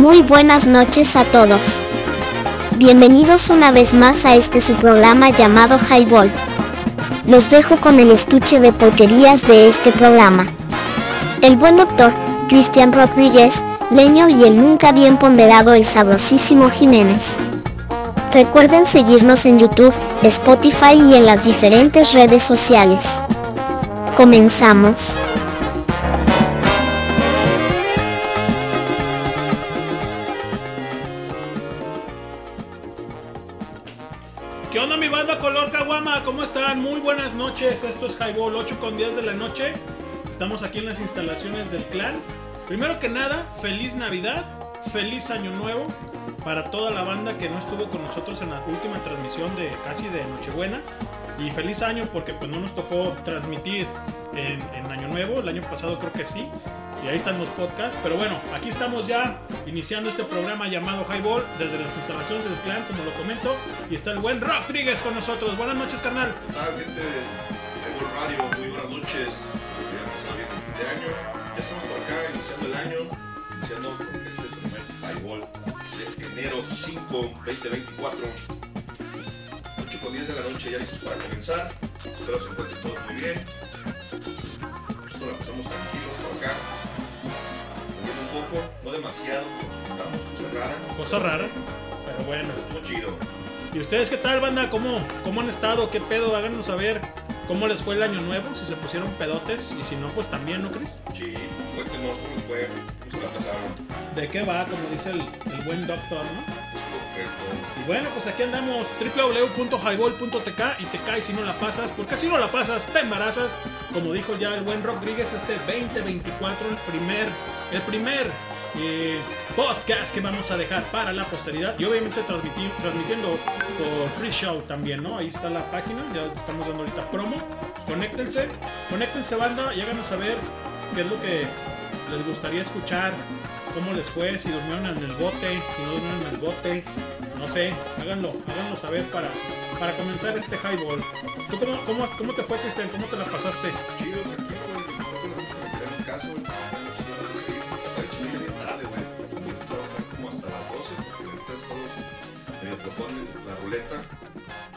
Muy buenas noches a todos. Bienvenidos una vez más a este su programa llamado Highball. Los dejo con el estuche de porquerías de este programa. El buen doctor, Cristian Rodríguez, Leño y el nunca bien ponderado el sabrosísimo Jiménez. Recuerden seguirnos en YouTube, Spotify y en las diferentes redes sociales. Comenzamos. Noches. Esto es Highball 8 con 10 de la noche. Estamos aquí en las instalaciones del clan. Primero que nada, feliz Navidad, feliz Año Nuevo para toda la banda que no estuvo con nosotros en la última transmisión de casi de Nochebuena. Y feliz año porque pues no nos tocó transmitir en, en Año Nuevo. El año pasado creo que sí. Y ahí están los podcasts. Pero bueno, aquí estamos ya iniciando este programa llamado Highball desde las instalaciones del clan, como lo comento. Y está el buen Rock Trigues con nosotros. Buenas noches, carnal. ¿Qué tal, gente de Highball Radio? Muy buenas noches. Pues ya empezado bien el fin de año. Ya estamos por acá iniciando el año, iniciando con este primer Highball de enero 5, 2024. 8 con 10 de la noche ya listos para comenzar. Espero se encuentren todos muy bien. Nosotros la pasamos tranquilos por acá. Poco, no demasiado, nos juntamos, cosa rara. Cosa rara. Pero bueno. Estuvo chido. ¿Y ustedes qué tal, banda? ¿Cómo, ¿Cómo han estado? ¿Qué pedo? Háganos saber cómo les fue el año nuevo, si se pusieron pedotes y si no, pues también, ¿no, Chris? Sí, cuéntenos cómo les fue, cómo se la pasaron. ¿De qué va? Como dice el, el buen doctor, ¿no? Y bueno, pues aquí andamos www.highball.tk y te caes si no la pasas, porque si no la pasas te embarazas, como dijo ya el buen Rodríguez este 2024, el primer, el primer eh, podcast que vamos a dejar para la posteridad y obviamente transmitiendo por Free Show también, ¿no? Ahí está la página, ya estamos dando ahorita promo, conéctense, conéctense banda y háganos saber qué es lo que les gustaría escuchar, cómo les fue, si durmieron en el bote, si no durmieron en el bote, no sé, háganlo, háganlo saber para, para comenzar este highball. ¿Tú cómo, cómo, cómo te fue, Cristian? ¿Cómo te la pasaste? Chido, tranquilo, güey. No que me quedé en mi casa, la ruleta.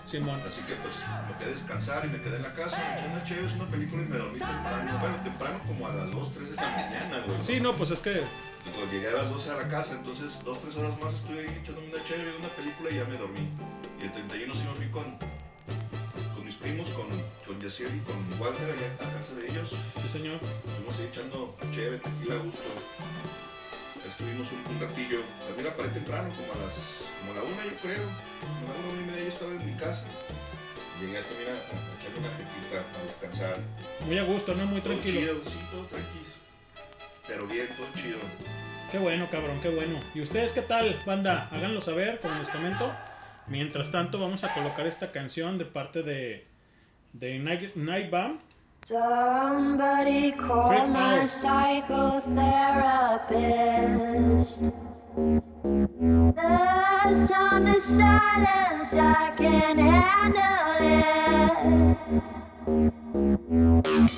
Simón. Así que pues me fui a descansar y me quedé en la casa, me eché una chévere, una película y me dormí temprano. Bueno, temprano como a las 2, 3 de la mañana, güey. Sí, no, pues es que Digo, llegué a las 12 a la casa, entonces 2, 3 horas más estuve ahí echándome una chévere una película y ya me dormí. Y el 31 sí me fui con, con mis primos, con, con Yaciel y con Walter allá a casa de ellos. sí, señor. Estuvimos ahí echando chévere, tequila a gusto. Estuvimos un, un ratillo. También la paré temprano, como a las como a la una yo creo. Como a la una, una y media yo estaba en mi casa. Llegué también a, a echarme una jetita, a descansar. Muy a gusto, ¿no? Muy Todo tranquilo. chido, sí, todo tranquilo. Pero bien, todo chido. Qué bueno, cabrón, qué bueno. ¿Y ustedes qué tal, banda? Háganlo saber, como les comento. Mientras tanto, vamos a colocar esta canción de parte de, de Night, Night Bomb. Somebody call my out. psychotherapist. The sound of silence, I can handle it.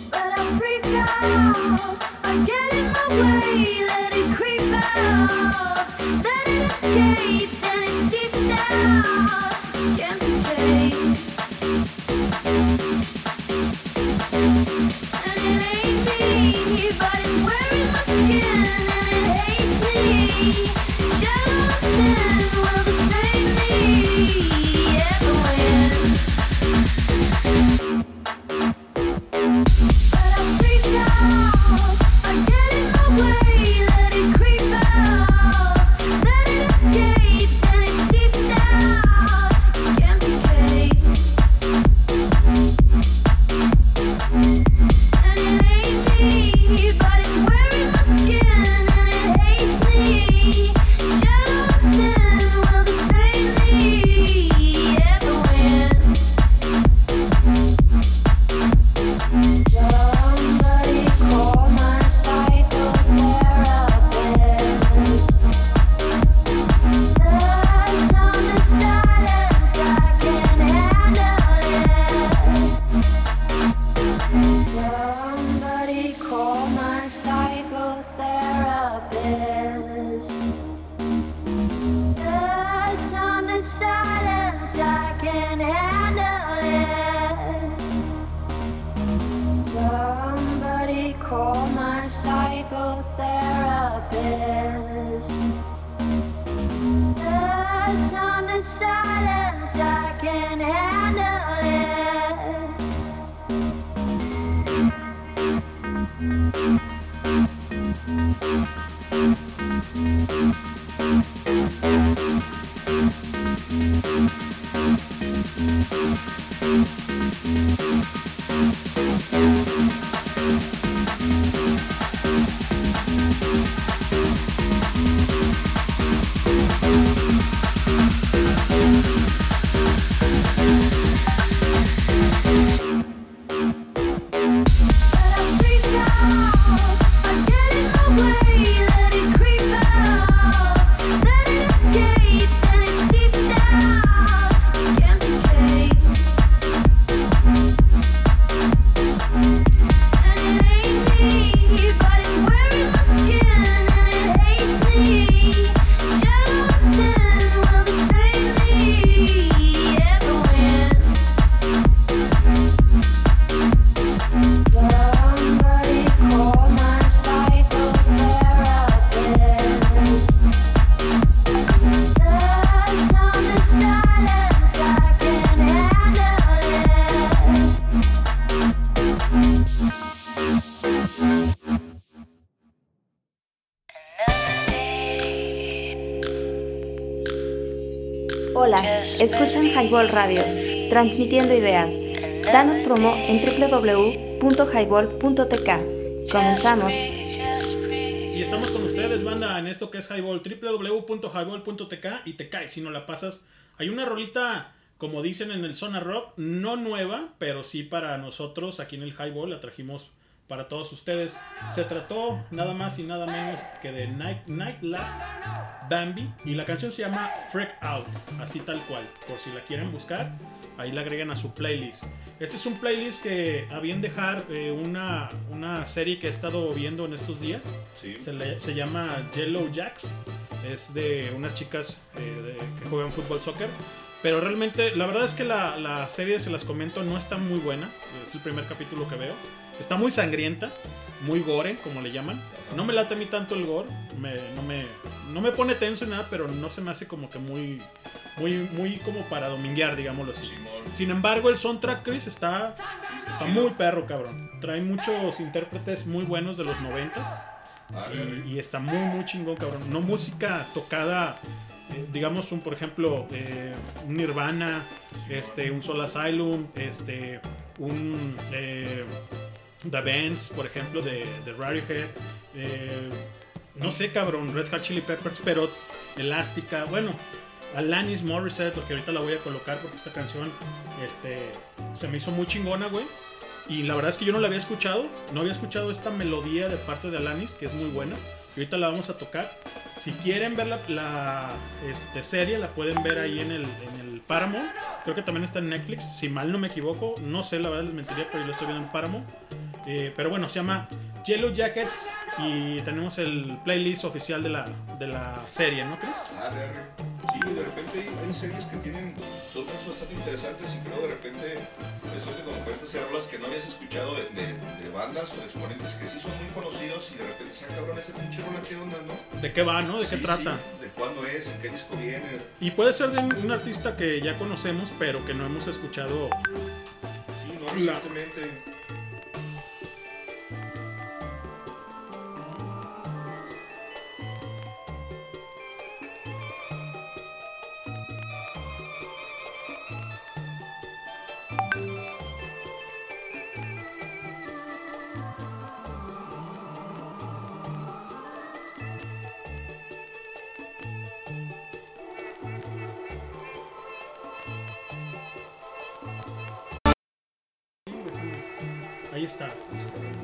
But I freak out, I get in my way, let it creep out, let it escape, and it seeps out. Can't be fake. And it Escuchan Highball Radio, transmitiendo ideas. Danos promo en www.highball.tk. Comenzamos. Y estamos con ustedes, banda, en esto que es Highball, www.highball.tk y te cae si no la pasas. Hay una rolita, como dicen en el Zona Rock, no nueva, pero sí para nosotros aquí en el Highball, la trajimos para todos ustedes. Se trató nada más y nada menos que de Night, Night Labs Bambi y la canción se llama Freak Out, así tal cual, por si la quieren buscar, ahí la agregan a su playlist. Este es un playlist que a bien dejar eh, una, una serie que he estado viendo en estos días. Sí. Se, le- se llama Yellow Jacks. Es de unas chicas eh, de- que juegan fútbol soccer. Pero realmente, la verdad es que la, la serie, se las comento, no está muy buena. Es el primer capítulo que veo. Está muy sangrienta, muy gore, como le llaman. No me late a mí tanto el gore. me- no, me, no me pone tenso ni nada, pero no se me hace como que muy, muy, muy como para dominguear, digámoslo así. Sin embargo, el soundtrack, Chris, está, está muy perro, cabrón. Trae muchos intérpretes muy buenos de los noventas. Y, y está muy, muy chingón, cabrón. No música tocada, eh, digamos, un, por ejemplo, eh, un Nirvana, este, un Soul Asylum, este, un eh, The Bands, por ejemplo, de, de Radiohead. no sé, cabrón, Red Hot Chili Peppers, pero elástica. Bueno, Alanis Morissette, lo que ahorita la voy a colocar porque esta canción este, se me hizo muy chingona, güey. Y la verdad es que yo no la había escuchado. No había escuchado esta melodía de parte de Alanis, que es muy buena. Y ahorita la vamos a tocar. Si quieren ver la, este, serie, la pueden ver ahí en el, en el Paramount. Creo que también está en Netflix, si mal no me equivoco. No sé, la verdad les mentiría, pero yo lo estoy viendo en Paramount. Eh, pero bueno, se llama Yellow Jackets y tenemos el playlist oficial de la, de la serie, ¿no crees? arre, arre. Sí, de repente hay, hay series que tienen, son bastante interesantes y luego de repente resulta como cuentas hay rolas que no habías escuchado de, de- de bandas o de exponentes que sí son muy conocidos y de repente se cabrón ese pinche rola, ¿qué onda, no? ¿De qué va, no? ¿De qué Sí, trata? sí, de cuándo es, en qué disco viene. Y puede ser de un artista que ya conocemos, pero que no hemos escuchado. Sí, no La-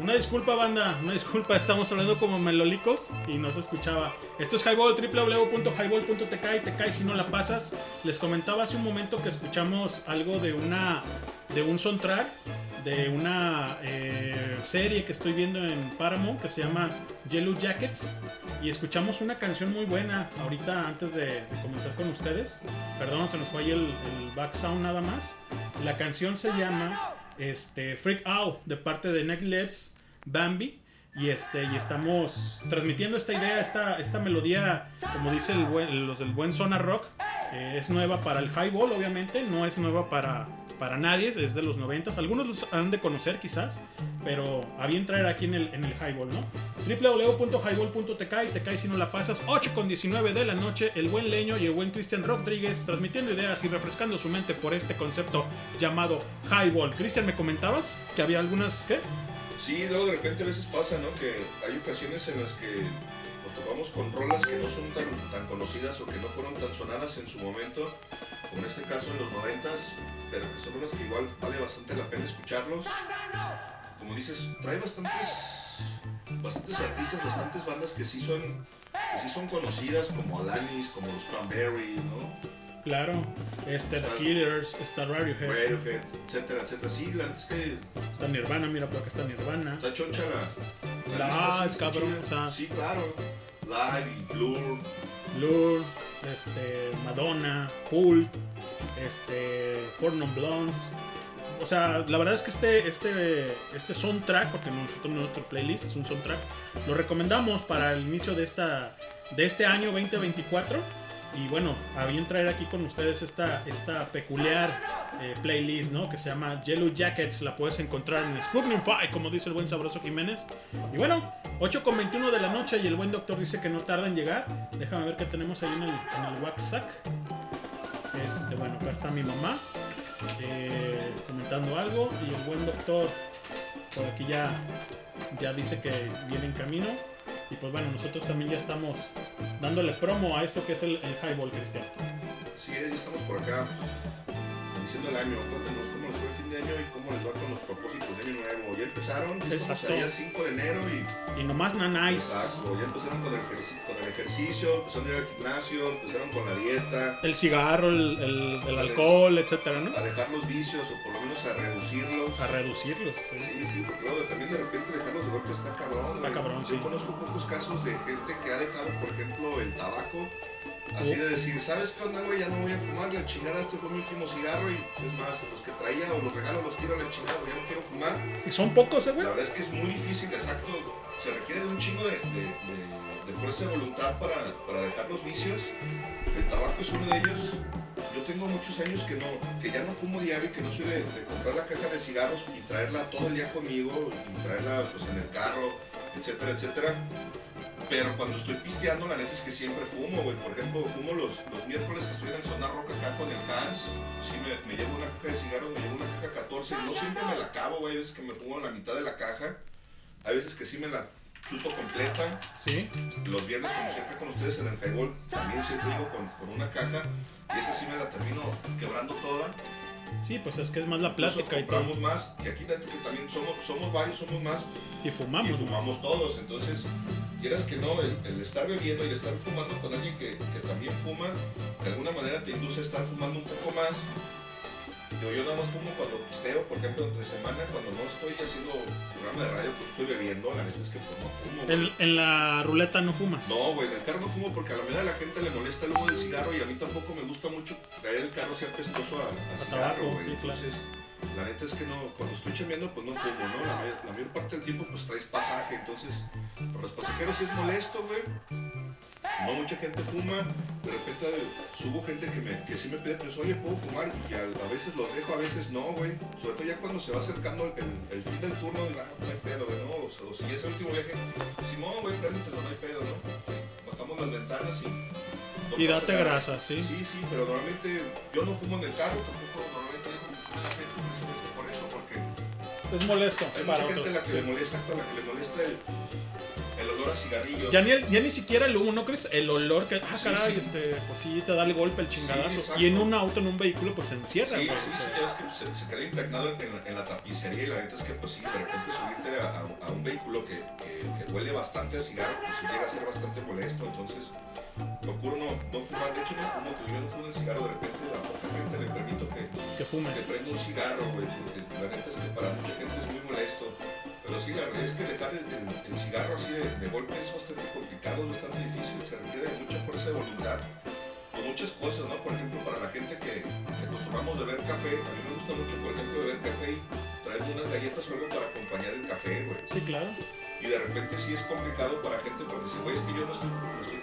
Una disculpa, banda. Una disculpa. Estamos hablando como melolicos y no se escuchaba. Esto es Highball, www.highball.tk y te cae si no la pasas. Les comentaba hace un momento que escuchamos algo de una de un soundtrack de una eh, serie que estoy viendo en Paramount que se llama Yellow Jackets y escuchamos una canción muy buena ahorita antes de, de comenzar con ustedes. Perdón, se nos fue ahí el, el back sound nada más. La canción se llama este, Freak Out de parte de Neck Lips Bambi. Y, este, y estamos transmitiendo esta idea, esta, esta melodía, como dice el buen- los del buen Zona Rock, eh, es nueva para el highball, obviamente, no es nueva para, para nadie, es de los 90. Algunos los han de conocer quizás, pero a bien traer aquí en el, en el highball, ¿no? www.highball.tk y cae si no la pasas. 8 con 19 de la noche, el buen Leño y el buen Cristian Rodríguez transmitiendo ideas y refrescando su mente por este concepto llamado highball. Cristian, ¿me comentabas que había algunas, ¿qué? Sí, luego de repente a veces pasa, ¿no? Que hay ocasiones en las que nos topamos con rolas que no son tan, tan conocidas o que no fueron tan sonadas en su momento, como en este caso en los noventas, pero que son rolas que igual vale bastante la pena escucharlos. Como dices, trae bastantes, bastantes artistas, bastantes bandas que sí son, que sí son conocidas, como Alanis, como los Cranberries, ¿no? Claro, este, The Killers, está Radiohead, Radiohead, etcétera, etcétera. Sí, la verdad es que está Nirvana, mira por acá está Nirvana. Está choncha la. La- lista, ah, está cabrón, chida. o sea. Sí, claro. Live Blur. Blur, este, Madonna, Pulp, este, Four Non Blondes. O sea, la verdad es que este, este, este soundtrack, porque nosotros nuestro playlist es un soundtrack, lo recomendamos para el inicio de esta, de este año 2024. Y bueno, a bien traer aquí con ustedes esta, esta peculiar eh, playlist, ¿no? Que se llama Yellow Jackets. La puedes encontrar en Spotify, como dice el buen sabroso Jiménez. Y bueno, 8 con 21 de la noche y el buen doctor dice que no tarda en llegar. Déjame ver qué tenemos ahí en el, en el WhatsApp. Este, bueno, acá está mi mamá eh, comentando algo y el buen doctor por aquí ya, ya dice que viene en camino. Y pues bueno, nosotros también ya estamos dándole promo a esto que es el, el highball cristiano. Sí, ya estamos por acá iniciando el año. Cuéntenos cómo les fue de año y cómo les va con los propósitos de año nuevo. Ya empezaron, ya estamos allá 5 de enero y Y nomás nanáis. exacto, ya empezaron con el, ejercicio, con el ejercicio, empezaron a ir al gimnasio, empezaron con la dieta, El cigarro, el, el- el alcohol, etcétera, ¿no? a dejar los vicios o por lo menos a reducirlos. A reducirlos. sí. Sí, sí, porque luego también de repente dejarlos de golpe está cabrón. Está cabrón, Yo sí. conozco pocos casos de gente que ha dejado, por ejemplo, el tabaco. Así de decir, ¿sabes qué onda, güey? Ya no voy a fumar, la chingada, este fue mi último cigarro y es más, los que traía o los regalos los tiro a la chingada, ya no quiero fumar. Y son pocos, ¿eh, güey? La verdad es que es muy difícil, exacto. Se requiere de un chingo de, de- de- de fuerza de voluntad para, para dejar los vicios. El tabaco es uno de ellos. Yo tengo muchos años que no, que ya no fumo diario y que no soy de, de comprar la caja de cigarros y traerla todo el día conmigo y traerla pues en el carro, etcétera, etcétera. Pero cuando estoy pisteando, la neta es que siempre fumo, güey. Por ejemplo, fumo los, los miércoles que estoy en Zona Roca acá con el Hans. Sí, me, me llevo una caja de cigarros, me llevo una caja 14. No siempre me la acabo, güey. Hay veces que me fumo la mitad de la caja. Hay veces que sí me la chuto completa. Sí. Los viernes, cuando estoy acá con ustedes en el highball, también siempre digo con, con una caja. Y esa sí me la termino quebrando toda. Sí, pues es que es más la plática y todo. más, que aquí que también somos, somos varios, somos más Y y fumamos. ¿no? fumamos todos. Entonces, quieras que no, el, el estar bebiendo y el estar fumando con alguien que, que también fuma, de alguna manera te induce a estar fumando un poco más. Yo, yo nada más fumo cuando pisteo, por ejemplo, entre semana, cuando no estoy haciendo programa de radio, pues estoy bebiendo. La neta es que pues no fumo. El- en la ruleta no fumas. No, güey, en el carro no fumo porque a la mayoría de la gente le molesta el humo del cigarro y a mí tampoco me gusta mucho traer el carro así apestoso a, a cigarro, tabaco, güey. sí, claro. La neta es que no, cuando estoy chambeando, pues no fumo, ¿no? La, may- la mayor parte del tiempo, pues traes pasaje, entonces, para los pasajeros sí es molesto, güey. No mucha gente fuma, de repente subo gente que, me, que sí me pide, pues, oye, ¿puedo fumar? Y a, a veces los dejo, a veces no, güey. Sobre todo ya cuando se va acercando el, fin del turno, ah, no hay pedo, güey, ¿no? O, sea, o si es el último viaje, Simón, güey, préndetelo, no hay pedo, ¿no? Bajamos las ventanas y... no Y date grasa, sí. Sí, sí, pero normalmente yo no fumo en el carro, tampoco normalmente dejo que fume la gente Es molesto hay para mucha gente otros. a la que le molesta, a la que le molesta el, el olor a cigarrillo. Ya ni, el- ya ni siquiera el humo, ¿no crees? El olor que, ah, Sí, caray, sí. este, pues sí, te da el golpe, el chingadazo. y en un auto, en un vehículo, pues se encierra. Sí, güey, sí, o sí, sea. ya ves que se, se queda impregnado en, en la, en la tapicería y la neta es que pues sí, de repente subirte a, a- a un vehículo que, que- que huele bastante a cigarro, pues sí llega a ser bastante molesto, entonces procuro no, no fumar, de hecho no fumo, que yo no fumo el cigarro, de repente a poca gente le permito que, Que fume. que prenda un cigarro, güey, porque la neta es que para mucha gente es muy molesto, pero sí, la verdad es que dejar el, cigarro así de, de golpe es bastante complicado, es bastante difícil, se requiere de mucha fuerza de voluntad con muchas cosas, ¿no? Por ejemplo, para la gente que, acostumbramos beber café, a mí me gusta mucho, por ejemplo, beber café y traerme unas galletas o algo para acompañar el café, güey. Sí, claro. Y de repente sí es complicado para gente porque dice, güey, es que yo no estoy,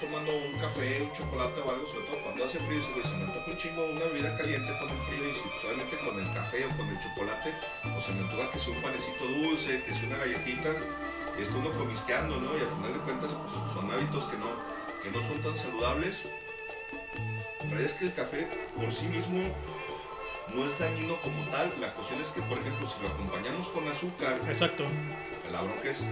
tomando un café, un chocolate o algo, sobre todo cuando hace frío, se me antoja un chingo una bebida caliente con el frío y si solamente con el café o con el chocolate, pues se me antoja que sea un panecito dulce, que sea una galletita, y está uno comisqueando, ¿no? Y al final de cuentas, pues son hábitos que no, que no son tan saludables. Verdad es que el café por sí mismo no es dañino como tal. La cuestión es que, por ejemplo, si lo acompañamos con azúcar, Exacto. la bronca es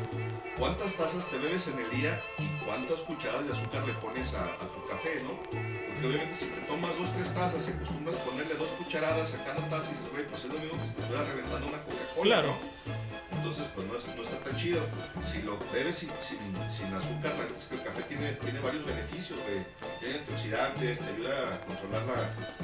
cuántas tazas te bebes en el día y cuántas cucharadas de azúcar le pones a, a tu café, ¿no? Porque obviamente si te tomas dos, tres tazas y acostumbras ponerle dos cucharadas a cada taza y dices, güey, pues es lo mismo que si te estuviera reventando una Coca-Cola. Claro. ¿no? Entonces, pues no, es- no está tan chido. Si lo bebes sin, sin, sin azúcar, la neta es que el café tiene, tiene varios beneficios, güey. Tiene antioxidantes, te ayuda a controlar la,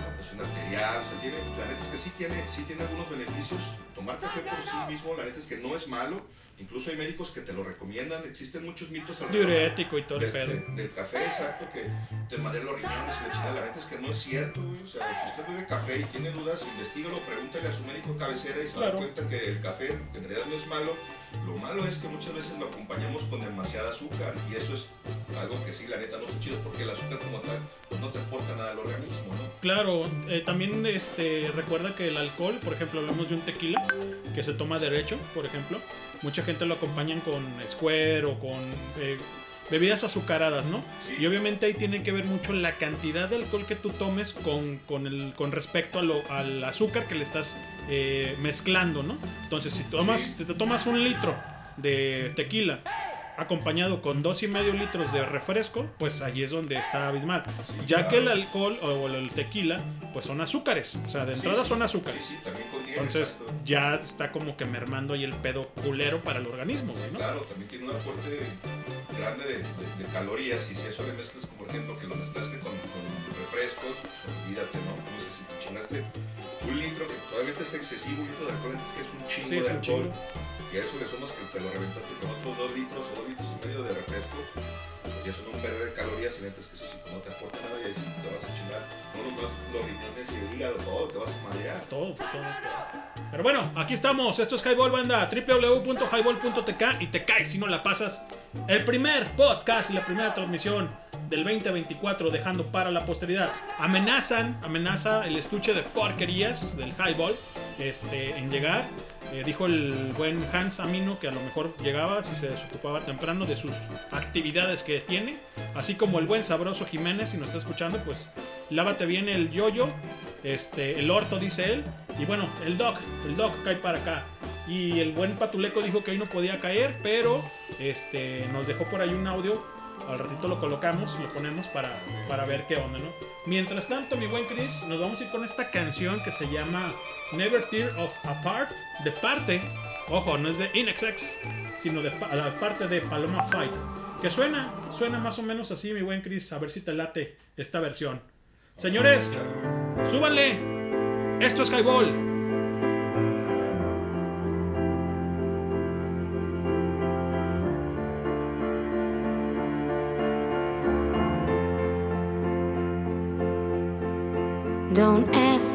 la presión arterial, o sea, tiene, la neta es que sí tiene, sí tiene algunos beneficios. Tomar café por sí mismo, la neta es que no es malo. Incluso hay médicos que te lo recomiendan. Existen muchos mitos alrededor Diurético y todo el pedo. de- del café, exacto, que te madera los riñones y la chingada. La neta es que no es cierto, güey. O sea, si usted bebe café y tiene dudas, investígalo, pregúntale a su médico cabecera y se Claro. da cuenta que el café en realidad no es malo. Lo malo es que muchas veces lo acompañamos con demasiada azúcar y eso es algo que sí, la neta, no es chido porque el azúcar como tal pues no te aporta nada al organismo, ¿no? Claro, eh, también este, recuerda que el alcohol, por ejemplo, hablamos de un tequila que se toma derecho, por ejemplo. Mucha gente lo acompañan con Square o con eh, bebidas azucaradas, ¿no? Y obviamente ahí tiene que ver mucho la cantidad de alcohol que tú tomes con, con, el, con respecto a lo- al azúcar que le estás eh, mezclando, ¿no? Entonces, si tomas, si te tomas un litro de tequila acompañado con dos y medio litros de refresco, pues ahí es donde está abismal. Sí, ya que el alcohol o el tequila, pues son azúcares, o sea, de entrada sí. son azúcares. Sí, sí, también contiene, Entonces exacto. ya está como que mermando ahí el pedo culero para el organismo, güey, ¿no? Claro, también tiene un aporte grande de, de- de calorías y si eso le mezclas, como por ejemplo, que lo mezclaste con, con refrescos, pues olvídate, ¿no? No sé si te chingaste un litro, que pues, obviamente es excesivo, un litro de alcohol, entonces que es un chingo de alcohol. chingo. Y eso le sumas que te lo reventaste con otros dos litros o dos litros y medio de refresco, y son un verde de calorías y neta es que eso sí no te aporta nada y ahí te vas a chingar, no nomás los riñones y el hígado, todo, te vas a madrear. Todo, todo, todo. Pero bueno, aquí estamos. Esto es Highball Banda. www.highball.tk y te caes si no la pasas. El primer podcast y la primera transmisión del 2024 dejando para la posteridad. Amenazan, amenaza el estuche de porquerías del Highball este, en llegar. Eh, dijo el buen Hans Amino que a lo mejor llegaba si se desocupaba temprano de sus actividades que tiene. Así como el buen sabroso Jiménez, si nos está escuchando, pues lávate bien el yoyo. Este, el orto, dice él. Y bueno, el doc, el doc cae para acá. Y el buen Patuleco dijo que ahí no podía caer, pero este, nos dejó por ahí un audio. Al ratito lo colocamos, lo ponemos para, para ver qué onda, ¿no? Mientras tanto, mi buen Chris, nos vamos a ir con esta canción que se llama Never Tear of Apart, de parte, ojo, no es de INXX, sino de de parte de Paloma Fight. Que suena, suena más o menos así, mi buen Chris, a ver si te late esta versión. Señores, súbanle. Esto es Highball.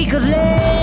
We could live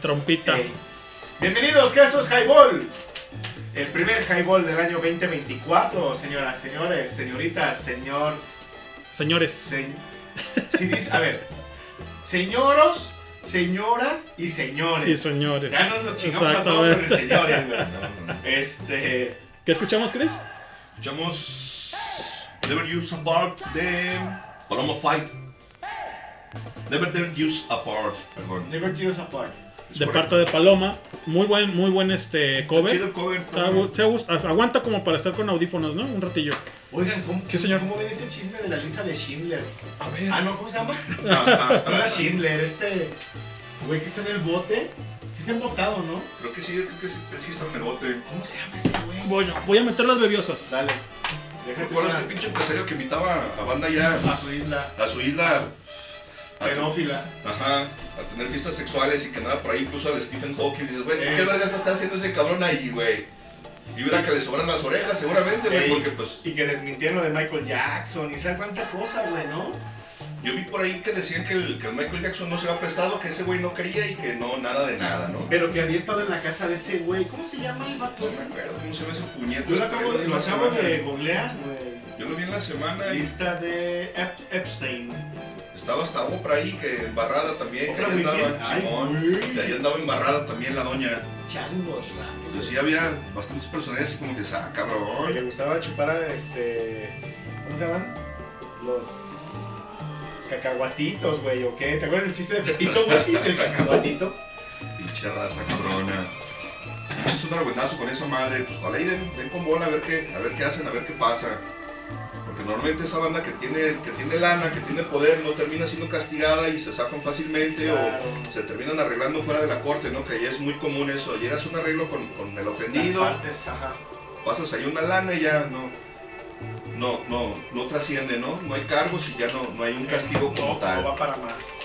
la trompita. Bienvenidos, que esto es Highball. El primer Highball del año 2024, señoras, señores, señoritas, señor. Señores. se- si dice, a ver, señoros, señoras y señores. Y señores. Ya nos los chingamos a todos con el señores, güey. Este. ¿Qué escuchamos, Chris? Escuchamos Never Use Apart de Paloma Fight. Never Never Use Apart, perdón. Never Tears Apart. Es De parte de Paloma. Muy buen, muy buen este cover. Chido el cover. Se gusta- aguanta como para estar con audífonos, ¿no? Un ratillo. Oigan, ¿cómo, Sí, señor. ¿cómo ven ese chisme de la lista de Schindler? A ver. Ah, no, ¿cómo se llama? Ah, No era Schindler, este güey que está en el bote. Sí está embotado, ¿no? Creo que sí, creo que sí, sí está en el bote. ¿Cómo se llama ese güey? Voy, voy a meter las bebiosas. Dale. ¿Te Déjate acuerdas de una- este pinche empresario que invitaba a banda ya a su isla a su isla? A, pedófila. ajá, a tener fiestas sexuales y que nada por ahí incluso al Stephen Hawking. Dices, güey, Eh. ¿qué vergas está haciendo ese cabrón ahí, güey? Y verá que le sobran las orejas, seguramente, güey, Ey, porque pues Y que desmintieron lo de Michael Jackson y sabe cuánta cosa, güey, ¿no? yo vi por ahí que decían que el, que el Michael Jackson no se había prestado, que ese güey no quería y que no, nada de nada, ¿no? Pero que había estado en la casa de ese güey. ¿Cómo se llama el vato? No me acuerdo cómo se llama ese puñete. Yo lo acabo, de- lo acabo de googlear, güey. Yo lo vi en la semana y Lista de Ep- Epstein. estaba hasta Oprah ahí, que embarrada también, que ahí andaba, Simón, que ahí andaba embarrada también la doña. Changos, Pues sí había bastantes personajes como que, ah, Que le cabrón. gustaba chupar a este. ¿Cómo se llaman? Los. Cacahuatitos, güey, ¿o qué? ¿Te acuerdas del chiste de Pepito, güey? El cacahuatito. Pinche raza cabrona. Es un argüentazo con esa madre. Pues ojalá y den, den con bola a ver qué, a ver qué hacen, a ver qué pasa. Porque normalmente esa banda que tiene, que tiene lana, que tiene poder, no termina siendo castigada y se zafan fácilmente Claro. o se terminan arreglando fuera de la corte, ¿no? Que ahí es muy común eso. Llegas a un arreglo con, con el Las ofendido, partes, ajá. pasas ahí una lana y ya no. No, no, no trasciende, ¿no? No hay cargos y ya no, no hay un castigo como no, tal. No va para más.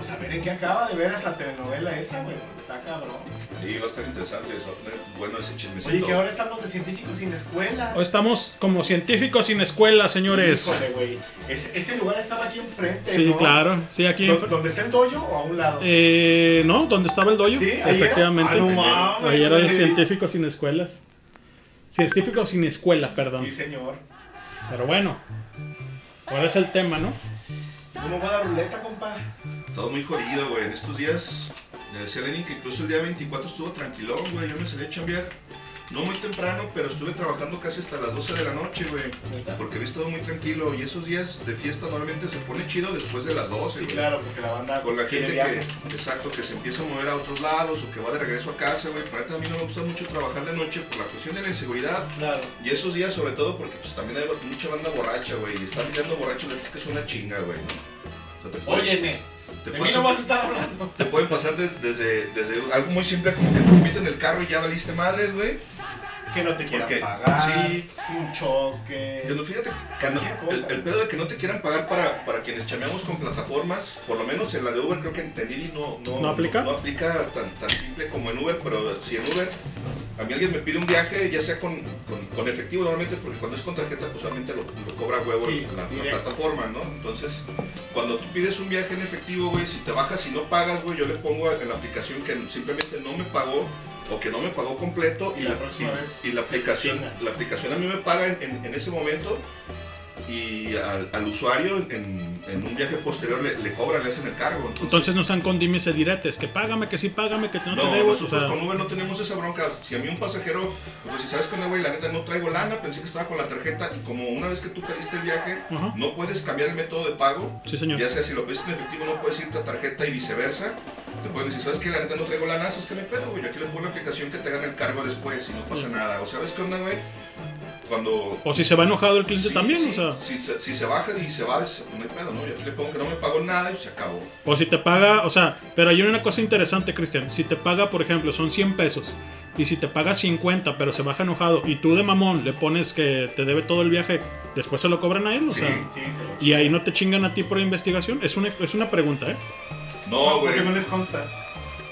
Pues a ver en qué acaba de veras la telenovela esa, güey. Está cabrón. Sí, va a estar interesante, eso tener bueno ese chismecito. Oye, que ahora estamos de científicos sin escuela. Hoy estamos como científicos sin escuela, señores. Híjole, güey. Ese, ese lugar estaba aquí enfrente. Sí, ¿no? claro. Sí, aquí. ¿Dó- ¿Dónde está el doyo o a un lado? Eh, no, ¿dónde estaba el doyo? Sí, ahí era. Efectivamente. Ah, no mames, ahí era el científico sin escuelas. Científico sin escuela, perdón. Sí, señor. Pero bueno. Ahora es el tema, ¿no? ¿Cómo va la ruleta, compa? Todo muy jodido, güey. En estos días, le decía a Lenin que incluso el día 24 estuvo tranquilón, güey. Yo me salí a chambear. No muy temprano, pero estuve trabajando casi hasta las 12 de la noche, güey. Porque había estado muy tranquilo. Y esos días de fiesta normalmente se pone chido después de las 12, Sí, güey. claro, porque la banda Con la gente que, exacto, que se empieza a mover a otros lados o que va de regreso a casa, güey. Ahorita a mí no me gusta mucho trabajar de noche por la cuestión de la inseguridad. Claro. Y esos días, sobre todo, porque pues también hay mucha banda borracha, güey. Y estar mirando borracho, es que es una chinga, güey. ¿no? Óyeme, te de mí no vas a estar hablando. te pueden pasar de- desde, desde algo muy simple como que te inviten el carro y ya valiste madres, güey. Que no te quieran Porque- pagar. sí. Un choque. Que no, fíjate, que no- Cualquier cosa. el, el pedo de que no te quieran pagar para, para quienes chameamos con plataformas, por lo menos en la de Uber creo que en Didi no, no, ¿No aplica? No, aplica tan, tan simple como en Uber, pero si en Uber a mí alguien me pide un viaje, ya sea con, con, con efectivo normalmente, porque cuando es con tarjeta, pues obviamente lo, lo cobra huevo Sí, la, la plataforma, ¿no? Entonces, cuando tú pides un viaje en efectivo, güey, si te bajas y no pagas, güey, yo le pongo en la aplicación que simplemente no me pagó o que no me pagó completo Y la próxima vez y la aplicación la aplicación a mí me paga en, en- en ese momento y al, al usuario en, en un viaje posterior le, le cobran, le hacen el cargo. Entonces, Entonces no están con dimes y diretes. Que págame, que sí págame, que no, no, te debo. O nosotros sea, con Uber no tenemos esa bronca. Si a mí un pasajero, pues si sabes que no, güey, la neta no traigo lana, pensé que estaba con la tarjeta y como una vez que tú pediste el viaje, Ajá. no puedes cambiar el método de pago. Sí, señor. Ya sea si lo pediste en efectivo, no puedes irte a tarjeta y viceversa. Te pueden decir, ¿sabes que La neta no traigo lana, eso es que me pedo, güey. Yo aquí le pongo la aplicación que te hagan el cargo después y no pasa nada. O sabes qué onda, güey. Cuando o si se va enojado el cliente Sí, también, sí, o sea. Si, se- si se baja y se va, es- no hay pedo, ¿no? Yo aquí le pongo que no me pagó nada y se acabó. O si te paga, o sea, pero hay una cosa interesante, Cristian. Si te paga, por ejemplo, son 100 pesos. Y si te paga 50, pero se baja enojado, y tú de mamón le pones que te debe todo el viaje, después se lo cobran a él, o Sí. sea. Sí, se lo Y ahí no te chingan a ti por investigación. Es una, es una pregunta, ¿eh? No, güey. Porque no les consta.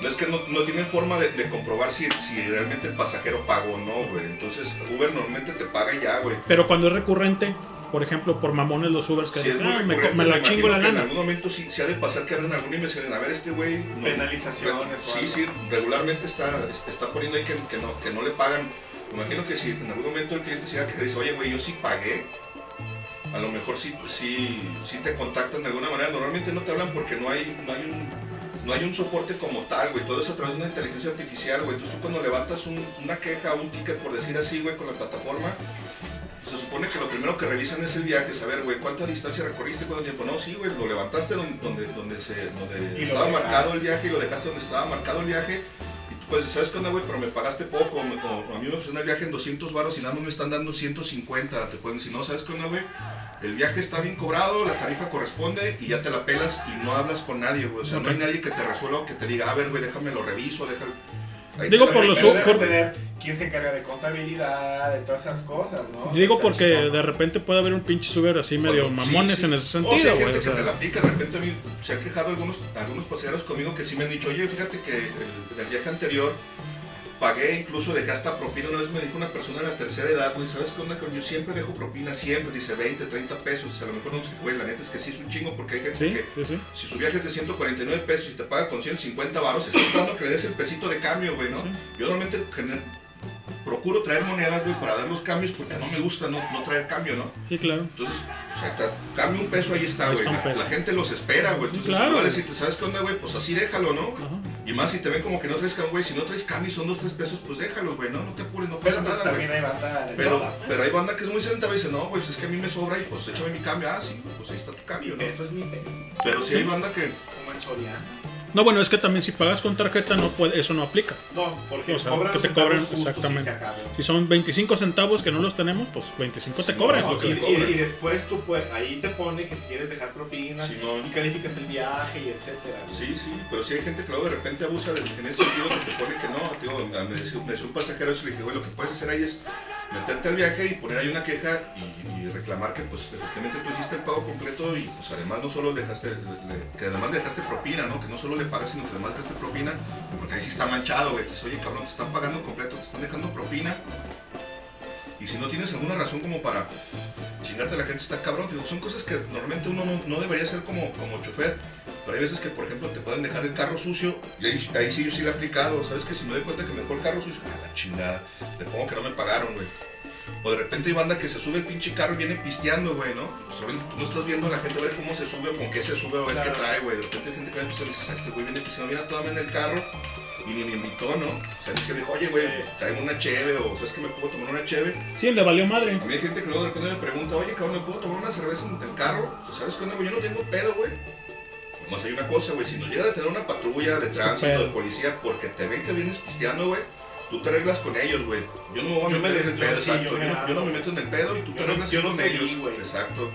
No es que no, no tienen forma de, de comprobar si, si realmente el pasajero pagó o no, güey. Entonces, Uber normalmente te paga ya, güey. Pero cuando es recurrente, por ejemplo, por mamones los Ubers que Si es dicen, "Ah, me, me la me chingo la que En lana. algún momento sí, sí ha de pasar que abren alguna investigación. A ver, este güey. no- Penalizaciones o Sí, algo. sí, regularmente está, está poniendo ahí que, que no, que no le pagan. Me imagino que si en algún momento el cliente se que dice, oye, güey, yo sí pagué. A lo mejor sí, sí, sí te contactan de alguna manera. Normalmente no te hablan porque no hay, no hay un no hay un soporte como tal, güey. Todo eso a través de una inteligencia artificial, güey. Entonces tú cuando levantas un- una queja o un ticket, por decir así, güey, con la plataforma, se supone que lo primero que revisan es el viaje, saber, güey, cuánta distancia recorriste, cuánto tiempo. No, sí, güey, lo levantaste donde, donde, donde, se, donde estaba marcado el viaje y lo dejaste donde estaba marcado el viaje. Y tú puedes decir, ¿sabes qué onda, güey? Pero me pagaste poco. me- o a mí me ofrecen el viaje en 200 baros y nada más me están dando 150. Te pueden decir, no, ¿sabes qué onda, güey? El viaje está bien cobrado, la tarifa corresponde y ya te la pelas y no hablas con nadie, güey. O sea, no hay nadie que te resuelva o que te diga, a ver, güey, déjame lo reviso, déjalo. Ahí Digo, por los por- tener quién se encarga de contabilidad, de todas esas cosas, ¿no? Yo digo Está porque de repente puede haber un pinche Uber así medio Bueno, mamones sí. en ese O sentido, sea, hay güey. gente o que sea. te la aplica, de repente a mí se han quejado algunos, algunos pasajeros conmigo que sí me han dicho, oye, fíjate que el, en el viaje anterior pagué, incluso dejé hasta propina. Una vez me dijo una persona de la tercera edad, güey, ¿sabes qué onda? Yo siempre dejo propina, siempre, dice 20, 30 pesos. A lo mejor no sé, güey, la neta es que sí es un chingo porque hay gente Sí, que sí, si su viaje es de 149 pesos y te paga con 150 baros, está esperando que le des el pesito de cambio, güey, ¿no? Sí. Yo normalmente procuro traer monedas, güey, para dar los cambios porque no me gusta no, no traer cambio, ¿no? Sí, claro. Entonces, o sea, cambio un peso, ahí está, güey. La, gente los espera, güey. Entonces, claro. igual decirte, ¿sabes qué onda, güey? Pues así déjalo, ¿no? Ajá. Y más si te ven como que no traes cambio, güey. Si no traes cambio y son dos, tres pesos, pues déjalos, güey, ¿no? No te apures, no Pero pasa pues nada, también güey. hay banda de Pero, toda, pero hay banda que es muy sentada y dice, no, güey, pues es que a mí me sobra y pues échame mi cambio. Ah, sí, pues ahí está tu cambio, ¿no? Eso es mi peso. Pero sí hay banda que... Como en Soriana. No, bueno, es que también si pagas con tarjeta, no puede, eso no aplica. No, porque O sea, cobran que te y exactamente. Si son 25 centavos que no los tenemos, pues 25 te Sí, cobran. no, No, lo que y, y- cobran. y después tú puedes, ahí te pone que si quieres dejar propina Simón. y calificas el viaje y etcétera. Sí, sí, pero sí hay gente que luego de repente abusa de, en ese sentido que te pone que no, tío, me decía, me decía un pasajero eso, le dije, güey, lo que puedes hacer ahí es meterte al viaje y poner ahí una queja y, reclamar que pues efectivamente tú hiciste el pago completo y pues además no solo dejaste, que además dejaste propina, ¿no? Que no solo le pagas, sino que además dejaste propina, porque ahí sí está manchado, güey, oye, cabrón, te están pagando completo, te están dejando propina. Y si no tienes alguna razón como para chingarte a la gente, está cabrón. Digo, son cosas que normalmente uno no, no debería hacer como, como chofer. Pero hay veces que, por ejemplo, te pueden dejar el carro sucio. Y ahí, ahí sí yo sí le he aplicado. ¿Sabes que Si me doy cuenta que me dejó el carro sucio, a la chingada. Le pongo que no me pagaron, güey. O de repente hay banda que se sube el pinche carro y viene pisteando, güey, ¿no? Pues tú no estás viendo a la gente a ver cómo se sube o con qué se sube o ver Claro. qué trae, güey. De repente hay gente que a empezar y dices, "Ah, este güey viene pisteando, viene toda en el carro y ni me invitó, ¿no? O sea, es que me dijo, oye, güey, tráeme una cheve o sabes que me puedo tomar una cheve. Sí, le valió madre. A mí hay gente que luego de repente me pregunta, oye, cabrón, ¿me puedo tomar una cerveza en el carro? Pues, ¿Sabes qué onda, güey? Yo no tengo pedo, güey. Nomás hay una cosa, güey. Si nos llega a detener una patrulla de tránsito, de policía, porque te ven que vienes pisteando, güey, tú te arreglas con ellos, güey. Yo no me voy a Yo me meter en el yo pedo, sí, exacto. yo no, yo no hago. me meto en el pedo y tú te arreglas no con ellos. Exacto.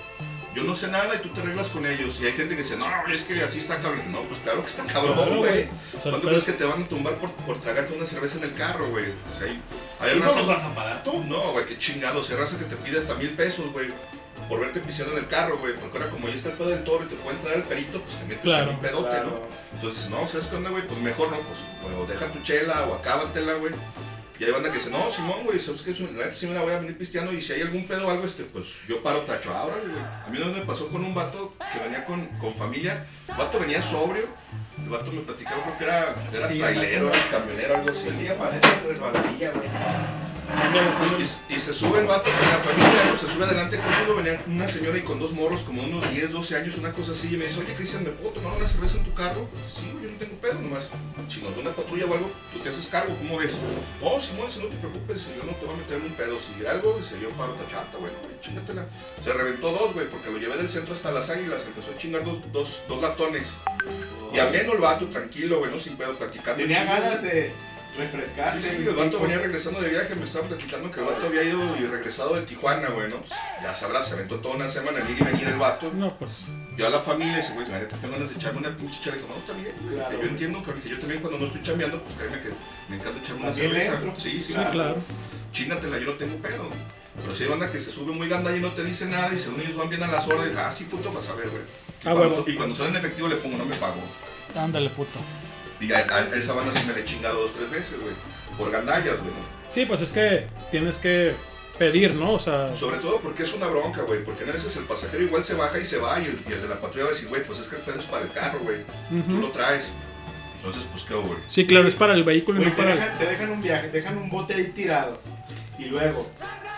Yo no sé nada y tú te arreglas con ellos. Y hay gente que dice, no, es que así está cabrón. No, pues claro que está cabrón, Claro, güey. güey. O sea, ¿Cuándo pero- crees que te van a tumbar por, por tragarte una cerveza en el carro, güey? O sea, hay, hay ¿Y no los vas a pagar tú? no, güey, qué chingados. Se raza que te pide hasta mil pesos, güey. Por verte pisteando en el carro, güey. Porque ahora como ya está el pedo del toro y te puede entrar el perito, pues te metes Claro, en un pedote, claro. ¿no? Entonces, no, ¿sabes qué onda, güey? Pues mejor no, pues, o deja tu chela o acábatela, güey. Y hay banda que dice, no, Simón, güey, ¿sabes qué? La neta sí me la voy a venir pisteando y si hay algún pedo o algo, este, pues yo paro tacho ahora, güey. A mí vez me pasó con un vato que venía con, con familia. El vato venía sobrio. El vato me platicaba, creo que era, era Sí, trailero, era camionero, algo así. Pues sí, aparece resbaladilla, güey. Y, y se sube el vato con la familia, ¿no? se sube adelante conmigo, venía una señora y con dos morros, como unos 10, 12 años, una cosa así, y me dice, oye Cristian, ¿me puedo tomar una cerveza en tu carro? Sí, yo no tengo pedo, nomás, nos da una patrulla o algo, tú te haces cargo, ¿cómo ves? Oh, Simón, si no te preocupes, yo no te voy a meter en un pedo, si algo, dice, yo paro tachata, bueno, güey, chingatela. Se reventó dos, güey, porque lo llevé del centro hasta las águilas, empezó a chingar dos, dos, dos latones. Y ameno el vato, tranquilo, güey, no sin pedo, platicando. Tenía ganas de refrescarse. sí, el vato venía regresando de viaje, me estaba platicando que el vato había ido y regresado de Tijuana, güey, ¿no? Pues ya sabrás, se aventó toda una semana en ir y venir el vato. No, pues. Yo a la familia dice, güey, la neta tengo ganas de echarme una pinche digo, no, está bien, güey. Claro. que yo entiendo que yo también cuando no estoy chambeando, pues créeme que me encanta echarme una cerveza. entro. Sí, sí, Claro. Claro. chingatela, yo no tengo pedo. Pero si hay banda que se sube muy ganda y no te dice nada y según ellos van bien a las órdenes, ah, sí, puto, vas a ver, güey. Y, Ah, cuando son- y cuando son en efectivo le pongo, no me pago. Ándale, puto. Y a, esa banda sí me le he chingado dos, tres veces, güey. Por gandallas, güey. Sí, pues es que tienes que pedir, ¿no? O sea, Sobre todo porque es una bronca, güey. Porque a veces el pasajero igual se baja y se va y el, y el de la patrulla va a decir, güey, pues es que el pedo es para el carro, güey. Tú lo traes. Entonces, pues qué, güey. sí, claro, es para el vehículo y Güey, no te, para el... dejan, te dejan un viaje, te dejan un bote ahí tirado. Y luego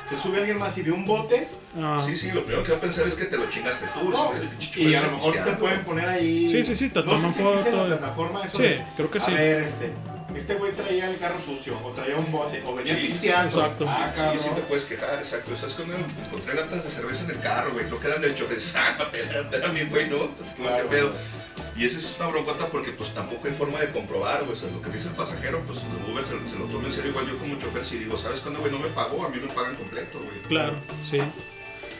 se sube alguien más y ve un bote. Ah, Sí, sí, lo primero que va a pensar es que te lo chingaste tú. No, el y a lo mejor te pueden poner ahí. Sí, sí, sí, te no toman sé si existe la plataforma eso Sí, de, creo que a sí. ver, este, este güey traía el carro sucio o traía un bote o venía Sí, pisteando. exacto. Ah, Sí, sí te puedes quejar, exacto. ¿Sabes cuando encontré latas de cerveza en el carro, güey? Creo que eran del chofer. Ah, también, güey, ¿no? Así como, Claro. ¿qué pedo? Y esa es una broncota porque pues tampoco hay forma de comprobar, güey. O sea, lo que dice el pasajero, pues el Uber se, se lo toma en serio. Igual yo como chofer si digo, ¿sabes cuándo, güey? No me pagó, a mí me pagan completo, güey. Claro, sí.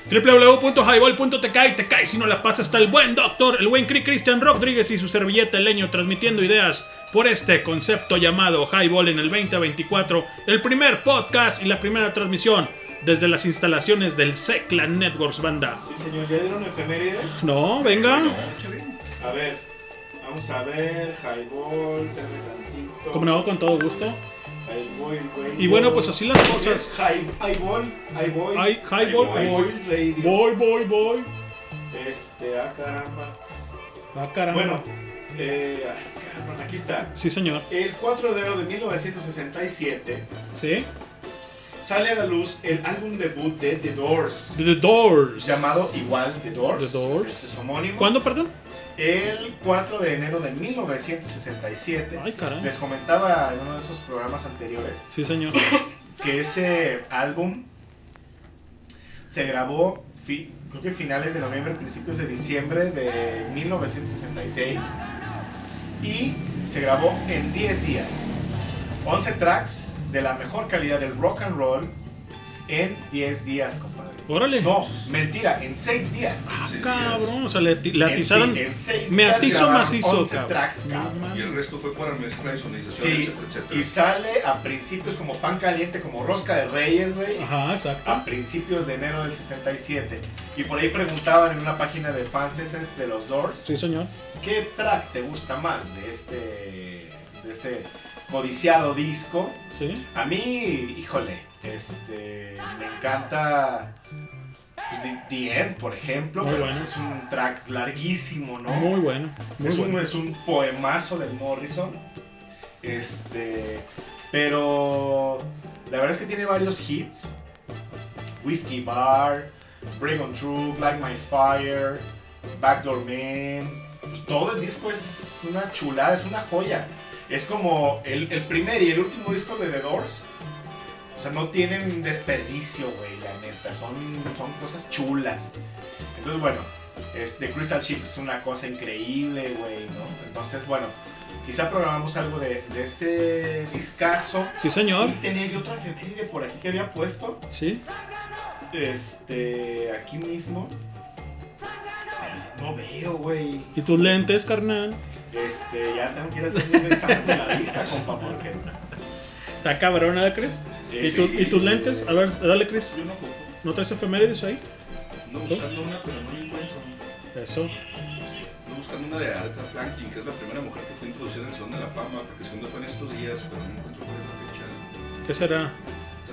www.highball.tk y te cae si no la pasa hasta el buen doctor, el buen Cri Cristian Rodríguez y su servilleta el leño transmitiendo ideas por este concepto llamado Highball en el 2024, el primer podcast y la primera transmisión desde las instalaciones del Secla Networks Banda. Sí, señor, ¿ya dieron efemérides? No, venga. No. A ver, vamos a ver, highball, dame tantito. Como no, con todo gusto. Highball, radio. Y bueno, pues así las cosas. Es high, highball, highball. Hi- highball, highball radio. Voy, voy, voy. Este, ah, caramba. Ah, caramba. Bueno, eh, ay, cabrón, aquí está. Sí, señor. El 4 de enero de 1967 Sí. sale a la luz el álbum debut de The Doors, The Doors. llamado igual The Doors. The Doors. Es su homónimo. ¿Cuándo, perdón? El 4 de enero de 1967. Ay, caray. Les comentaba en uno de esos programas anteriores Sí, señor. que ese álbum se grabó, creo que finales de noviembre, principios de diciembre de 1966 y se grabó en 10 días. 11 tracks de la mejor calidad del rock and roll en 10 días. Órale. No, mentira, en 6 días. Ah, cabrón, o sea, le, le En- atizaron. sí, en seis me días atizo macizo, 11 cabrón. tracks. Y el resto fue para mezcla y sonorización, Sí, etcétera, etcétera. y sale a principios como pan caliente, como rosca de reyes, güey. Ajá, exacto. a principios de enero del 67. Y por ahí preguntaban en una página de fanses de los Doors, Sí, señor. ¿qué track te gusta más de este, de este codiciado disco? Sí. A mí, híjole, este, me encanta The, The End, por ejemplo, Muy bueno. pues, es un track larguísimo, ¿no? Muy bueno. Muy es, un, bueno. es un poemazo del Morrison. Este. Pero. La verdad es que tiene varios hits. Whiskey Bar, Bring On True, Like My Fire, Backdoor Man. Pues todo el disco es una chulada, es una joya. Es como el, el primer y el último disco de The Doors. O sea, no tienen desperdicio, güey, la neta. Son, son cosas chulas. Entonces, bueno, este, Crystal Ship es una cosa increíble, güey, ¿no? Entonces, bueno, quizá programamos algo de, de este discazo. Sí, señor. Y tenía yo otra efeméride por aquí que había puesto. Sí. Este, aquí mismo. No veo, güey. ¿Y tus lentes, carnal? Este, ya tengo que ir a hacer un examen de la vista, compa, porque. Está cabrón, ¿verdad, Chris? ¿Y, tu- ¿Y tus lentes? A ver, dale, Chris. Yo no ocupo. ¿No traes efemérides ahí? Ando buscando una, pero no encuentro. Eso. Ando buscando una de Aretha Franklin, que es la primera mujer que fue introducida en el Salón de la Fama, porque segundo fue en estos días, pero no encuentro cuál es la fecha. ¿Qué será?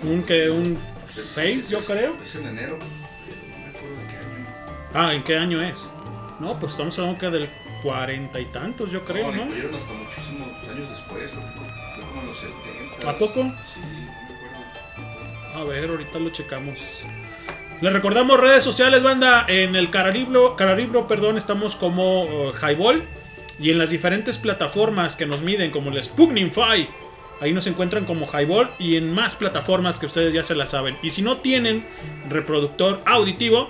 ¿Un que ¿Un 6, yo creo? Es en enero, pero no me acuerdo de qué año. Ah, ¿en qué año es? No, pues estamos hablando que del cuarenta y tantos, yo creo, no, ¿no? hasta muchísimos años después, creo que como en los 70. ¿A poco? Sí, no me acuerdo. A ver, ahorita lo checamos. Les recordamos redes sociales, banda. En el Cararibro, Cararibro perdón, estamos como uh, Highball. Y en las diferentes plataformas que nos miden, como el Sputnikfy. Ahí nos encuentran como Highball. Y en más plataformas que ustedes ya se las saben. Y si no tienen reproductor auditivo,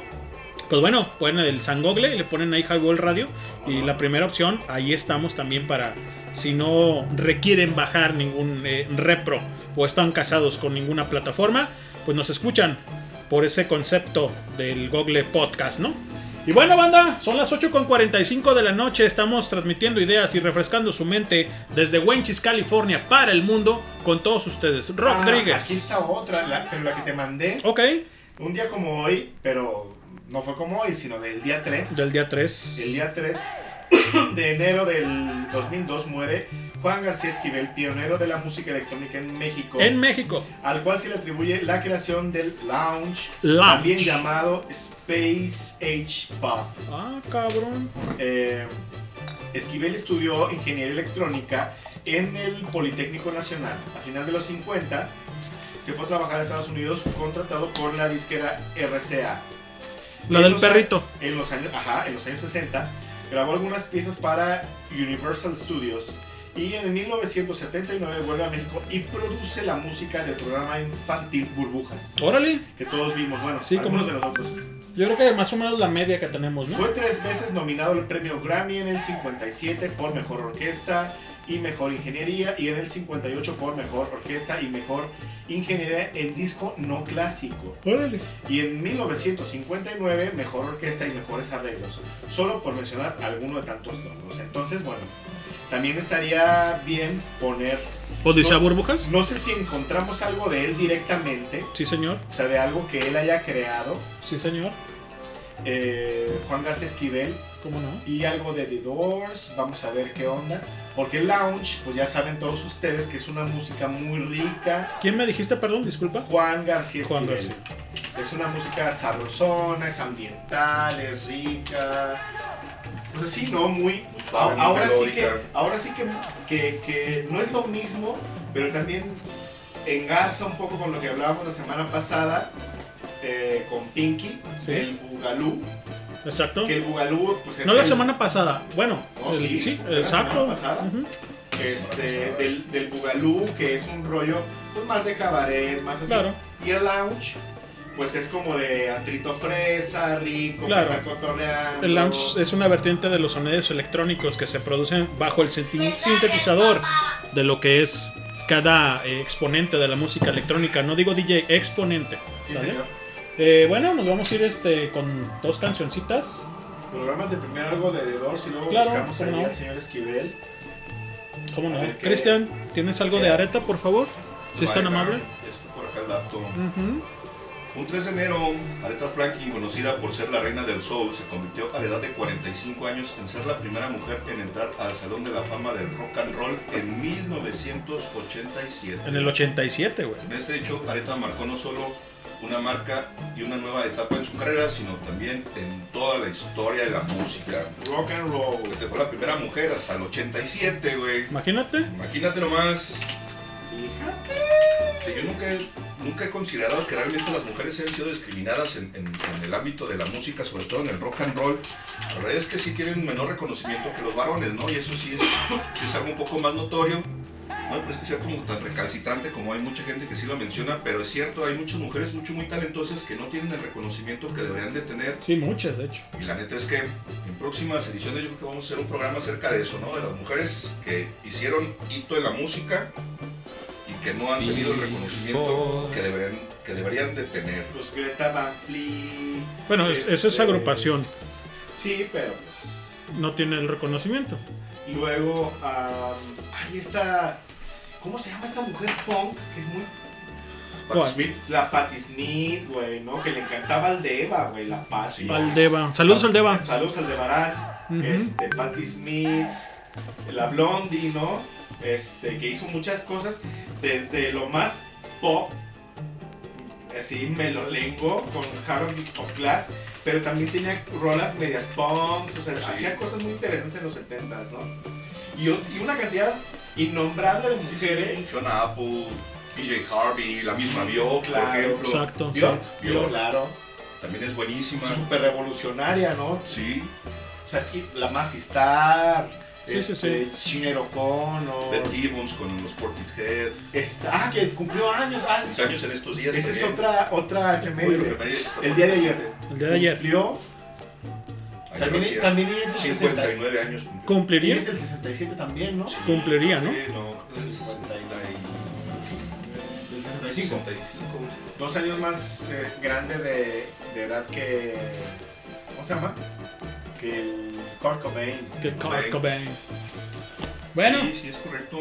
pues bueno, ponen el San Google y le ponen ahí Highball Radio. Y la primera opción, ahí estamos también para si no requieren bajar ningún eh, repro o están casados con ninguna plataforma, pues nos escuchan por ese concepto del Google Podcast, ¿no? Y bueno, banda, son las 8.45 de la noche, estamos transmitiendo ideas y refrescando su mente desde Wenchis, California, para el mundo, con todos ustedes. Ah, Rodríguez. aquí está otra, la, pero la que te mandé. Ok, Un día como hoy, pero no fue como hoy, sino del día 3. Del día 3. El día 3 de enero del 2002 muere Juan García Esquivel, pionero de la música electrónica en México, En México. al cual se le atribuye la creación del lounge, Lounge. también llamado Space Age Pop. Ah, cabrón. Eh, Esquivel estudió ingeniería electrónica en el Politécnico Nacional. A final de los 50 se fue a trabajar a Estados Unidos contratado por la disquera RCA. En del los perrito. En los, años, ajá, en los años 60 grabó algunas piezas para Universal Studios y en 1979 vuelve a México y produce la música del programa infantil Burbujas, Órale. que todos vimos, bueno, Sí, algunos no. de nosotros. Yo creo que más o menos la media que tenemos, ¿no? Fue tres veces nominado al premio Grammy en el 57 por Mejor Orquesta y Mejor Ingeniería y en el 58 por Mejor Orquesta y Mejor Ingeniería en Disco No Clásico. Órale. Y en 1959 Mejor Orquesta y Mejores Arreglos, solo por mencionar alguno de tantos logros. Entonces, bueno, también estaría bien poner... ¿Odisea no, Burbujas? no sé si encontramos algo de él directamente, Sí, señor. o sea, de algo que él haya creado, Sí, señor. eh, Juan García Esquivel, ¿Cómo no? y algo de The Doors, vamos a ver qué onda. Porque el lounge, pues ya saben todos ustedes que es una música muy rica. ¿Quién me dijiste, perdón? Disculpa. Juan García Juan Esquivel. Es una música sabrosona, es ambiental, es rica. Pues así, ¿no? Muy... suave, a- muy ahora sí, que, ahora sí que, que, que no es lo mismo, pero también engarza un poco con lo que hablábamos la semana pasada eh, con Pinky, Sí. el Bugalú. Exacto. Que el Bugalú, pues es No la el- semana pasada. Bueno, No, el- sí, sí, la exacto. semana pasada. Este, del, del Bugalú, que es un rollo pues, más de cabaret, más así. Claro. Y el lounge, pues es como de atrito fresa, rico, Claro. que está cotorreando. El lounge es una vertiente de los sonidos electrónicos que se producen bajo el sintetizador de lo que es cada eh, exponente de la música electrónica. No digo DJ, exponente. Sí, señor. Eh, bueno, nos vamos a ir este, con dos cancioncitas. Programas de primero algo de The Doors y luego Claro, buscamos ahí no. al señor Esquivel. ¿Cómo no? Cristian, ¿tienes algo de areta, por favor? Si es tan amable. ya está por acá el dato. Un 3 de enero, Aretha Franklin, conocida por ser la reina del soul, se convirtió a la edad de 45 años en ser la primera mujer en entrar al Salón de la Fama del Rock and Roll en 1987. En el 87, güey. En este hecho, Aretha marcó no solo una marca y una nueva etapa en su carrera, sino también en toda la historia de la música. Rock and roll. Porque fue la primera mujer hasta el 87, güey. Imagínate. Imagínate nomás. Fíjate. que yo nunca, he- nunca he considerado que realmente las mujeres hayan sido discriminadas en, en- en el ámbito de la música, sobre todo en el rock and roll. La verdad es que sí tienen menor reconocimiento que los varones, ¿no? Y eso sí es, sí es algo un poco más notorio. No me parece que sea como tan recalcitrante como hay mucha gente que sí lo menciona, pero es cierto, hay muchas mujeres mucho muy talentosas que no tienen el reconocimiento que deberían de tener. Sí, muchas, de hecho. Y la neta es que en próximas ediciones yo creo que vamos a hacer un programa acerca de eso, ¿no? De las mujeres que hicieron hito en la música y que no han tenido el reconocimiento que deberían, que deberían de tener. Pues Greta Van Fleet. Bueno, es- esa es este, agrupación. Sí, pero pues. No tiene el reconocimiento. Luego, am, ahí está. ¿Cómo se llama esta mujer punk? Que es muy. Smith, La Patti Smith, güey, ¿no? Que le encantaba al Deva, güey, la Patti. Aldeva. Saludos, Aldeva. Saludos al Debarán. Ujú. Este, Patti Smith, la Blondie, ¿no? Este, que hizo muchas cosas. Desde lo más pop, así melolengo, con Harold of Glass. Pero también tenía rolas medias punks, o sea, Sí. hacía cosas muy interesantes en los 70s, ¿no? Y una cantidad innombrable de mujeres. Fiona Apple, PJ Harvey, la misma Björk, Claro, por ejemplo. Exacto. ¿Vio? sí. ¿Vio? Claro. También es buenísima. Súper revolucionaria, ¿no? Sí, O sea, y la Massey Star, Sí, sí, este, Sinead O'Connor, Beth Gibbons con los Portishead. esta- ah, que cumplió años, ah, es- años en estos días. esa es también. otra, otra efeméride. Está El día de ayer. El día de ayer. Cumplió, también, tiene. también es del 60. 59 años cumplió. ¿Cumpliría? es del 67 también, ¿no? Sí, Cumpliría, ¿no? sí, no, es el 60 y- Del 65. 65. Dos años más eh, grande de, de edad que. ¿Cómo se llama? Que el Kurt Cobain. Que Kurt Cobain. Bueno, Sí, sí, es correcto.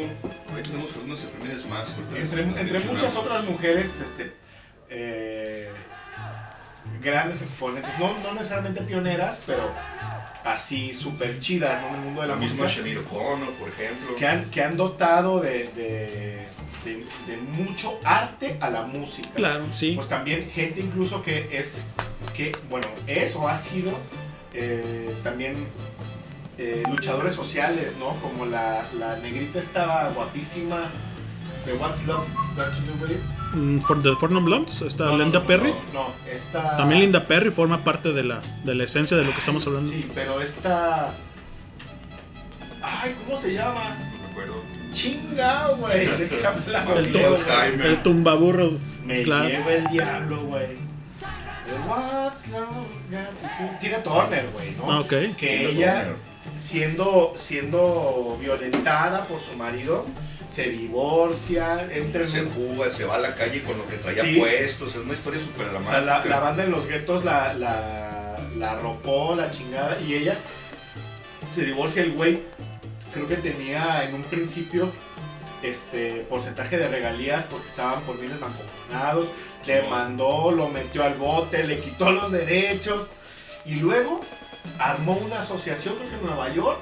Ahí tenemos algunas enfermedades más. Entre, entre muchas otras mujeres, este. eh, grandes exponentes, no, no necesariamente pioneras, pero así súper chidas ¿no? en el mundo de la, La misma música. Shaniro O'Connor, por ejemplo. que han, que han dotado de, de- de- de mucho arte a la música. Claro, sí. Pues también gente incluso que es, que bueno, es o ha sido eh, también eh, luchadores sociales, ¿no? Como la, la negrita estaba guapísima de What's Love Got to Do With It. Mm, For the Four Non Blondes, está No, no, Linda no, Perry. No, no, esta... También Linda Perry forma parte de la, de la esencia de lo que estamos hablando. Sí, pero esta... Ay, ¿cómo se llama? No me acuerdo. Chinga, güey. El. Jaime. el tumbaburros. Me claro. lleva el diablo, güey. The What's Love Tina Turner, güey, ¿no? Ah, ok. Que Tina ella, Turner. siendo, siendo violentada por su marido, se divorcia, entra en Se fuga, se va a la calle con lo que traía Sí. puestos. Es una historia súper O dramática. sea, la, la banda en los guetos la, la, la arropó, la chingada, y ella se divorcia el güey. Creo que tenía en un principio este porcentaje de regalías porque estaban por bienes mancomunados. Sí, Demandó, lo metió al bote, le quitó los derechos. Y luego armó una asociación, creo que en Nueva York,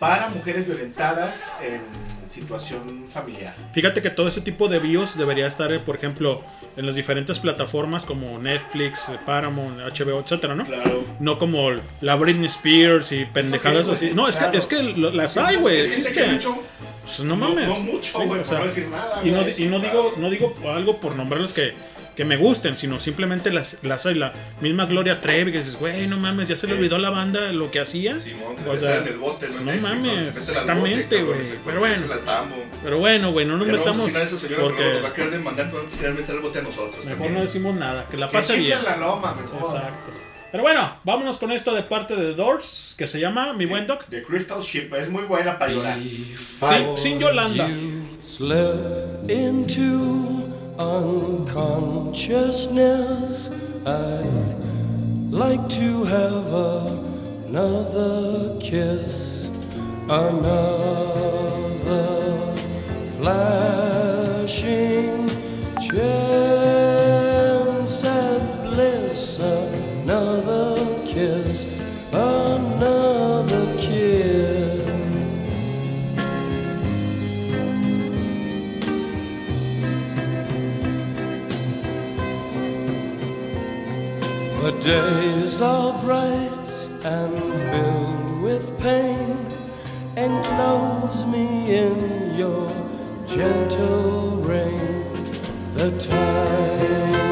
para mujeres violentadas en situación familiar. Fíjate que todo ese tipo de bios debería estar, eh, por ejemplo, en las diferentes plataformas como Netflix, Paramount, HBO, etcétera, ¿no? Claro. No como la Britney Spears y pendejadas así. No, es claro. que, es que las hay, güey. Existen. Pues no mames. No, mucho, Sí, güey, o sea, no decir nada. Y no, y no digo, no digo algo por nombrarlos que, que me gusten, sino simplemente las, las. La misma Gloria Trevi que dices, güey, no mames, ya se le olvidó a la banda lo que hacía. Simón, O se sea, en el bote, no México, mames, exactamente, güey, pero bueno. Pero bueno, güey, no nos no metamos porque nos va a querer demandar, va a querer meter el bote a nosotros. mejor también. no decimos nada, que la pase bien. en la loma, mejor. Exacto. Pero bueno, vámonos con esto de parte de Doors, que se llama Mi Buen Doc. The Crystal Ship es muy buena para llorar. Sin, sin Yolanda. Slip into unconsciousness. I'd like to have another kiss, another flashing chance at bliss, another kiss, another The days are bright and filled with pain. Enclose me in your gentle rain. The time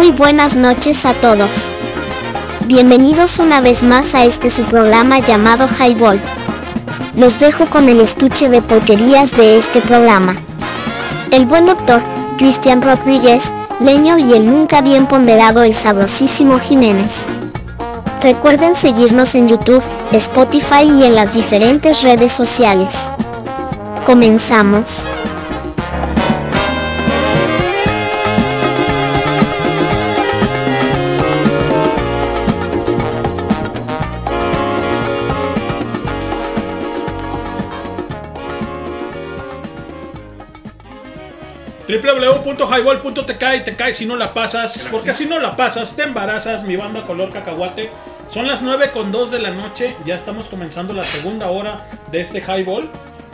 Muy buenas noches a todos. Bienvenidos una vez más a este su programa llamado Highball. Los dejo con el estuche de porquerías de este programa. El buen doctor, Cristian Rodríguez, Leño y el nunca bien ponderado el sabrosísimo Jiménez. Recuerden seguirnos en YouTube, Spotify y en las diferentes redes sociales. Comenzamos. www.highball.tk y te caes si no la pasas, porque si no la pasas te embarazas, mi banda color cacahuate. Son las 9 con 2 de la noche, ya estamos comenzando la segunda hora de este Highball.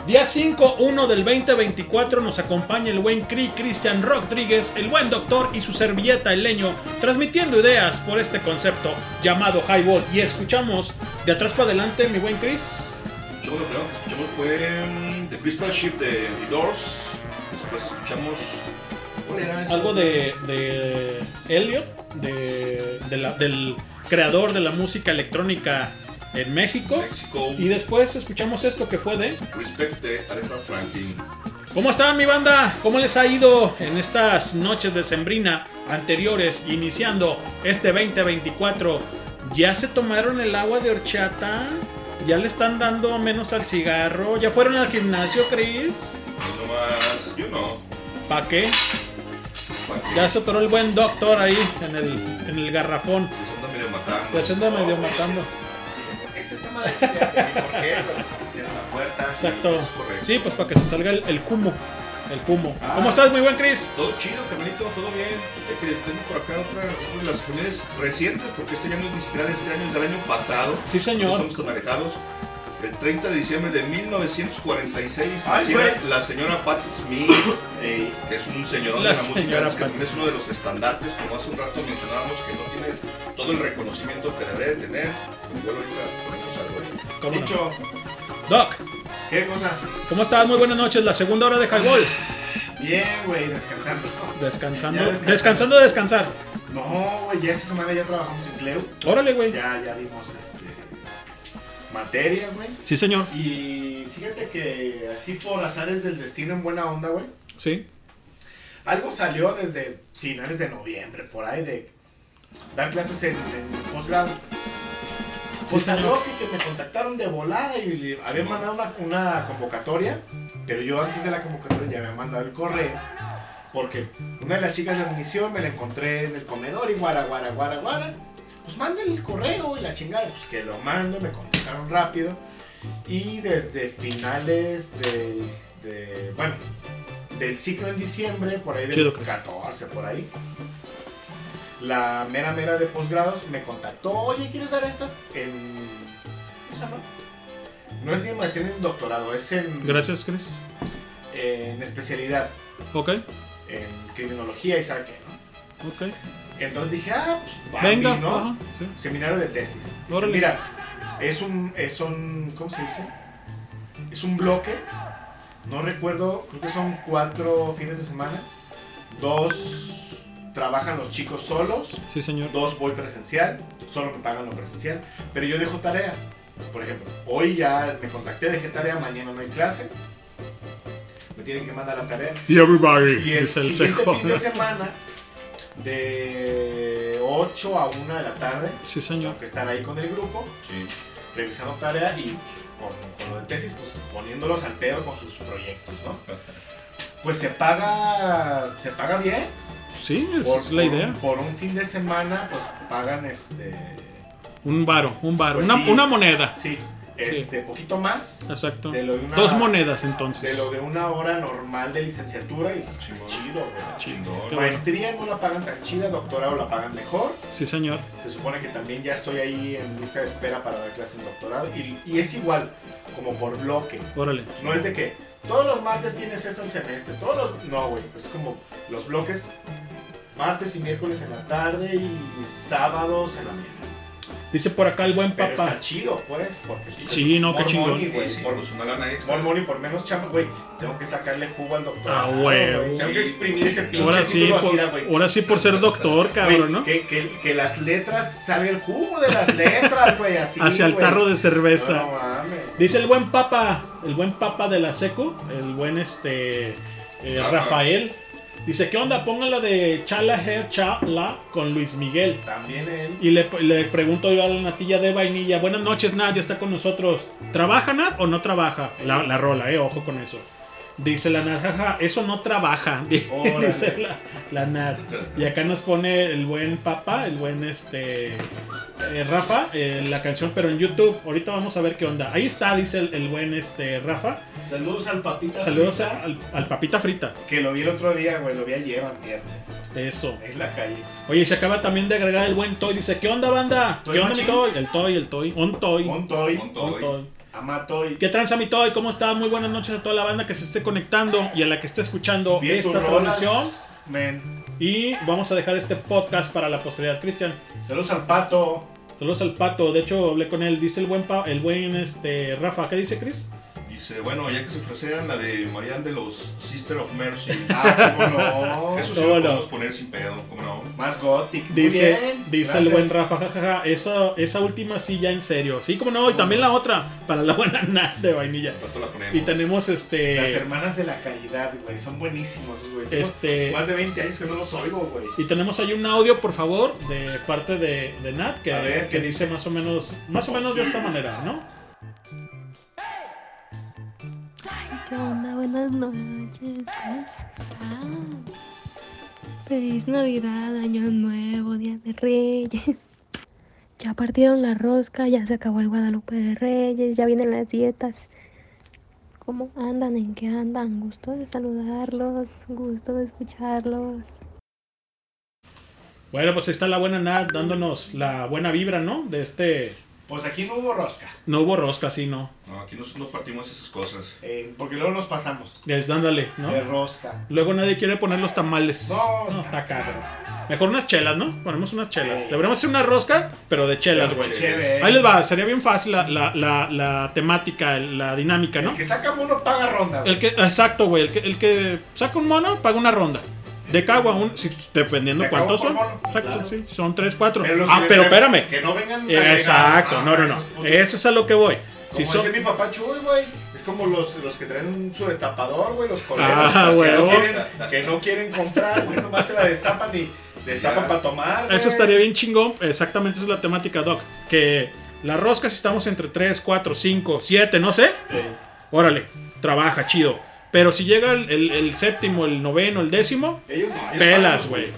Día 5-1 del 2024 nos acompaña el buen Cri Cristian Rodríguez, el buen doctor y su servilleta el leño, transmitiendo ideas por este concepto llamado Highball. Y escuchamos de atrás para adelante, mi buen Chris. Escuchamos, lo primero que escuchamos fue mm, The Crystal Ship de The Doors. Después escuchamos. Algo de, de Elliot, de, de la- del creador de la música electrónica en México. México. Y después escuchamos esto que fue de... Respect de Aretha Franklin. ¿Cómo están mi banda? ¿Cómo les ha ido en estas noches de sembrina anteriores, iniciando este 2024? ¿Ya se tomaron el agua de horchata? ¿Ya le están dando menos al cigarro? ¿Ya fueron al gimnasio, Chris? No nomás, yo no. ¿Para qué? Ya se atoró el buen doctor ahí en el, en el garrafón. Pues anda medio matando. Pues anda medio matando. Dije, ¿por qué está madre? ¿Por qué? Se cierra la puerta. Exacto. Sí, pues para que se salga el, el humo. El humo. Ah. ¿Cómo estás, muy buen Chris? Todo chido, carnalito, todo bien. Es que tengo por acá otra, otra de las efemérides recientes, porque este ya no es ni siquiera de este año, es del año pasado. Sí, No señor. estamos tan alejados. El 30 de diciembre de 1946 Ay, la señora Patti Smith, que es un señorón La de la música, es que Patti. también es uno de los estandartes, como hace un rato mencionábamos, que no tiene todo el reconocimiento que debería de tener. Igual ahorita ponemos algo Doc, ¿qué cosa? ¿cómo estás? Muy buenas noches. La segunda hora de Highball. Bien, güey, descansando. Descansando. Descansando. De descansar. No, güey, ya esta semana ya trabajamos en Cleo. Órale, güey. Ya, ya dimos este, materia, güey. Sí, señor. Y fíjate que así por azares del destino en buena onda, güey. Sí. Algo salió desde finales de noviembre, por ahí, de dar clases en, en posgrado. Pues Sí, salió que, que me contactaron de volada y le habían mandado una, una convocatoria, pero yo antes de la convocatoria ya había mandado el correo, porque una de las chicas de admisión me la encontré en el comedor y guara, guara, guara, guara. Pues manden el correo y la chingada, pues que lo mando, me contestaron rápido. Y desde finales del, de, bueno, del ciclo en diciembre, por ahí del Chido, creo. 14, por ahí, la mera mera de posgrados me contactó, oye, ¿quieres dar estas en... ¿Cómo se llama? No es ni maestría ni en doctorado, es en, Gracias, Chris. en especialidad, Ok. en criminología y sabe qué, ¿no? Ok. Entonces dije, ah, pues va, Venga. ¿no? Ajá, sí. Seminario de tesis. Dice. Mira, es un, es un, ¿cómo se dice? Es un bloque, no recuerdo, creo que son cuatro fines de semana. Dos trabajan los chicos solos, Sí, señor. dos voy presencial, solo me pagan lo presencial, pero yo dejo tarea. Por ejemplo, hoy ya me contacté, dejé tarea, mañana no hay clase. Me tienen que mandar la tarea. Y everybody. Y el es el siguiente fin de semana, de 8 a 1 de la tarde, Sí, señor. tengo que estar ahí con el grupo, Sí. Revisando tarea y con, con lo de tesis, pues poniéndolos al pedo con sus proyectos, ¿no? Pues se paga, se paga bien. Sí, esa Por, es la por idea. un- por un fin de semana, pues pagan este. Un varo, un varo. Pues una, sí. una moneda. Sí, este, poquito más. Exacto. De lo de una- Dos monedas, De entonces. lo de una hora normal de licenciatura y Chingón. chido, güey. Chingón. Bueno. Maestría no la pagan tan chida, doctorado la pagan mejor. Sí, señor. Se supone que también ya estoy ahí en lista de espera para dar clases en doctorado. Y, y es igual, como por bloque. Órale. No es de que todos los martes tienes esto el semestre. Todos los. No, güey. Es como los bloques martes y miércoles en la tarde y sábados en la mañana. Dice por acá el buen Pero está papá. chido, pues. Porque Sí, no, qué chingón. money, güey, Sí, por- por una lana extra. More money por menos chamba, güey. Tengo que sacarle jugo al doctor. Ah, huevo. Tengo que exprimir ese pinche Ahora sí, título así, por, güey. ahora sí por ser doctor, cabrón, Güey, ¿no? que, que, que las letras salga el jugo de las letras, güey, así. Hacia el güey. tarro de cerveza. No, no mames. Dice el buen papa, el buen papa de la seco, el buen este eh, Rafa. Rafael. Dice, ¿qué onda? Póngala de Chala Head Chala con Luis Miguel. También él. Y le, le pregunto yo a la natilla de vainilla, buenas noches Nat, ya está con nosotros. ¿Trabaja Nat o no trabaja? La, la rola, eh, ojo con eso. Dice la Nat, jaja, eso no trabaja. Órale. Dice la, la Nat. Y acá nos pone el buen papa, el buen este eh, Rafa, eh, la canción, pero en YouTube. Ahorita vamos a ver qué onda. Ahí está, dice el, el buen este Rafa. Saludos al papita. Saludos frita, al, al papita frita. Que lo vi el otro día, güey. Lo vi ayer, antier. Eso. En la calle. Oye, y se acaba también de agregar el buen Toy. Dice, ¿qué onda, banda? Toy ¿Qué onda, mi. Toy? El Toy, el Toy. On Toy. Un toy. Un toy. On Toy. Amatoy. ¿Qué tranza mi Toy? ¿Cómo estás? Muy buenas noches a toda la banda que se esté conectando y a la que esté escuchando Bien esta transmisión. men. Y vamos a dejar este podcast para la posteridad, Cristian. Saludos al pato. Saludos al pato. De hecho, hablé con él. Dice el buen, pa- el buen este, Rafa. ¿Qué dice, Chris? Dice, bueno, ya que se ofrecean la de Marianne de los Sister of Mercy. Ah, cómo no. Eso sí ¿Cómo lo no? podemos poner sin pedo, ¿cómo no? Más gothic. Muy Dice, bien, dice el buen. Rafa, jajaja. Eso, esa última sí, ya en serio. Sí, como no. Y también la otra, para la buena Nat de vainilla. La ponemos. Y tenemos este. Las hermanas de la caridad, güey. Son buenísimos, güey. Este- Más de 20 años que no los oigo, güey. Y tenemos ahí un audio, por favor, de parte de, de Nat, que, ver, que ¿qué dice más o menos, más o menos de esta manera, ¿no? ¿Qué onda? Buenas noches. Feliz Navidad, Año Nuevo, Día de Reyes. Ya partieron la rosca, ya se acabó el Guadalupe de Reyes, ya vienen las dietas. ¿Cómo andan? ¿En qué andan? Gusto de saludarlos, gusto de escucharlos. Bueno, pues ahí está la buena Nat dándonos la buena vibra, ¿no? De este. Pues aquí no hubo rosca. No hubo rosca, sí, ¿no? No, aquí no, no partimos esas cosas. eh, porque luego nos pasamos. Es dándole, ¿no? De rosca. Luego nadie quiere poner los tamales. No, está está cabrón. Mejor unas chelas, ¿no? Ponemos unas chelas. Sí. Deberíamos hacer una rosca, pero de chelas, güey. Ahí les va, sería bien fácil la, la, la, la temática, la dinámica, ¿no? El que saca mono paga ronda, güey. El que, exacto, güey. El que, el que saca un mono paga una ronda. De cagua, un, si- dependiendo De cuántos son. mono, Exacto, claro. sí. Son 3, 4. Pero los Ah, que- pero espérame. Que no vengan. Eh, Exacto, no, no, no. Esos putos- Eso es a lo que voy. Si Como son. dice mi papá Chuy, güey. Es como los, los que traen su destapador, güey, los colegas. Ah, que, huevo. no quieren, que no quieren comprar, güey. Nomás se la destapan y destapan para tomar. güey. Eso estaría bien chingón. Exactamente, esa es la temática, Doc. Que la rosca, si estamos entre 3, 4, 5, 7, no sé. Órale, trabaja, chido. Pero si llega el, el- el séptimo, el noveno, el décimo, Ellos no. ellos pelas, güey.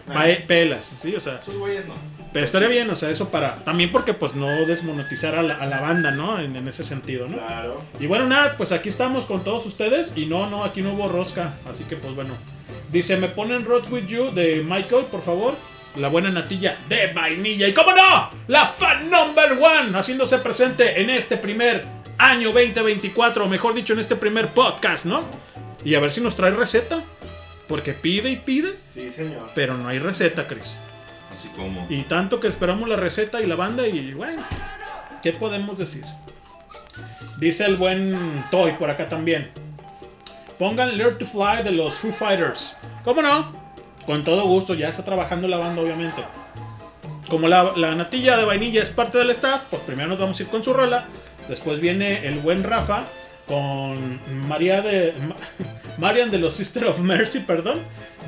Pelas, sí, o sea. Esos güeyes no. Pero estaría bien, o sea, eso para. También porque, pues, no desmonetizar a la, a la banda, ¿no? En, en ese sentido, ¿no? Claro. Y bueno, nada, pues aquí estamos con todos ustedes. Y no, no, aquí no hubo rosca. Así que, pues bueno. Dice, me ponen Road With You de Michael, por favor. La buena natilla de vainilla. Y cómo no, la fan number one haciéndose presente en este primer año 2024. O mejor dicho, en este primer podcast, ¿no? Y a ver si nos trae receta. Porque pide y pide, Sí, señor. pero no hay receta, Chris. Así como. Y tanto que esperamos la receta y la banda y bueno, ¿qué podemos decir? Dice el buen Toy por acá también. Pongan Learn to Fly de los Foo Fighters. ¿Cómo no? Con todo gusto, ya está trabajando la banda obviamente. Como la, la natilla de vainilla es parte del staff, pues primero nos vamos a ir con su rola. Después viene el buen Rafa con María de Ma- Marian de los Sister of Mercy, perdón.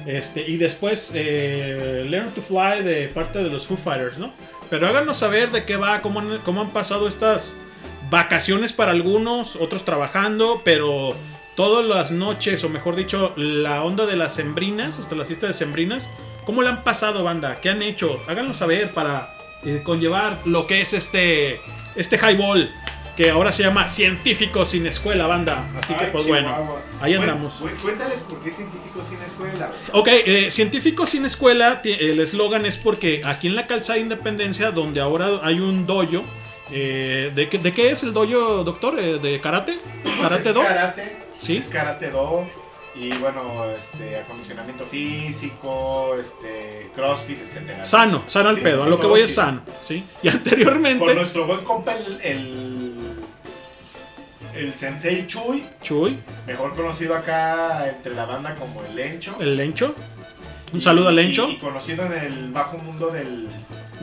Este, y después eh, Learn to Fly de parte de los Foo Fighters, ¿no? Pero háganos saber de qué va, cómo han, pasado estas vacaciones para algunos, otros trabajando, pero todas las noches, o mejor dicho, la onda de las sembrinas, hasta las fiestas de sembrinas, ¿cómo le han pasado, banda? ¿Qué han hecho? Háganlo saber para eh, conllevar lo que es este, este highball, que ahora se llama Científico sin Escuela, banda. Así que, pues Chihuahua. bueno, ahí andamos. cu- Cuéntales por qué científicos sin escuela. Ok, eh, Científicos sin Escuela, el eslogan es porque aquí en la calzada Independencia, donde ahora hay un dojo, eh, ¿de, qué, ¿de qué es el dojo, doctor? Eh, ¿De karate? ¿Karate es do? karate. Sí. Es karate do. Y bueno, este, acondicionamiento físico, este, crossfit, etcétera. Sano, sano al Sí, pedo. A lo que voy es sano. ¿sí? Y anteriormente, Por nuestro buen compa, el, el, el Sensei Chuy, Chuy, mejor conocido acá entre la banda como el Lencho. el Lencho. Un saludo al Lencho. Y, y conocido en el bajo mundo del,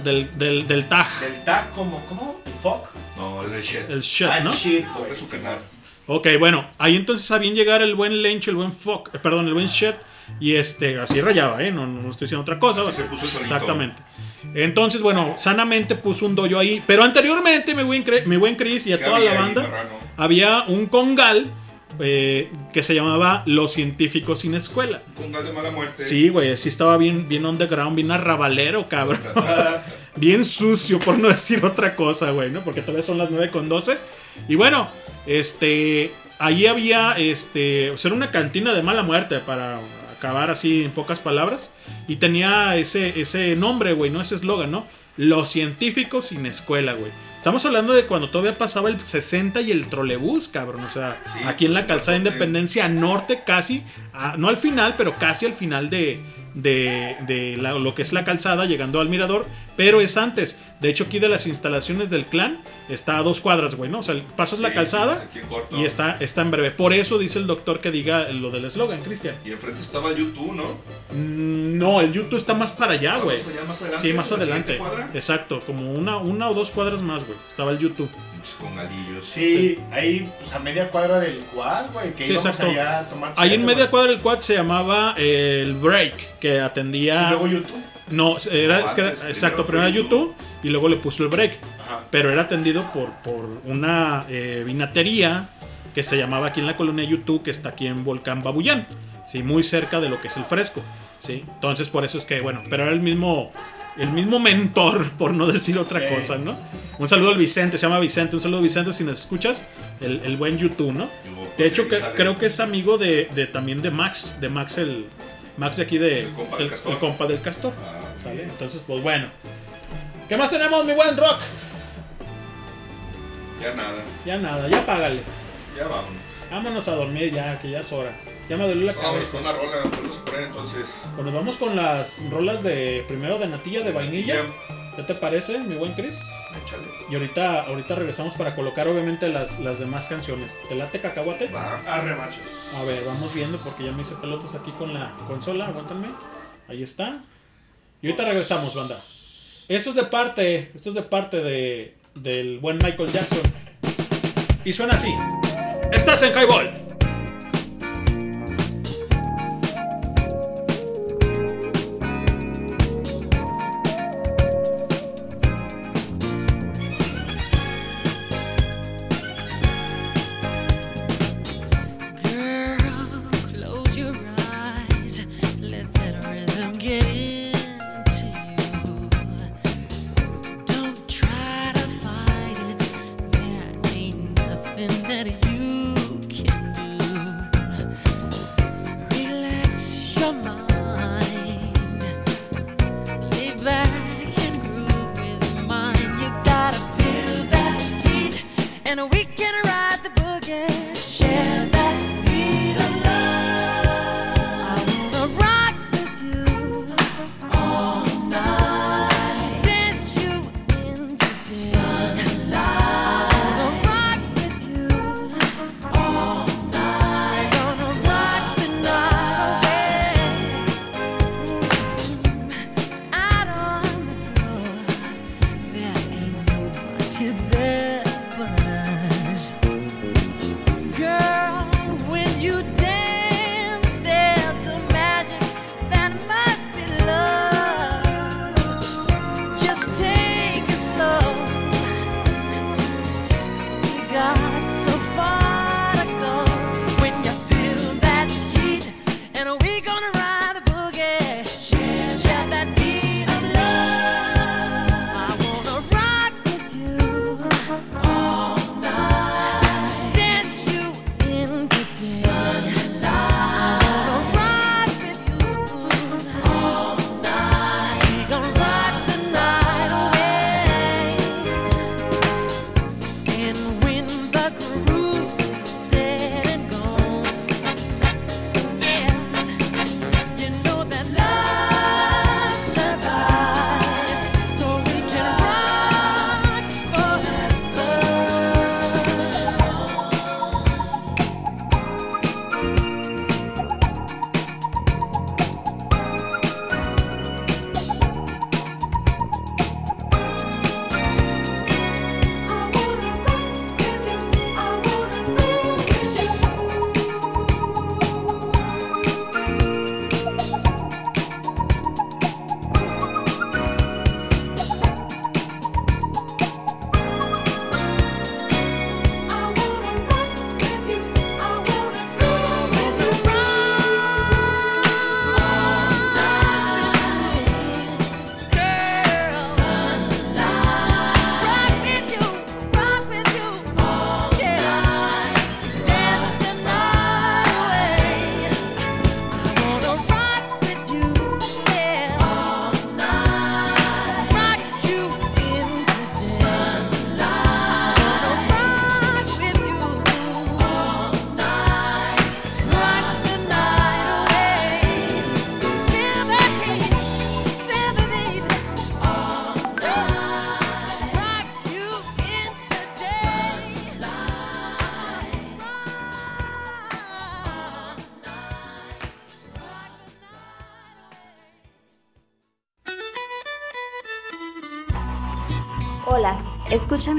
Del, del, del tag. del tag como, ¿cómo? El folk. No, el shit. El shit, Ah, el ¿no? shit, Fue güey. su canal. Ok, bueno, ahí entonces sabían llegar el buen Lencho, el buen Fuck, eh, perdón, el buen Shit, y este, así rayaba, ¿eh? No, no estoy diciendo otra cosa. Así se puso solito. Exactamente. Entonces, bueno, sanamente puso un dojo ahí, pero anteriormente, mi buen, Cre- mi buen Chris y a ¿Qué toda la banda, marrano? Había un congal eh, que se llamaba Los Científicos Sin Escuela. Con gas de mala muerte. Sí, güey, sí estaba bien, bien underground, bien arrabalero, cabrón. bien sucio, por no decir otra cosa, güey, ¿no? Porque todavía son las 9 con 12. Y bueno, este. Ahí había, este. O sea, era una cantina de mala muerte, para acabar así en pocas palabras. Y tenía ese, ese nombre, güey, ¿no? Ese eslogan, ¿no? Los científicos sin escuela, güey. Estamos hablando de cuando todavía pasaba el 60 y el trolebús, cabrón. O sea, Sí, aquí en la súper calzada de. Independencia Norte, casi, a- no al final, pero casi al final de, de, de la- lo que es la calzada, llegando al mirador, pero es antes. De hecho, aquí de las instalaciones del clan está a dos cuadras, güey, ¿no? O sea, pasas la calzada y está, está en breve. Por eso dice el doctor que diga lo del eslogan, Cristian. Y enfrente estaba el YouTube, ¿no? Mm, No, el YouTube está más para allá, Ah, güey. más allá, más adelante, Sí, más adelante. cuadra. Exacto, como una, una o dos cuadras más, güey. Estaba el YouTube. Pinches Con galillos. Sí, ahí, pues a media cuadra del quad, güey, que Sí, íbamos exacto. allá a tomar Ahí en media cuadra del quad se llamaba eh, el Break, que atendía. Y luego YouTube. No, era, No, es que era- antes, exacto, primero pero era YouTube y luego le puso el break. Ajá. Pero era atendido por, por una eh, vinatería que se llamaba aquí en la colonia YouTube, que está aquí en Volcán Babuyán, ¿sí? muy cerca de lo que es el fresco. ¿sí? Entonces, por eso es que, bueno, pero era el mismo, el mismo mentor, por no decir otra cosa, ¿no? Un saludo al Vicente, se llama Vicente, un saludo Vicente si nos escuchas, el, el buen YouTube, ¿no? De hecho, que- creo que es amigo de, de- también de Max, de Max el Max de aquí de El compa del el- Castor. el compa del castor. Ah, ¿Sale? Entonces, pues bueno. ¿Qué más tenemos, mi buen rock? Ya nada. Ya nada, ya págale. Ya vámonos. Vámonos a dormir ya, que ya es hora. Ya me dolió la cabeza. con una rola. Vamos a poner entonces. Pues nos vamos con las rolas de primero de natilla de vainilla. ¿Qué te parece, mi buen Chris? échale. Y ahorita, ahorita regresamos para colocar obviamente las, las demás canciones. ¿Te late cacahuate? Va. Arre, machos. A ver, vamos viendo porque ya me hice pelotas aquí con la consola. Aguántame. Ahí está. Y ahorita regresamos, banda. Esto es de parte, esto es de parte de, del buen Michael Jackson. Y suena así. Estás en Highball.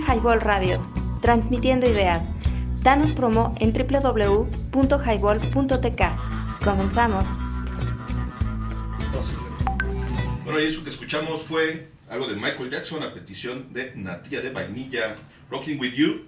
Highball Radio, transmitiendo ideas. Danos promo en www.highball.tk. Comenzamos. Bueno, y eso que escuchamos fue algo de Michael Jackson a petición de Natilla de Vainilla, Rocking With You.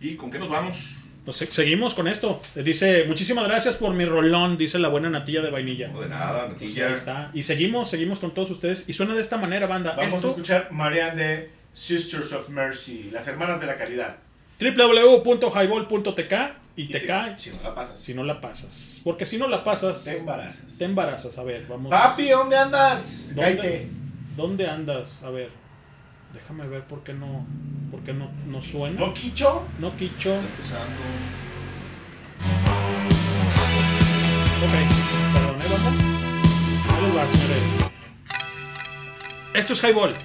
¿Y con qué nos vamos? Pues se- seguimos con esto. Dice, muchísimas gracias por mi rolón, dice la buena natilla de vainilla. No de nada, Pues Natilla. ahí está. Y seguimos, seguimos con todos ustedes. Y suena de esta manera, banda. Vamos a escuchar Marianne de Sisters of Mercy, las hermanas de la caridad. www.highball.tk y te te- cae Si no la pasas, si no la pasas. Porque si no la pasas, te embarazas. te embarazas. A ver, vamos. Papi, ¿dónde andas? ¿Dónde? Cállate. ¿Dónde andas? A ver. Déjame ver por qué no, por qué no, no suena. ¿No, Quicho? No, Quicho. Empezando. Ok, perdón, ¿eh, banda? Ahí les va, señores. Esto es Highball.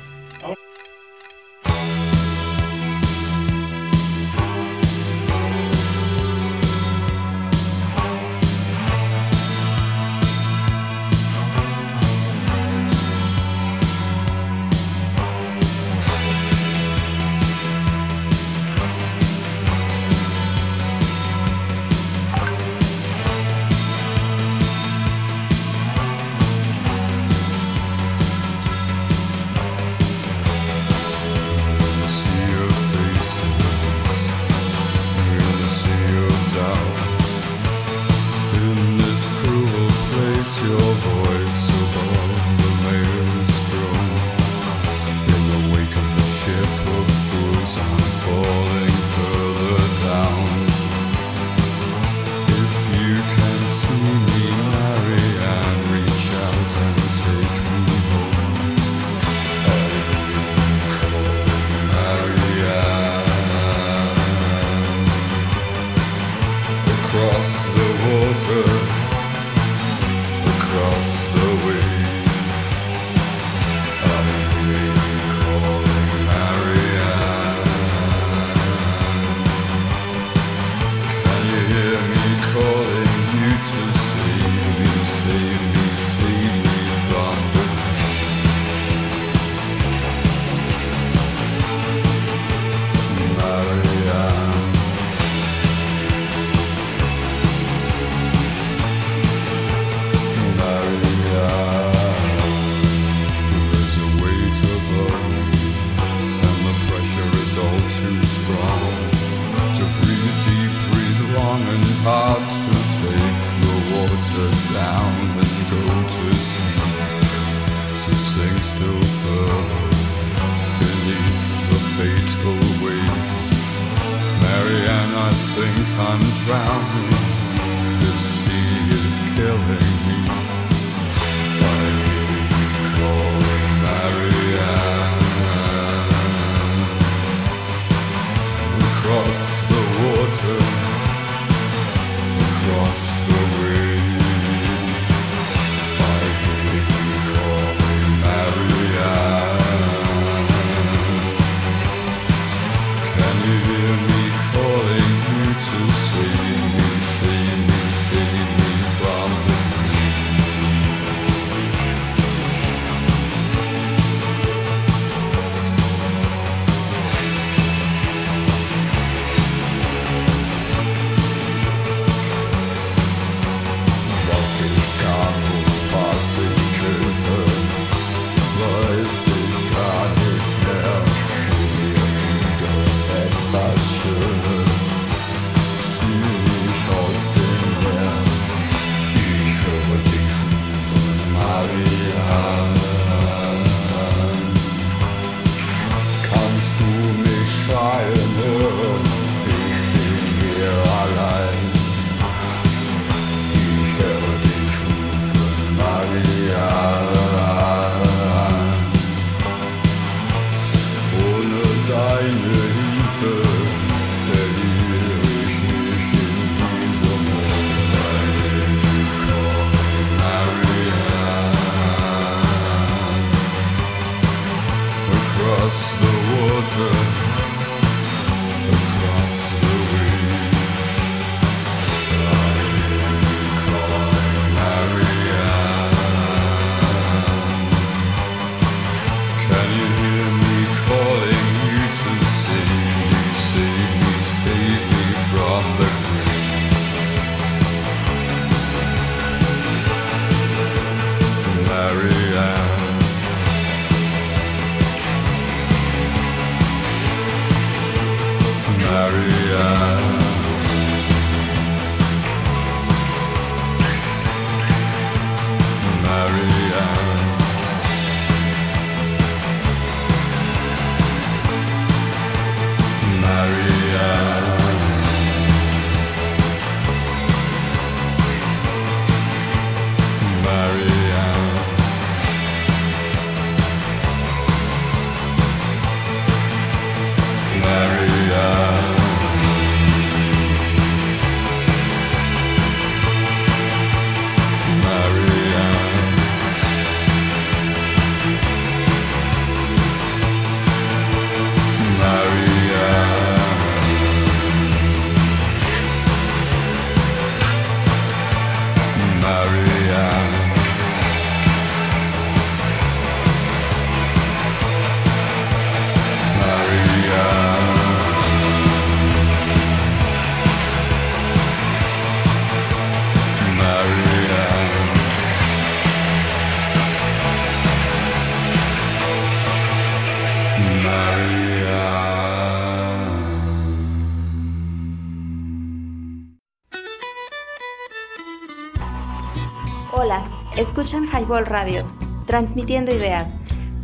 Escuchan Highball Radio, transmitiendo ideas.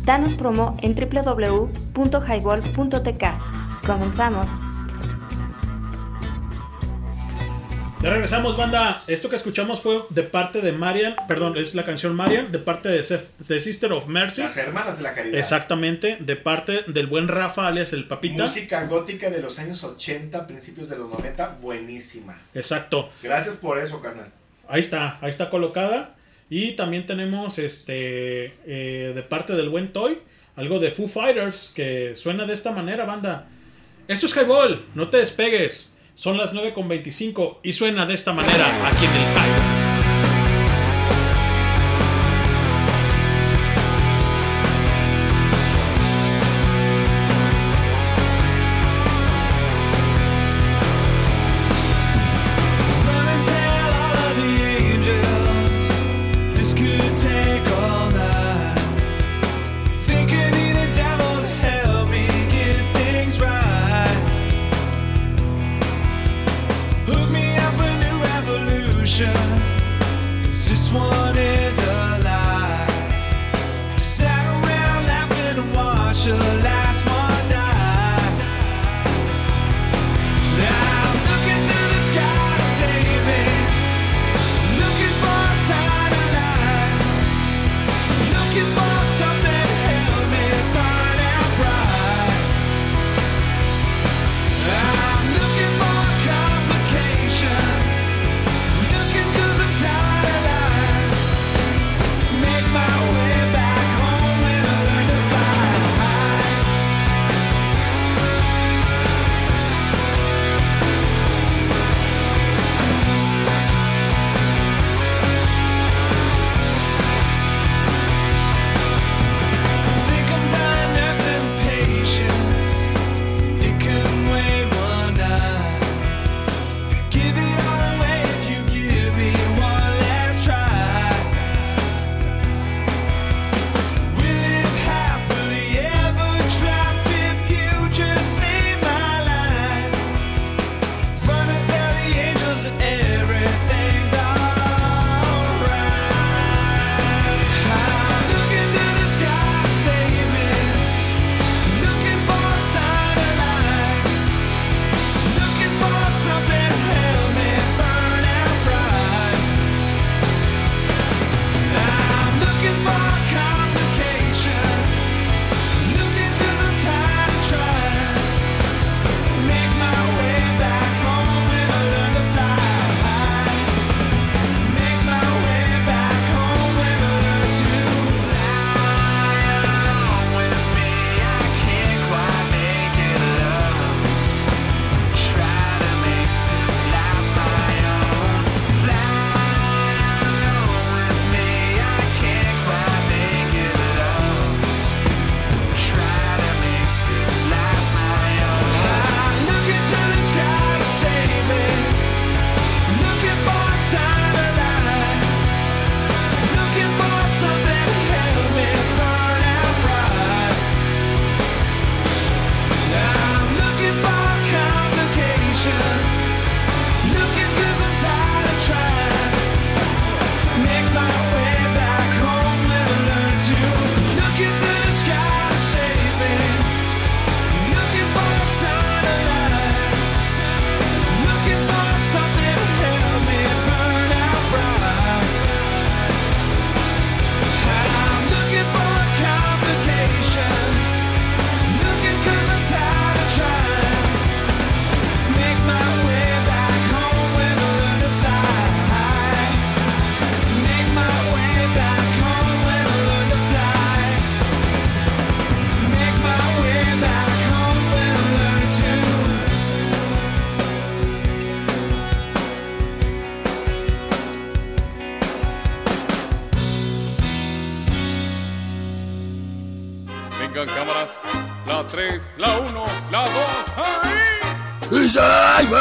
Danos promo en www.highball.tk. Comenzamos. Ya regresamos, banda. Esto que escuchamos fue de parte de Marian, perdón, es la canción Marian, de parte de, Sef- de Sister of Mercy. Las hermanas de la caridad. Exactamente, de parte del buen Rafa, alias el Papita. Música gótica de los años 80, principios de los 90, buenísima. Exacto. Gracias por eso, carnal. Ahí está, ahí está colocada. Y también tenemos este eh, de parte del buen Toy, algo de Foo Fighters que suena de esta manera, banda. Esto es Highball, no te despegues. Son las 9.25 y suena de esta manera aquí en el Highball.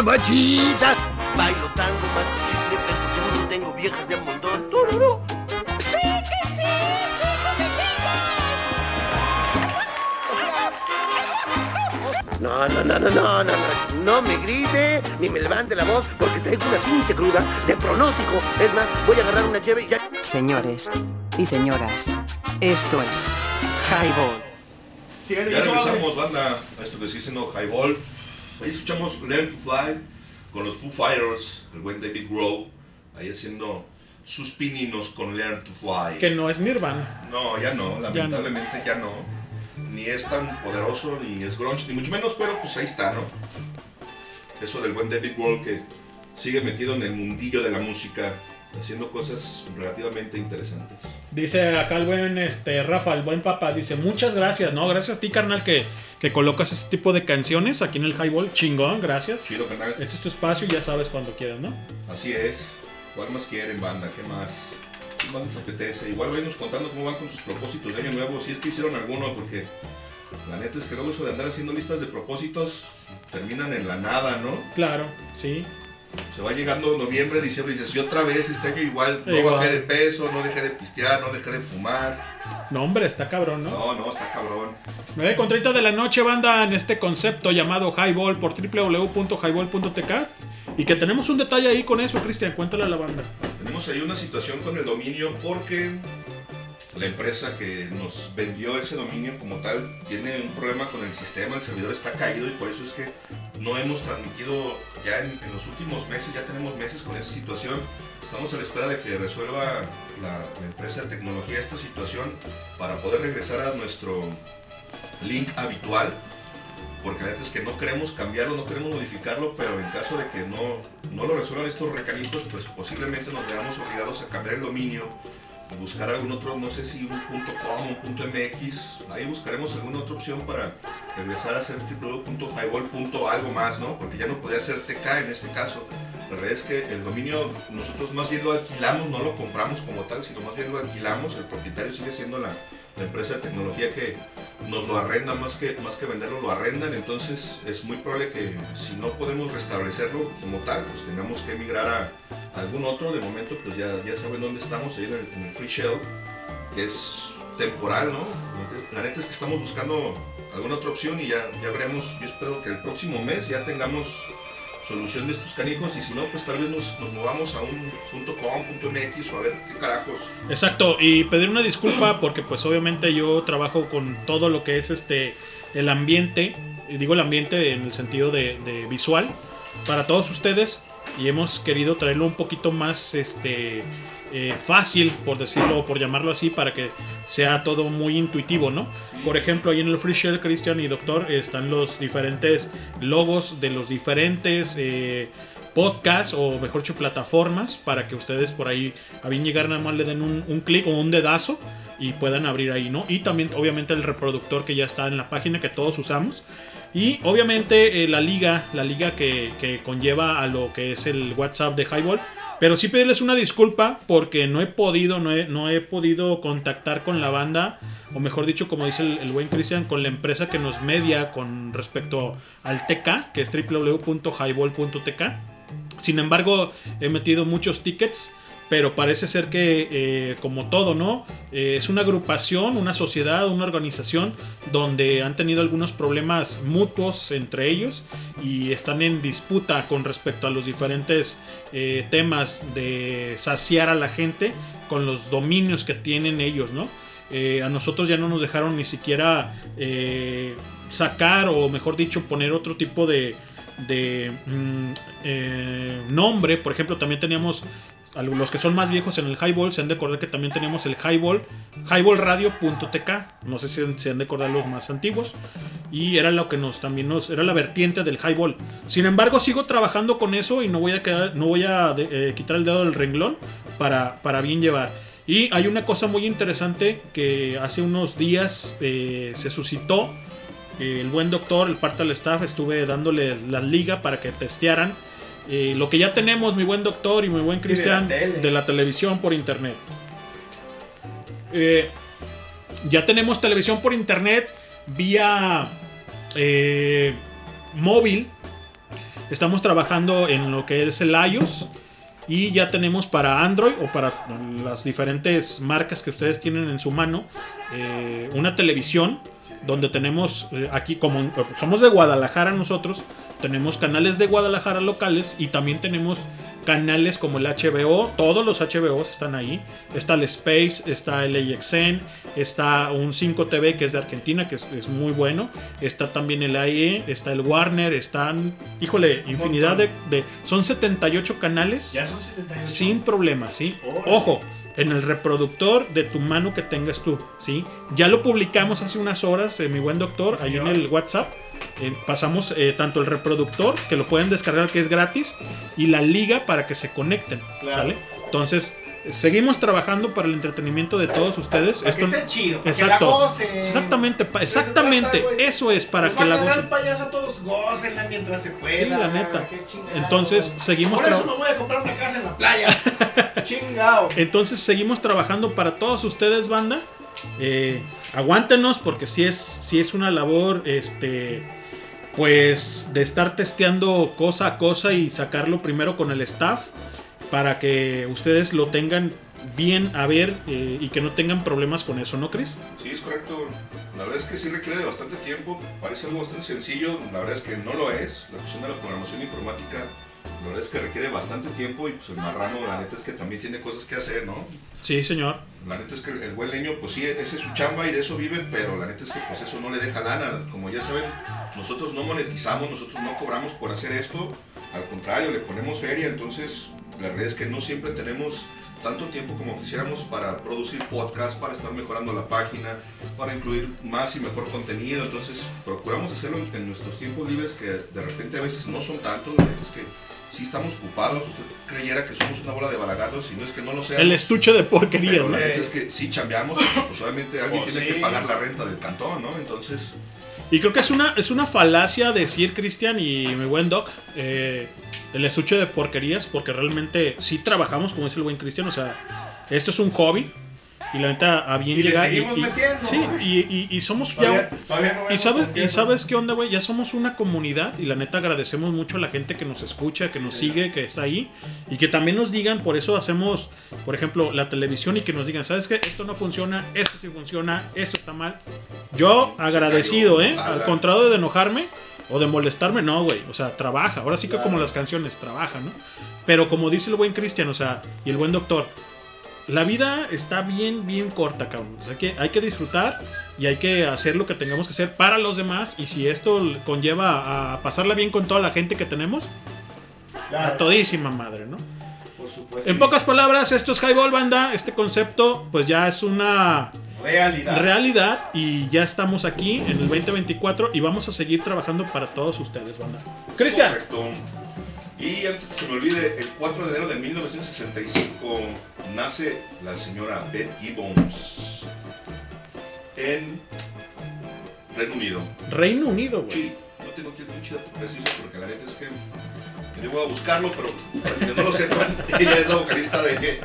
¡Ay, mamachita! Bailo tango, mato chicle, peso duro, tengo viejas de montón. ¡Tururú! ¡Sí, que sí! No, no, no, no, no, no, no, no me grite ni me levante la voz porque traigo una pinche cruda de pronóstico. Es más, voy a agarrar una cheve y ya. Señores y señoras, esto es Highball. Ya regresamos, banda, a esto que sigue siendo Highball. Ahí escuchamos Learn to Fly con los Foo Fighters, el buen David Grohl, ahí haciendo sus pininos con Learn to Fly. Que no es Nirvana. No, ya no, lamentablemente ya no. Ni es tan poderoso, ni es grunge, ni mucho menos, pero pues ahí está, ¿no? Eso del buen David Grohl que sigue metido en el mundillo de la música, haciendo cosas relativamente interesantes. Dice acá el buen este, Rafa, el buen papá, dice muchas gracias, ¿no? Gracias a ti, carnal, que, que colocas este tipo de canciones aquí en el Highball. Chingón, gracias. Chido, carnal. Este es tu espacio y ya sabes cuando quieras, ¿no? Así es. ¿Cuál más quieren, banda? ¿Qué más? ¿Qué más les apetece? Igual vayanos contando cómo van con sus propósitos de año nuevo, si es que hicieron alguno, porque la neta es que luego eso de andar haciendo listas de propósitos terminan en la nada, ¿no? Claro, sí. Se va llegando noviembre, diciembre, y dices, y otra vez este año igual, no Igual. bajé de peso, no dejé de pistear, no dejé de fumar. No, hombre, está cabrón, ¿no? No, no, está cabrón. 9 con 30 de la noche, banda, en este concepto llamado Highball por www.highball.tk. Y que tenemos un detalle ahí con eso, Cristian, cuéntale a la banda. Tenemos ahí una situación con el dominio porque la empresa que nos vendió ese dominio como tal tiene un problema con el sistema, el servidor está caído y por eso es que no hemos transmitido ya en, en los últimos meses, ya tenemos meses con esa situación. Estamos a la espera de que resuelva la, empresa de tecnología esta situación para poder regresar a nuestro link habitual porque a veces que no queremos cambiarlo, no queremos modificarlo, pero en caso de que no, no lo resuelvan estos recalitos, pues posiblemente nos veamos obligados a cambiar el dominio, buscar algún otro, no sé si un .com, un .mx, ahí buscaremos alguna otra opción para regresar a ser www.highball. algo más, ¿no? Porque ya no podría ser TK en este caso. La verdad es que el dominio nosotros más bien lo alquilamos, no lo compramos como tal, sino más bien lo alquilamos, el propietario sigue siendo la, empresa de tecnología que nos lo arrenda más que, más que venderlo, lo arrendan, entonces es muy probable que si no podemos restablecerlo como tal, pues tengamos que emigrar a, algún otro, de momento pues ya, ya saben dónde estamos, ahí en el, en el Free Shell, que es temporal, ¿no? La neta es que estamos buscando alguna otra opción y ya, ya veremos, yo espero que el próximo mes ya tengamos solución de estos canijos y si no, pues tal vez nos, nos movamos a un .com, .mx o a ver qué carajos. Exacto, y pedir una disculpa porque pues obviamente yo trabajo con todo lo que es este el ambiente, digo el ambiente en el sentido de, de visual, para todos ustedes y hemos querido traerlo un poquito más este eh, fácil, por decirlo o por llamarlo así, para que sea todo muy intuitivo, ¿no? Por ejemplo, ahí en el Free Share, Christian y Doctor, están los diferentes logos de los diferentes eh, podcasts o mejor dicho plataformas para que ustedes por ahí a bien llegar nada más le den un, un clic o un dedazo y puedan abrir ahí, ¿no? Y también obviamente el reproductor que ya está en la página que todos usamos. Y obviamente eh, la liga, la liga que, que conlleva a lo que es el WhatsApp de Highball. Pero sí pedirles una disculpa porque no he podido, no he, no he podido contactar con la banda, o mejor dicho, como dice el, buen Cristian, con la empresa que nos media con respecto al TK, que es www.highball.tk. Sin embargo, he metido muchos tickets, pero parece ser que, eh, como todo, ¿no? Eh, es una agrupación, una sociedad, una organización donde han tenido algunos problemas mutuos entre ellos y están en disputa con respecto a los diferentes eh, temas de saciar a la gente con los dominios que tienen ellos, ¿no? A nosotros ya no nos dejaron ni siquiera sacar o mejor dicho poner otro tipo de, de mm, nombre. Por ejemplo, también teníamos los que son más viejos en el Highball se han de acordar que también teníamos el Highball, highballradio.tk, no sé si se han de acordar los más antiguos, y era lo que nos también nos, era la vertiente del Highball. Sin embargo, sigo trabajando con eso y no voy a quedar, no voy a eh, quitar el dedo del renglón para, para bien llevar. Y hay una cosa muy interesante que hace unos días eh, se suscitó. El buen doctor, el parte del staff, estuve dándole la liga para que testearan eh, lo que ya tenemos, mi buen doctor y mi buen Sí, Cristian, de la tele. de la televisión por internet. Eh, ya tenemos televisión por internet vía eh, móvil. Estamos trabajando en lo que es el iOS. Y ya tenemos para Android o para las diferentes marcas que ustedes tienen en su mano eh, una televisión donde tenemos aquí como somos de Guadalajara nosotros tenemos canales de Guadalajara locales y también tenemos canales como el HBO todos los HBOs están ahí está el Space está el AXN está un 5 TV que es de Argentina que es, es muy bueno está también el AE está el Warner están híjole infinidad de, de- son 78 canales Ya son 78. sin problema, ¿sí? Ojo, en el reproductor de tu mano que tengas tú, ¿sí? Ya lo publicamos hace unas horas, eh, mi buen doctor, Sí, ahí en el WhatsApp. Eh, pasamos eh, tanto el reproductor, que lo pueden descargar, que es gratis, y la liga para que se conecten, Claro. ¿sale? Entonces, seguimos trabajando para el entretenimiento de todos ustedes. Para que esté chido, para que Exacto. la gocen. Exactamente, eso exactamente. trata. Eso es para Nos que la gocen. payaso todos, gócenla mientras se pueda. Sí, la neta. Entonces, seguimos Por eso me voy a comprar una casa en la playa. Chingado. Entonces seguimos trabajando para todos ustedes, banda. Eh, aguántenos porque si es, si es una labor, este, pues de estar testeando cosa a cosa y sacarlo primero con el staff para que ustedes lo tengan bien a ver eh, y que no tengan problemas con eso, ¿no, Chris? Sí, es correcto. La verdad es que sí requiere de bastante tiempo. Parece algo bastante sencillo. La verdad es que no lo es. La cuestión de la programación informática, la verdad es que requiere bastante tiempo. Y pues el marrano, la neta es que también tiene cosas que hacer, ¿no? Sí, señor. La neta es que el buen leño, pues sí, ese es su chamba y de eso vive, pero la neta es que pues eso no le deja lana. Como ya saben, nosotros no monetizamos, nosotros no cobramos por hacer esto. Al contrario, le ponemos feria, entonces la realidad es que no siempre tenemos tanto tiempo como quisiéramos para producir podcast, para estar mejorando la página, para incluir más y mejor contenido. Entonces procuramos hacerlo en, nuestros tiempos libres que de repente a veces no son tantos. Es que sí estamos ocupados. Usted creyera que somos una bola de balagardos y no es que no lo sea. El estuche de porquerías, Pero ¿no? la es que sí chambeamos, porque, pues obviamente alguien Pues tiene sí. que pagar la renta del cantón, ¿no? Entonces, Y creo que es una, es una falacia decir, Cristian y mi buen Doc, eh, el estuche de porquerías, porque realmente sí trabajamos, como dice el buen Cristian, o sea, esto es un hobby. Y la neta, a bien Y le llegar. seguimos metiendo. Sí, y, y- y somos Todavía- ya. todavía no y, sabes, y sabes qué onda, güey, ya somos una comunidad. Y la neta, agradecemos mucho a la gente que nos escucha, que nos sigue, que está ahí. Y que también nos digan, por eso hacemos, por ejemplo, la televisión y que nos digan, ¿sabes qué? Esto no funciona, esto sí funciona, esto está mal. Yo agradecido, ¿eh? Al contrario de enojarme o de molestarme, no, güey. O sea, trabaja. Ahora sí que como las canciones, trabaja, ¿no? Pero como dice el buen Cristian, o sea, y el buen doctor, la vida está bien, bien corta, cabrón. O sea, que hay que disfrutar y hay que hacer lo que tengamos que hacer para los demás. Y si esto conlleva a pasarla bien con toda la gente que tenemos, a todísima madre, ¿no? Por supuesto. En pocas palabras, esto es Highball Banda. Este concepto, pues ya es una Realidad. realidad y ya estamos aquí en el 2024 y vamos a seguir trabajando para todos ustedes, banda. Cristian. correcto. Y antes que se me olvide, el 4 de enero de 1965 nace la señora Beth Gibbons en Reino Unido. Reino Unido, güey. Sí, no tengo aquí el pinche preciso porque la neta es que me llevo a buscarlo, pero para quienes no lo sepan, ella es la vocalista de,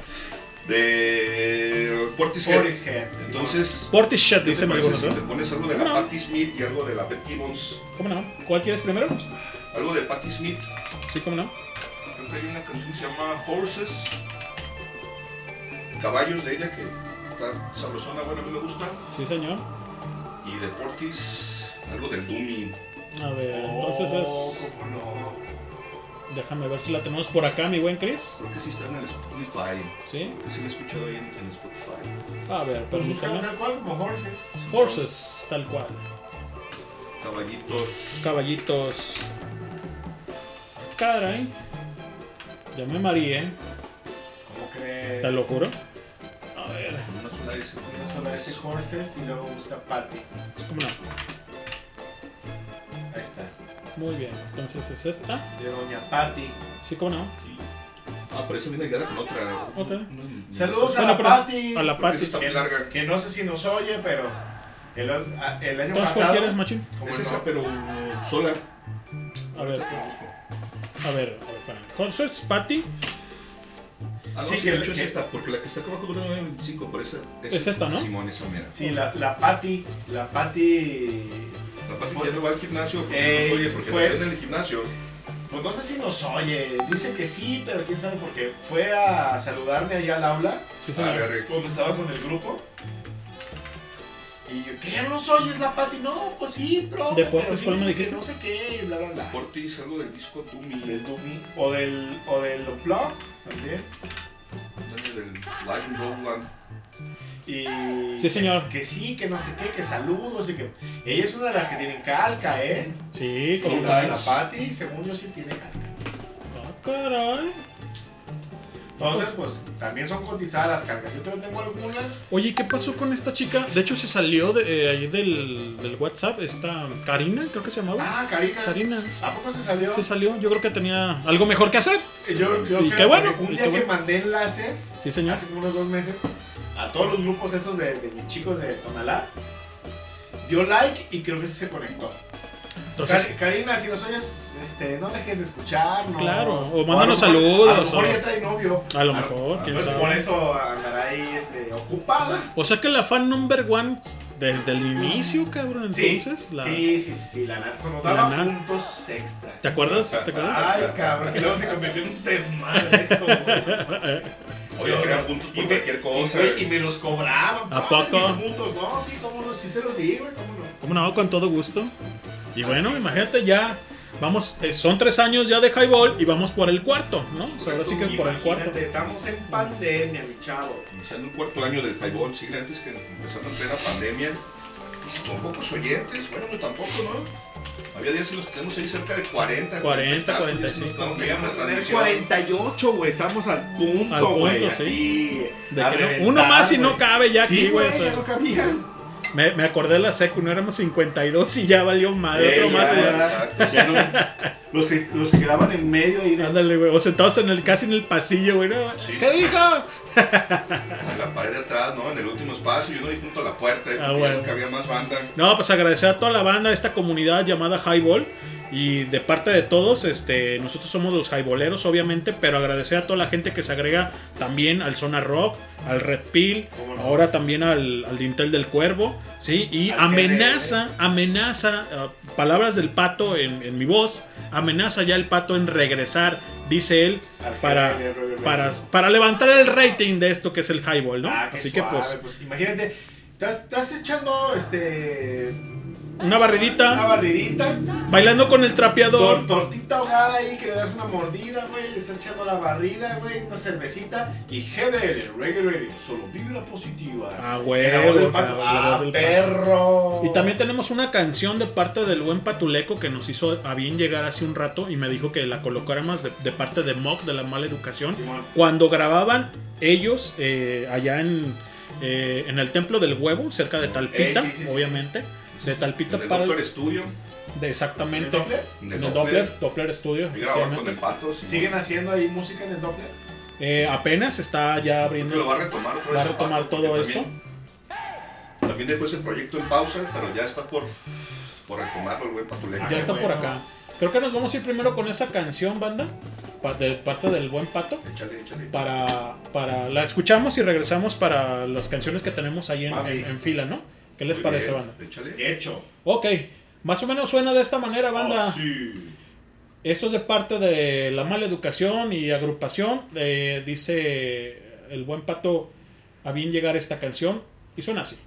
de Portishead. Portishead. Entonces, Portishead, ¿qué dice si ¿no? te pones algo de la No. Patti Smith y algo de la Beth Gibbons? ¿Cómo no? ¿Cuál quieres primero? Algo de Patti Smith. Sí, ¿cómo no? Creo que hay una canción que se llama Horses. Caballos de ella que está sabrosona, bueno, a mí me gusta. Sí, señor. Y de Portis, algo del Doomy. A ver, Oh, entonces cómo no. es. Déjame ver si la tenemos por acá, mi buen Chris. Creo que sí está en el Spotify. Sí. Creo que sí lo he escuchado ahí en, en Spotify. A ver, Pues búscalo tal cual, como horses. Horses, tal cual. Caballitos. Caballitos. Caray. Ya me mareé, ¿Cómo crees? te lo juro. A ver, una sola S. Una sola S horses y luego busca Patty. ¿cómo no? Ahí está. Muy bien, entonces es esta. De Doña Patty. Sí, ¿cómo no? Sí. Ah, pero esa viene ligada con otra. No, Saludos a la Patty. a la Patty. está muy larga. que no sé si nos oye, pero el, el año Entonces, ¿cuál pasado. quieres, machín? ¿cómo Es no? esa, pero sola. A ver, a ver, a ver. Horses, Patty. Ah, no, Sí, que- de hecho que- es esta, porque la que está acá abajo dura 9.25, pero esa Es esta, ¿no? Simón, esa mera. Sí, la, la Patty, la Patty... La Pati fue- ya no va al gimnasio porque Eh, no nos oye, porque fue- no está en el gimnasio. Pues no sé si nos oye, dice que sí, pero quién sabe porque fue a saludarme allá al aula, Sí, Ah, señor. cuando estaba con el grupo. Y yo, ¿qué? ¿No nos oyes la Patty? No, pues sí, profe. ¿Deportes, cuál me dijiste? No sé qué, y bla, bla, bla. Ortiz, algo del disco Dumi, Del Dumi, o del, o del Unplug también. del Live Roland. Y Sí, señor. Que, que sí, que no sé qué, que saludos y que... Ella es una de las que tienen calca, ¿eh? Sí, Sí, como la, la Times. Patty, según yo, sí tiene calca. Ah, caray. Entonces, pues, también son cotizadas las calcas. Yo todavía tengo algunas. Oye, ¿qué pasó con esta chica? De hecho, se salió de eh, ahí del, del WhatsApp. Esta Karina, creo que se llamaba. Ah, Karina. Karina. ¿A poco se salió? Se salió. Yo creo que tenía algo mejor que hacer. Yo, yo Y creo qué bueno, un día que bueno. mandé enlaces, Sí, señor. hace unos dos meses, a todos los grupos esos de, de mis chicos de Tonalá, dio like y creo que se conectó. Entonces, Karina, si nos oyes, este, no dejes de escuchar, ¿no? Claro, o a mándanos lo mejor- saludos, A lo mejor o- ya trae novio. A lo mejor, quién sabe. por eso andará ahí este, ocupada. o sea que la fan number one desde el inicio, cabrón. Sí, Entonces, la, sí, sí, sí, la Nat, cuando La daba Nat. puntos extras. ¿te acuerdas? ¿Te acuerdas? Ay, cabrón, que luego se convirtió en un desmadre eso. Oye, crean puntos por Y me- cualquier cosa. Y, me los cobraban. ¿A poco? mis puntos. No, sí, cómo no, sí se los di, güey, cómo no. ¿Cómo no? Con todo gusto. Y bueno, Así imagínate ya. Vamos, eh, son tres años ya de highball y vamos por el cuarto, ¿no? O sea, ahora sí que por el cuarto. Estamos en pandemia, mi chavo. Iniciando un cuarto año del highball, sí, antes que empezando en plena pandemia. Con pocos oyentes, bueno, no tampoco, ¿no? Había días en los que tenemos ahí cerca de 40, 40, 40 45. Llegamos a tener 48, güey, estamos al punto, güey, sí. así. De a que no- reventar, uno más y no cabe ya aquí, Sí, güey, güey, ya no cabían. Me, me acordé de la secu, no éramos 52 y ya valió madre. Eh, Otro más. y ya- Exacto. Ya no- los, que- los que quedaban en medio de Ándale, güey. O sentados en el, casi en el pasillo, güey. ¿no? Sí, ¿Qué sí. dijo? En la pared de atrás, ¿no? En el último espacio, y uno ahí junto a la puerta, Ah, bueno. nunca había más banda. No, pues agradecer a toda la banda, esta comunidad llamada Highball. Y de parte de todos, este, nosotros somos los highballeros, obviamente, pero agradecer a toda la gente que se agrega también al Zona Rock, al Red Pill, ahora también al, al Dintel del Cuervo, ¿sí? Y amenaza, amenaza, ah, palabras del pato en, en mi voz, amenaza ya el pato en regresar, dice él, para, para, para levantar el rating de esto que es el Highball, ¿no? Ah, Así suave, que pues, pues imagínate, estás echando este una barridita, una barridita, bailando con el trapeador. tortita ahogada ahí que le das una mordida, güey, le estás echando la barrida, güey, una cervecita y GDL, Reggae Radio, solo vibra positiva. Ah, güey, Ah, perro. Y también tenemos una canción de parte del buen Patuleco que nos hizo a bien llegar hace un rato y me dijo que la colocáramos de, de parte de Mock de la mala educación. Cuando grababan ellos eh, allá en, eh, en el Templo del Huevo, cerca de Talpita, Eh, sí, sí, sí, obviamente. De Talpita para el- Doppler Studio, de exactamente. ¿En el Doppler? En el Doppler, Doppler. Doppler Studio. y con el pato. sí, ¿Siguen haciendo ahí música en el Doppler? Eh, apenas está ya Creo que abriendo. lo va a retomar otra vez va a el retomar pato, todo esto. También, también dejó ese proyecto en pausa, pero ya está por, por retomarlo el buen patuleco. Ya está por bueno. acá. Creo que nos vamos a ir primero con esa canción, banda. De parte del buen pato. Échale, échale. para, para la escuchamos y regresamos para las canciones que tenemos ahí en, Mami. en- en fila, ¿no? ¿Qué les Muy parece, bien, banda? Échale. Hecho. Ok, más o menos suena de esta manera, banda. Oh, sí. Esto es de parte de la mala educación y agrupación. Eh, dice el buen pato a bien llegar esta canción y suena así.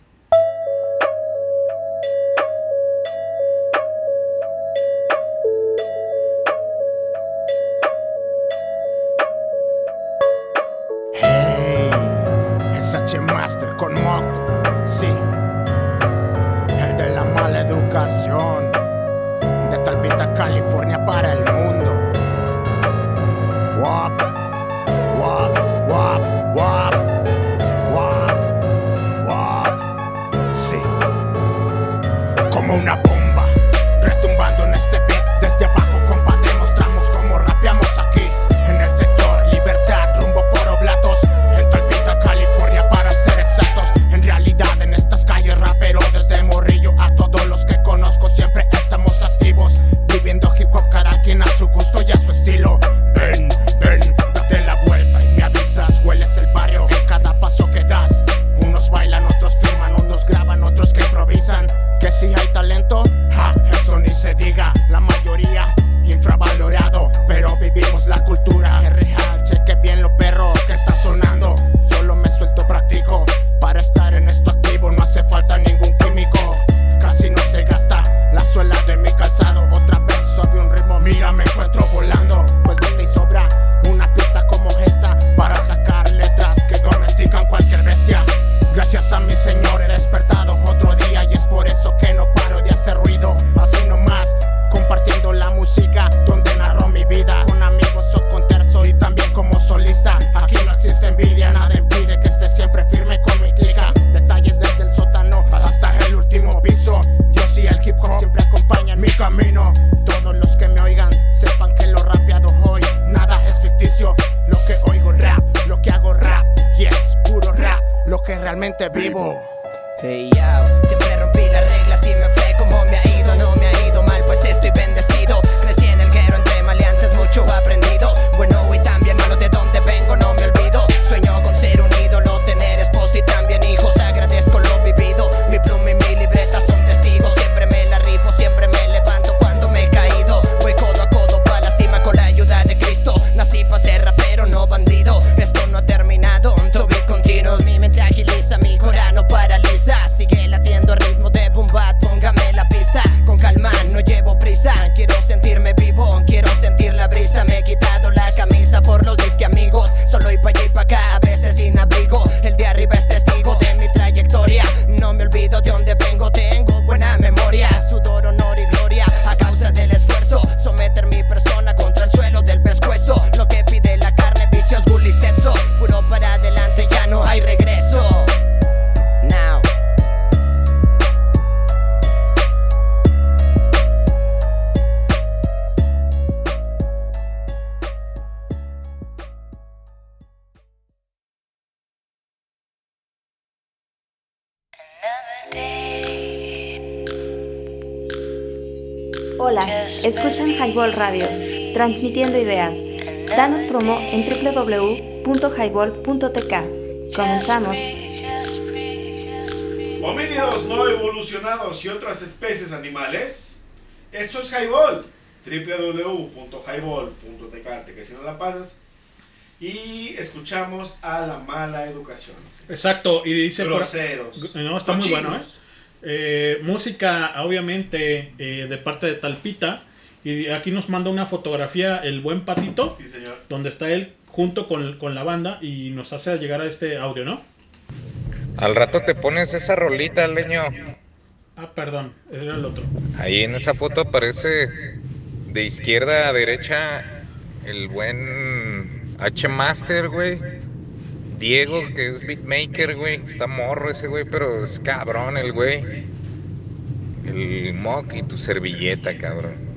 Vivo. Hey yo, Radio, transmitiendo ideas. Danos promo en www.highball.tk. Comenzamos. Homínidos no evolucionados y otras especies animales. Esto es Highball. www.highball.tk. Te que si no la pasas. Y escuchamos a la mala educación. Exacto, y dice por- Groseros. No, está muy Cochinos. bueno, ¿eh? Eh, música, obviamente, eh, de parte de Talpita. Y aquí nos manda una fotografía el buen patito. Sí, señor. Donde está él junto con, con la banda y nos hace llegar a este audio, ¿no? Al rato te pones esa rolita, leño. Ah, perdón, era el otro. Ahí en esa foto aparece de izquierda a derecha el buen H Master, güey. Diego, que es beatmaker, güey. Está morro ese güey, pero es cabrón el güey. El mock y tu servilleta, cabrón.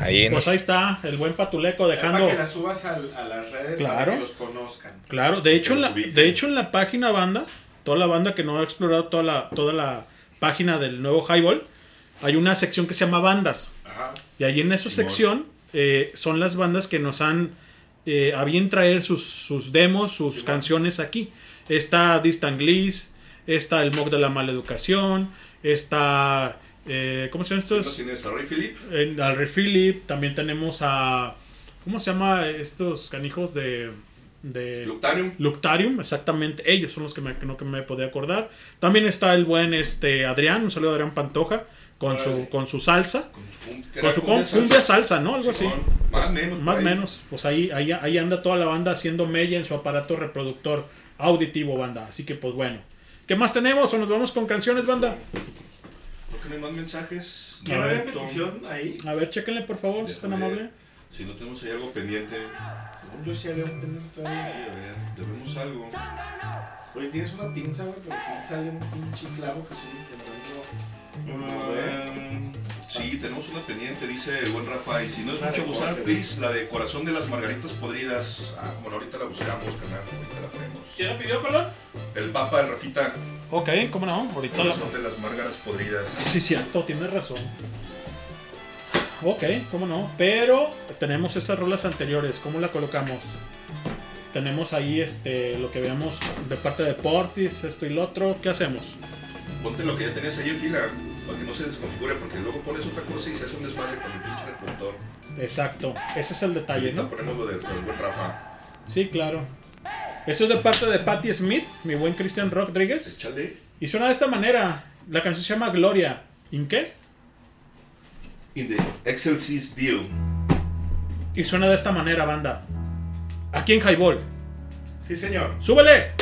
Ahí en Pues ahí está, el buen patuleco dejando. Para que las subas al- a, las redes para Claro. que los conozcan. Claro, de hecho, en la, de hecho en la página banda, toda la banda que no ha explorado toda la, toda la página del nuevo Highball, hay una sección que se llama bandas. Ajá. Y ahí en esa Simón. sección eh, son las bandas que nos han eh, a bien traer sus, sus demos, sus canciones aquí. Está Distant Gliss, está el Mock de la Maleducación, está... eh, ¿Cómo se llaman ¿No estos? tienes a Ray Philip? En- al Ray Philip, también tenemos a... ¿Cómo se llama estos canijos de... de Luctarium. Luctarium, exactamente. Ellos son los que me, que no que me podía acordar. También está el buen este Adrián, un saludo a Adrián Pantoja, con su, con su salsa. Con su cumbia cum- cumbia salsa, salsa. ¿no? Algo así. más Pues, menos, Más o ahí. menos. Pues ahí, ahí, ahí anda toda la banda haciendo mella en su aparato reproductor auditivo, banda. Así que pues bueno. ¿Qué más tenemos? ¿O nos vamos con canciones, banda? ¿Por qué no hay más mensajes? A ¿No ver, había petición ahí? A ver, chéquenle por favor, si es tan amable. Si no tenemos ahí algo pendiente. Según yo sí había un pendiente ahí. a ver, debemos algo. Oye, tienes una pinza, güey, pero aquí sale un pinche clavo que estoy intentando. Sí, tenemos una pendiente, dice el buen Rafa. Y si no es La mucho de abusar, la de corazón de las margaritas podridas. Ah, como no, ahorita la buscamos, canal. Ahorita la ponemos. ¿Quién la pidió, perdón? El Papa, el Rafita. Ok, ¿cómo no? Ahorita la... Corazón de las margaras podridas. Sí, cierto, tienes razón. Ok, cómo no. Pero tenemos estas rolas anteriores. ¿Cómo la colocamos? Tenemos ahí este lo que veamos de parte de Portis, esto y lo otro. ¿Qué hacemos? Ponte lo que ya tenías ahí en fila, para que no se desconfigure, porque luego pones otra cosa y se hace un desmadre con el pinche reproductor. Exacto, ese es el detalle, Ahorita ¿no? ponemos lo del, buen Rafa. Sí, claro. Esto es de parte de Patti Smith, mi buen Christian Rodríguez. Échale. Y suena de esta manera. La canción se llama Gloria. ¿En qué? In the Excelsis Deal. Y suena de esta manera, banda. Aquí en Highball. Sí, señor. ¡Súbele!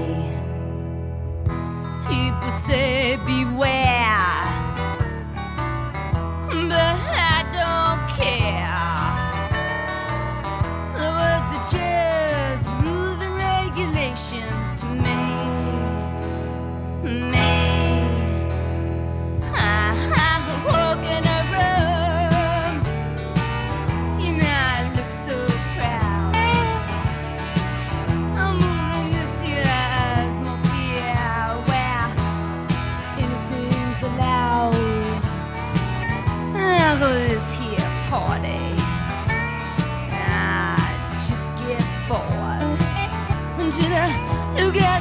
People say beware, but I don't care. The words are just rules and regulations to me. me. together.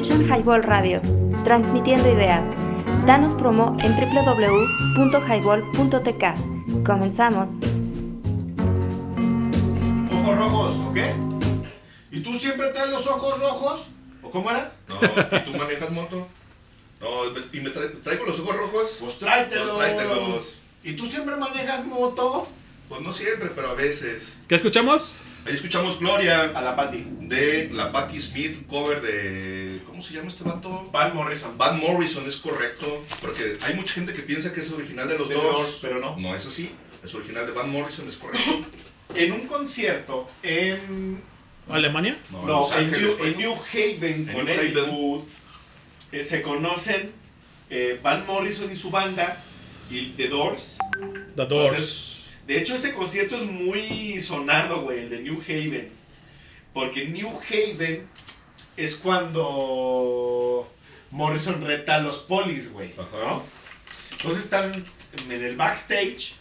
Escuchan Highball Radio, transmitiendo ideas. Danos promo en www.highball.tk. Comenzamos. Ojos rojos, ¿ok? ¿Y tú siempre traes los ojos rojos? ¿O cómo era? No, ¿y tú manejas moto? No, ¿y me tra- traigo los ojos rojos? Pues tráetelos. Pues tráetelos. ¿Y tú siempre manejas moto? Pues no siempre, pero a veces. ¿Qué escuchamos? Ahí escuchamos Gloria. A la Patty. De la Patti Smith, cover de. ¿Cómo se llama este vato? Van Morrison. Van Morrison, es correcto. Porque hay mucha gente que piensa que es original de los De dos. Doors, pero no. No es así. Es original de Van Morrison, es correcto. En un concierto en. ¿Alemania? No, No, en, Ángeles New, en New Haven, En Connecticut, eh, se conocen eh, Van Morrison y su banda y The Doors. The Doors. Entonces, de hecho, ese concierto es muy sonado, güey, el de New Haven. Porque New Haven es cuando Morrison reta a los polis, güey. ¿no? Entonces están en el backstage,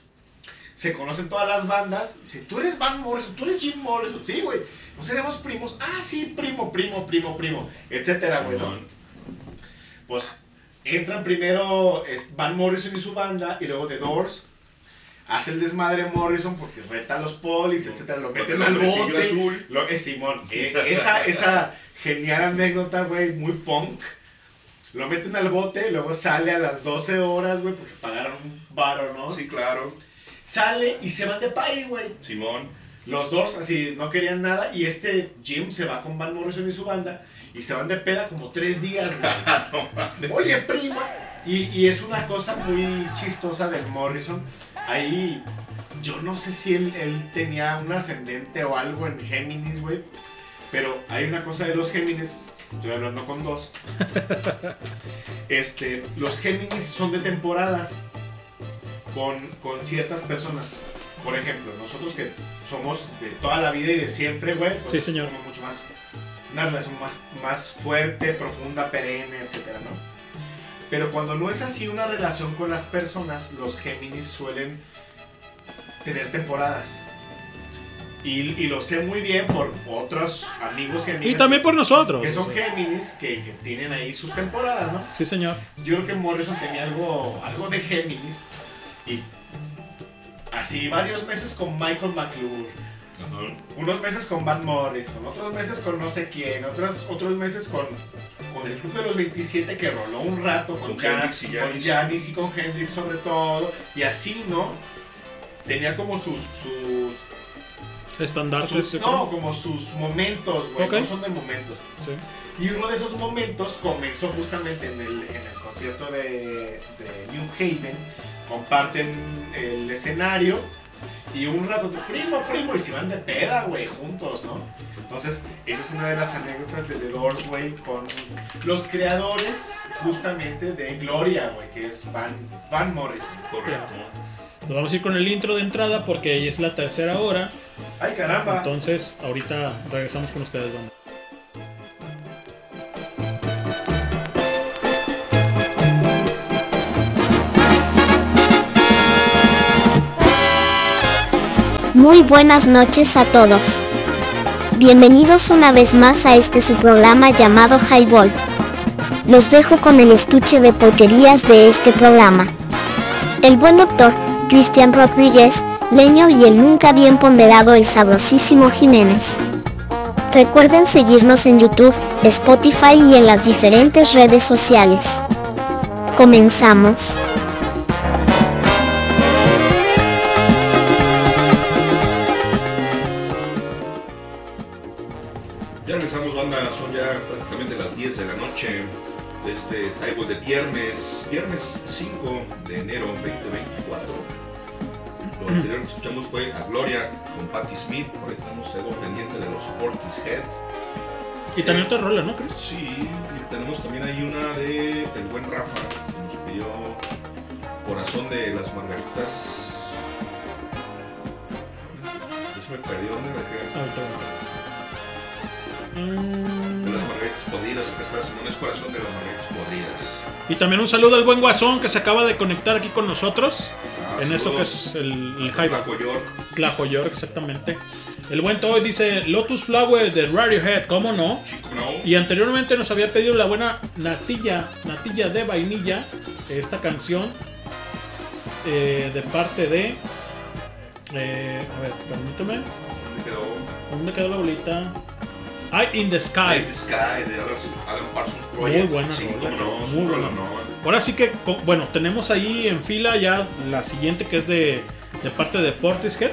se conocen todas las bandas. Dice, tú eres Van Morrison, tú eres Jim Morrison. Sí, güey. ¿No seremos primos? Ah, sí, primo, primo, primo, primo. Etcétera, güey. ¿no? Pues entran primero es Van Morrison y su banda y luego The Doors. Hace el desmadre Morrison porque reta a los polis, etcétera, lo meten al bote. azul. Lo, es Simón. eh, esa, esa genial anécdota, güey, muy punk. Lo meten al bote, luego sale a las 12 horas, güey, porque pagaron un baro, ¿no? Sí, claro. Sale y se van de party, güey. Simón. Los dos así no querían nada y este Jim se va con Van Morrison y su banda y se van de peda como tres días, güey. Oye, primo. Y, y es una cosa muy chistosa del Morrison. Ahí yo no sé si él, él tenía un ascendente o algo en Géminis, güey. Pero hay una cosa de los Géminis. Estoy hablando con dos. Este, los Géminis son de temporadas con, con ciertas personas. Por ejemplo, nosotros que somos de toda la vida y de siempre, güey. pues, Sí, señor. somos mucho más. Una relación más, más fuerte, profunda, perenne, etcétera, ¿no? Pero cuando no es así una relación con las personas, los Géminis suelen tener temporadas. Y, y lo sé muy bien por otros amigos y amigas. Y también por nosotros. Que son. Géminis, que, que tienen ahí sus temporadas, ¿no? Sí, señor. Yo creo que Morrison tenía algo, algo de Géminis. Y así varios meses con Michael McClure. Unos meses con Van Morrison, otros meses con no sé quién, otros, otros meses con, con el Club de los 27 que roló un rato, con, Con y Janis. Y con Hendrix sobre todo, y así, ¿no? Tenía como sus, sus, Estandartes. sus- no, creo. como sus momentos, güey, no son de momentos. Sí. Y uno de esos momentos comenzó justamente en el, en el concierto de, de New Haven. Comparten el escenario y un rato de primo, primo, y se van de peda, güey, juntos, ¿no? Entonces, esa es una de las anécdotas de The Doors, güey, con los creadores justamente de Gloria, güey, que es Van, Van Morrison. Correcto. Nos vamos a ir con el intro de entrada porque es la tercera hora. ¡Ay, caramba! Entonces, ahorita regresamos con ustedes, banda. Muy buenas noches a todos. Bienvenidos una vez más a este su programa llamado Highball. Los dejo con el estuche de porquerías de este programa. El buen doctor, Cristian Rodríguez, Leño y el nunca bien ponderado el sabrosísimo Jiménez. Recuerden seguirnos en YouTube, Spotify y en las diferentes redes sociales. Comenzamos. Este de viernes, viernes 5 de enero 2024. Lo anterior que escuchamos fue a Gloria con Patti Smith. Por ahí tenemos algo pendiente de los Portishead. Y también otra rola, ¿no, Chris? Sí, y tenemos también ahí una de El Buen Rafa, que nos pidió Corazón de las Margaritas. Se me perdió, ¿dónde me dejé? Las Margaritas Podridas, acá está Simón es Corazón de las Margaritas Podridas. Y también un saludo al buen Guasón que se acaba de conectar aquí con nosotros. Ah, en esto que es el, el hype. Tlajo York. Exactamente. El buen Toy dice Lotus Flower de Radiohead, ¿cómo no? Y anteriormente nos había pedido la buena Natilla, Natilla de vainilla, esta canción eh, de parte de. eh, a ver, permíteme. ¿Dónde quedó la bolita? Ay, In the Sky. In the Sky de Alan Parsons Muy Project. buena Sí, rola, no, muy buena. no. Ahora sí que, bueno, tenemos ahí en fila ya la siguiente que es de, de parte de Portishead.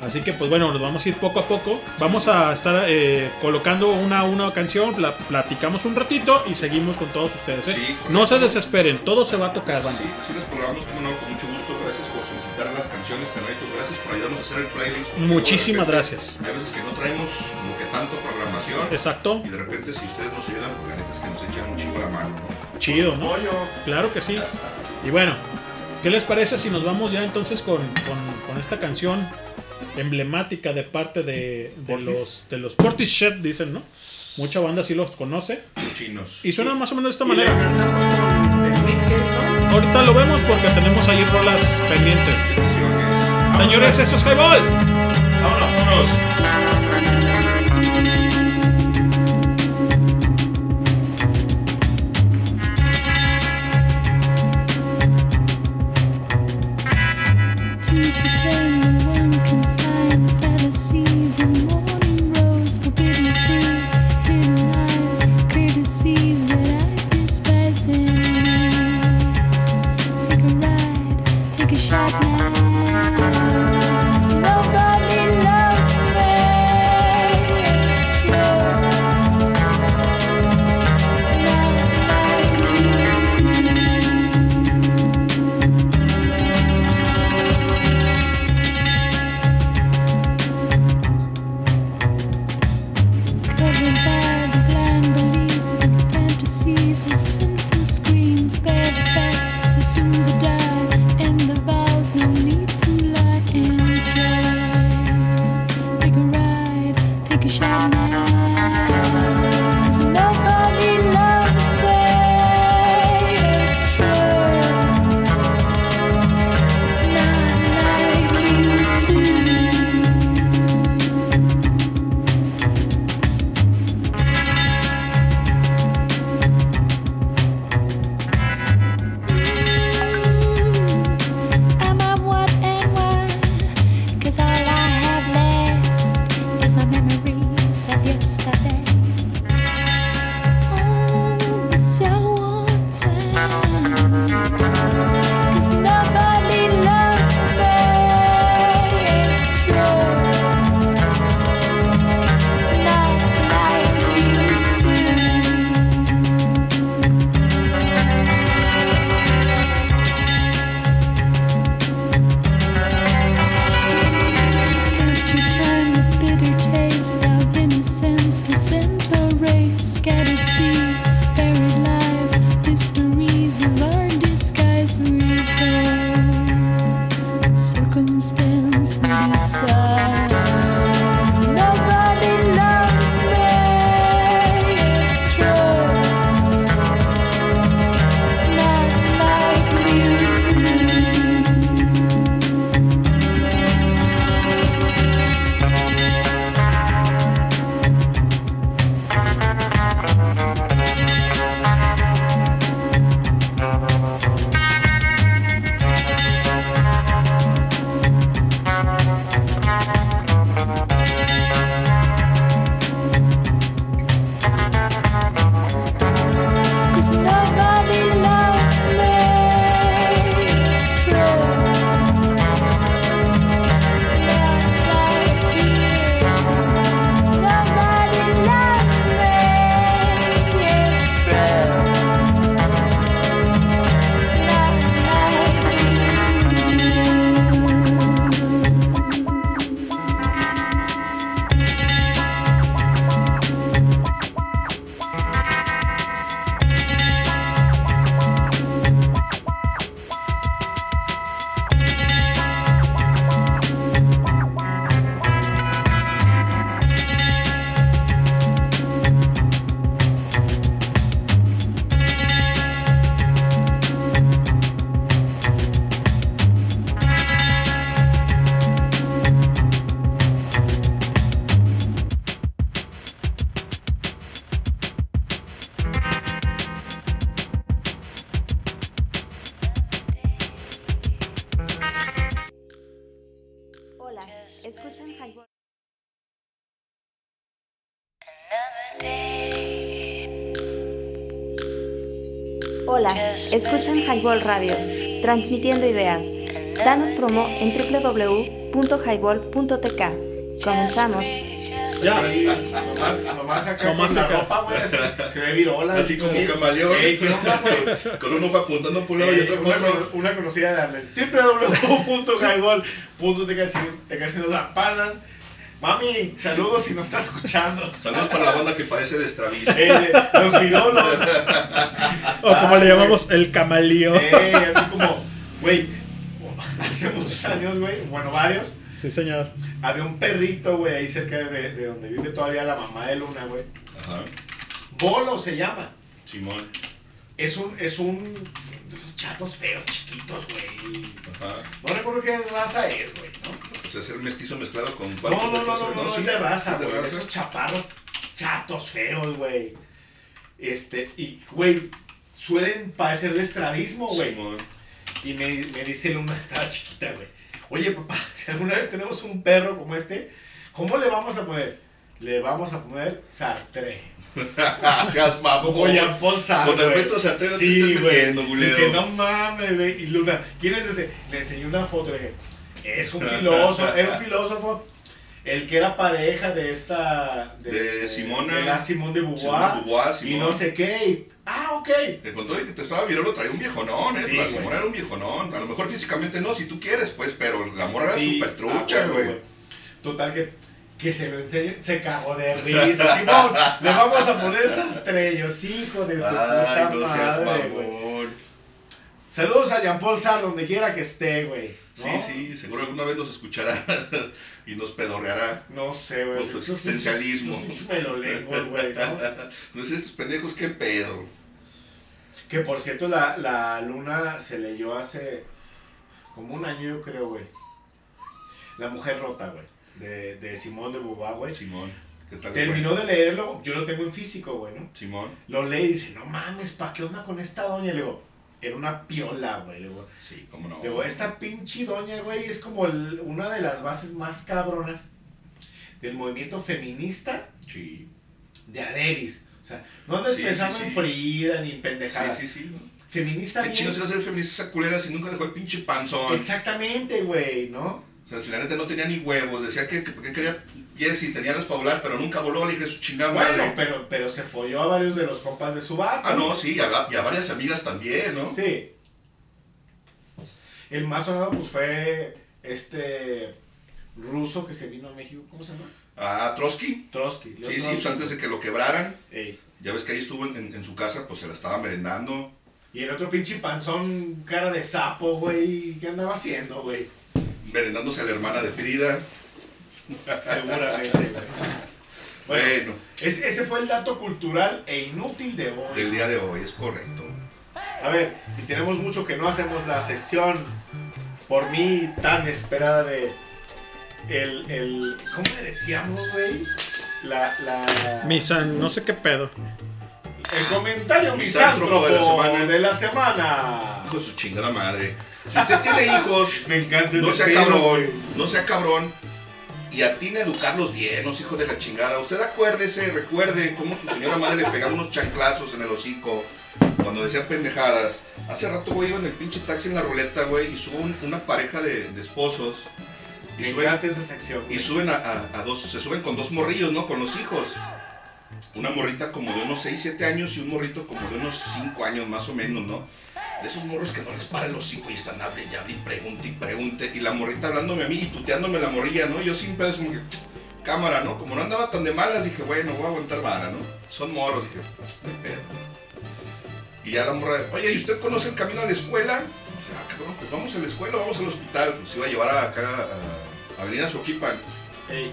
Así que, pues bueno, nos vamos a ir poco a poco. Vamos a estar eh, colocando una a una canción, pla- platicamos un ratito y seguimos con todos ustedes. ¿eh? Sí, no se desesperen, todo se va a tocar, banda. Sí, sí les programamos, como no, con mucho gusto. Gracias por solicitar las canciones, Canalitos. Gracias por ayudarnos a hacer el playlist. porque Muchísimas repente gracias. Hay veces que no traemos como que tanto programación. Exacto. Y de repente, si ustedes nos ayudan, pues la neta es que nos echan un chingo la mano, ¿no? Chido, ¿no? Claro que sí. Y bueno, ¿qué les parece si nos vamos ya entonces con, con- con esta canción emblemática de parte de, de los de los Portishead, dicen, ¿no? Mucha banda sí los conoce. Chinos. Y suena más o menos de esta manera. Ahorita lo vemos porque tenemos ahí rolas pendientes. Señores, esto es Highball. Vámonos. Hola, escuchan Highball Radio, transmitiendo ideas. Danos promo en www.highball.tk. Comenzamos. Ya. Nomás, nomás acá Nomás con la ropa, güey. Se, se ve virola. Así como camaleón. Ey, ¿qué onda, güey? Con uno va apuntando por un lado y otro por una, otro. una conocida de Arlen. www.highball.tk te casi no la pasas. Mami, saludos si nos estás escuchando. Saludos para la banda que padece de estrabismo. Eh, los virolos. O como Ay, le llamamos el camalío. Eh, así como, güey, hace muchos años, güey, bueno, varios, Sí, señor. había un perrito, güey, ahí cerca de, de donde vive todavía la mamá de Luna, güey. Ajá. Bolo se llama. Simón. Es un, es un, de esos chatos feos, chiquitos, güey. Ajá. No recuerdo qué raza es, güey, ¿no? O sea, ser mestizo mezclado con No, no, no, no, no, Sí, es de raza, es güey. Esos chaparros chatos feos, güey. Este, y, güey, suelen padecer de estrabismo, güey. Simón. Y me, me dice Luna, estaba chiquita, güey. Oye, papá, si alguna vez tenemos un perro como este, ¿cómo le vamos a poner? Le vamos a poner Sartre. Seas mamón. Como Jean Paul Sartre. Con el puesto de Sartre no te Sí, estés güey. metiendo, culero. Dije, no mames, güey. Y Luna, ¿quién es ese? Le enseñé una foto. Le dije, es un filósofo, era un filósofo. El que era pareja de esta. De Simona. De la Simón de Beauvoir. Simone de Beauvoir, y Simón. no sé qué. y- ah, ok. Te contó que te estaba virolo, traía un viejonón, ¿eh? Sí, la. Simona era un viejonón. A lo mejor físicamente no, si tú quieres, pues, pero la morra era Sí, súper trucha, ah, güey. güey. Total que, que se lo enseñe, se cagó de risa. Simón, le vamos a poner Sartrellos, hijo de su Ay, puta no seas madre, güey. mamón. Saludos a Jean Paul Sartre, donde quiera que esté, güey. ¿no? Sí, sí, seguro alguna vez nos escuchará y nos pedorreará No sé, güey. por su existencialismo. Me lo lengua, güey, ¿no? No sé, estos pendejos, qué pedo. Que por cierto, la, la luna se leyó hace como un año, yo creo, güey. La mujer rota, güey. De, de Simón de Beauvoir, güey. Simón, ¿qué tal? Terminó güey? de leerlo, yo lo tengo en físico, güey, ¿no? Simón, Lo lee y dice, no mames, ¿pa' qué onda con esta doña? Le digo, era una piola, güey. Le digo, sí, cómo no. le digo, esta pinche doña, güey, es como el- una de las bases más cabronas del movimiento feminista Sí, de Adebis. O sea, no andes Sí, pensando sí, sí. en Frida ni en sí, pendejadas. sí, sí. ¿no? Feminista ¿Qué chingos iba a ser feminista esa culera si nunca dejó el pinche panzón? Exactamente, güey, ¿no? O sea, si la neta no tenía ni huevos, decía que, que porque quería pies y tenía los para volar, pero nunca voló, le dije su chingada Bueno, madre. pero, pero se folló a varios de los compas de su vato. Ah, no, sí, y a, y a varias amigas también, ¿no? Sí. El más sonado, pues fue este ruso que se vino a México, ¿cómo se llama? Ah, Trotsky. Trotsky. Leo Sí, sí, pues antes de que lo quebraran. Ey. Ya ves que ahí estuvo en, en- en su casa, pues se la estaba merendando. Y el otro pinche panzón, cara de sapo, güey, ¿qué andaba haciendo, güey? Merendándose a la hermana de Frida. Seguramente, güey. Bueno, Ese, ese fue el dato cultural e inútil de hoy. del día de hoy, es correcto. A ver, y tenemos mucho que no hacemos la sección por mí tan esperada de el, el ¿cómo le decíamos, güey? La, la Misan, no sé qué pedo. el comentario Misántropo de la semana. de la semana. Hijo de su chingada madre. Si usted tiene hijos, Me encanta no ese sea pedo, cabrón, güey. no sea cabrón. Y atine a educarlos bien, los hijos de la chingada. Usted acuérdese, recuerde cómo su señora madre le pegaba unos chanclazos en el hocico cuando decía pendejadas. Hace rato, güey, iba en el pinche taxi en la ruleta, güey, y sube un- una pareja de, de esposos. Y Me suben, encanta esa sección. y güey. suben a, a- a dos, se suben con dos morrillos, ¿no? Con los hijos. Una morrita como de unos 6, 7 años y un morrito como de unos 5 años más o menos, ¿no? De esos morros que no les para el hocico y están hable y hable y pregunte y pregunte. Y la morrita hablándome a mí y tuteándome la morrilla, ¿no? Yo sin pedos como que, cámara, ¿no? Como no andaba tan de malas, dije, bueno, voy a aguantar vara, ¿no? Son morros, dije, hay pedo. Y ya la morra, oye, ¿y usted conoce el camino a la escuela? Dije, ah, cabrón, pues vamos a la escuela, vamos al hospital. Pues iba a llevar a acá a, a Avenida Soquipan. Ey,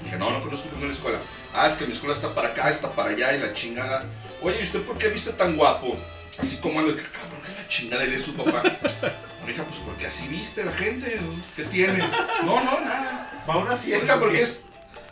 Dije, no, no conozco ninguna escuela. Ah, es que mi escuela está para acá, está para allá y la chingada. Oye, ¿y usted por qué viste tan guapo? Así como ando, dije, cabrón, ¿qué la chingada le es su papá? Bueno, hija, pues porque así viste la gente. ¿qué tiene? No, no, nada. Va a una fiesta. Oiga, porque ¿qué? es.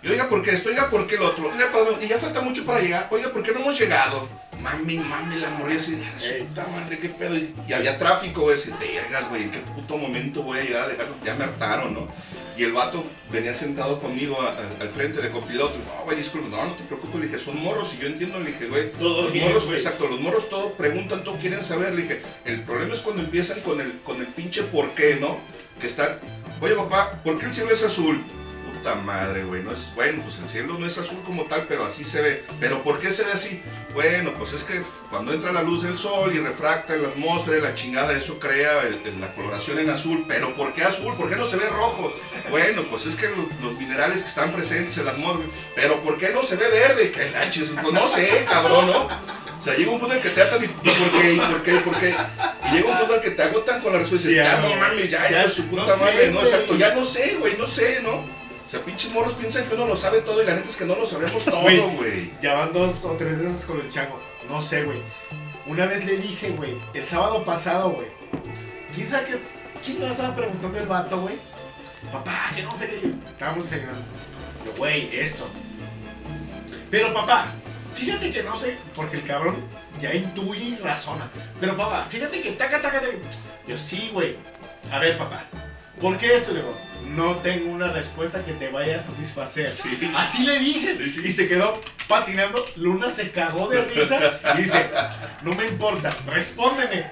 Oiga, ¿por qué esto? Oiga, ¿por qué el otro? Oiga, ¿para dónde? Y ya falta mucho para llegar. Oiga, ¿por qué no hemos llegado? Mami, mami, la morría así. Puta madre, qué pedo. Y, había tráfico, güey. Así, vergas, güey. ¿En qué puto momento voy a llegar a dejarlo? Ya me hartaron, ¿no? Y el vato venía sentado conmigo a- a- al frente de copiloto. No, güey, disculpe, no, no te preocupes. Le dije, son morros. Y yo entiendo, le dije, güey. Todos los morros, exacto, los morros todos preguntan, todos quieren saber. Le dije, el problema es cuando empiezan con el, con el pinche por qué, ¿no? Que están, oye papá, ¿por qué el cielo es azul? Puta madre, güey, no es, bueno, pues el cielo no es azul como tal, pero así se ve. ¿Pero por qué se ve así? Bueno, pues es que cuando entra la luz del sol y refracta en la atmósfera y la chingada, eso crea el- el- la coloración en azul. ¿Pero por qué azul? ¿Por qué no se ve rojo? Bueno, pues es que lo- los minerales que están presentes en la atmósfera. ¿Pero por qué no se ve verde? Que lanches, pues no sé, cabrón, ¿no? O sea, llega un punto en que te hartan y, ¿y por qué? ¿Y por qué? ¿Y por qué? Y llega un punto en que te agotan con la respuesta y dices, Ya, no mames, ya, ya, su puta no sé, madre, no, exacto, ya no sé, güey, no sé, ¿no? O sea, pinches morros piensan que uno lo sabe todo y la neta es que no lo sabemos todo, Güey. Ya van dos o tres veces con el chango. No sé, güey. Una vez le dije, güey, el sábado pasado, güey. ¿Quién sabe qué chingo estaba preguntando el vato, güey? Papá, que no sé qué. Estábamos cenando. Yo, güey, esto. Pero papá, fíjate que no sé, porque el cabrón ya intuye y razona. Pero papá, fíjate que taca, taca, taca. Yo, sí, güey. A ver, papá, ¿por qué esto? Le digo, no tengo una respuesta que te vaya a satisfacer. Así le dije. Y se quedó patinando. Luna se cagó de risa y dice, no me importa, respóndeme.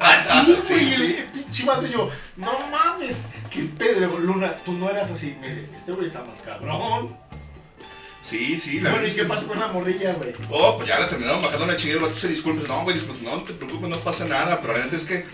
Así, güey. El- pinche vato yo, no mames. ¿Qué pedo? Luna, tú no eras así. Me dice, este güey está más cabrón. Sí, sí, la Bueno, ¿y qué pasó con la morrilla, güey? Oh, pues ya la terminaron bajando la chingada, el vato se disculpa, no, güey, disculpa, no, no te preocupes, no pasa nada, pero la neta es que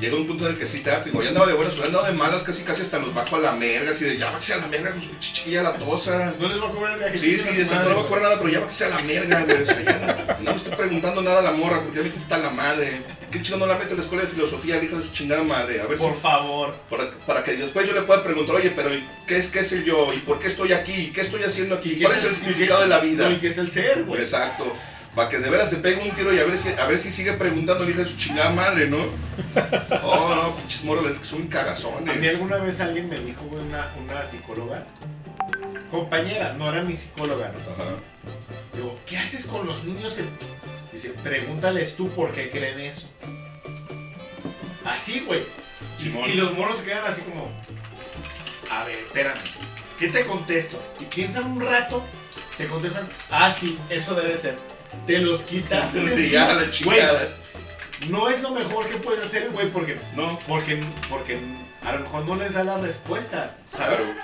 llega un punto en el que sí te harto, digo, ya andaba de buenas, yo andaba de malas, casi casi hasta los bajo a la merga, así de, ya va que sea la merga con su chiquilla la tosa. No les va a cobrar el viaje. Sí, sí, no va a cobrar nada, pero ya va que sea la merga, güey, o sea, ya no, no me estoy preguntando nada a la morra, porque vi que está la madre. ¿Qué chico no la mete a la escuela de filosofía, la hija de su chingada madre? A ver Por si... favor. Para, para que después yo le pueda preguntar, oye, pero ¿y ¿qué es, qué es el yo? ¿Y por qué estoy aquí? ¿Qué estoy haciendo aquí? ¿Qué ¿Cuál es el significado de la vida? ¿y qué es el ser, güey? Exacto. Para que de veras se pegue un tiro y a ver si, a ver si sigue preguntando hija de su chingada madre, ¿no? Oh, no, pinches morales que son A mí cagazones. alguna vez alguien me dijo, una, una psicóloga, compañera, no era mi psicóloga, ¿no? Ajá. Digo, ¿qué haces con los niños que... Dice, pregúntales tú por qué creen eso. Así, güey. Y, y los morros se quedan así como, a ver, espérame, ¿qué te contesto? Y piensan un rato, te contestan, ah, sí, eso debe ser. Te los quitas de Y encima. ya, la Güey, chingada. no es lo mejor que puedes hacer, güey, porque, No. porque, porque a lo mejor no les da las respuestas, ¿sabes? Claro.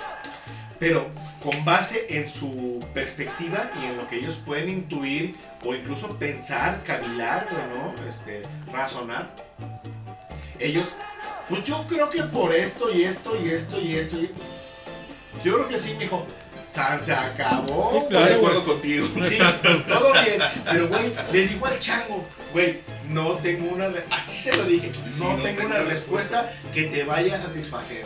Pero con base en su perspectiva y en lo que ellos pueden intuir o incluso pensar, cavilar, ¿no? Este, razonar. Ellos, pues yo creo que por esto y esto y esto y esto. y- Yo creo que sí, mijo. San se acabó. Estoy de acuerdo contigo. Sí, todo bien. Pero, güey, le digo al chango, güey, no tengo una. Así se lo dije. No, no tengo una una respuesta que te vaya a satisfacer.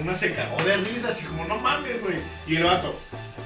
Una se cagó de risa, así como, no mames, güey. Y el vato,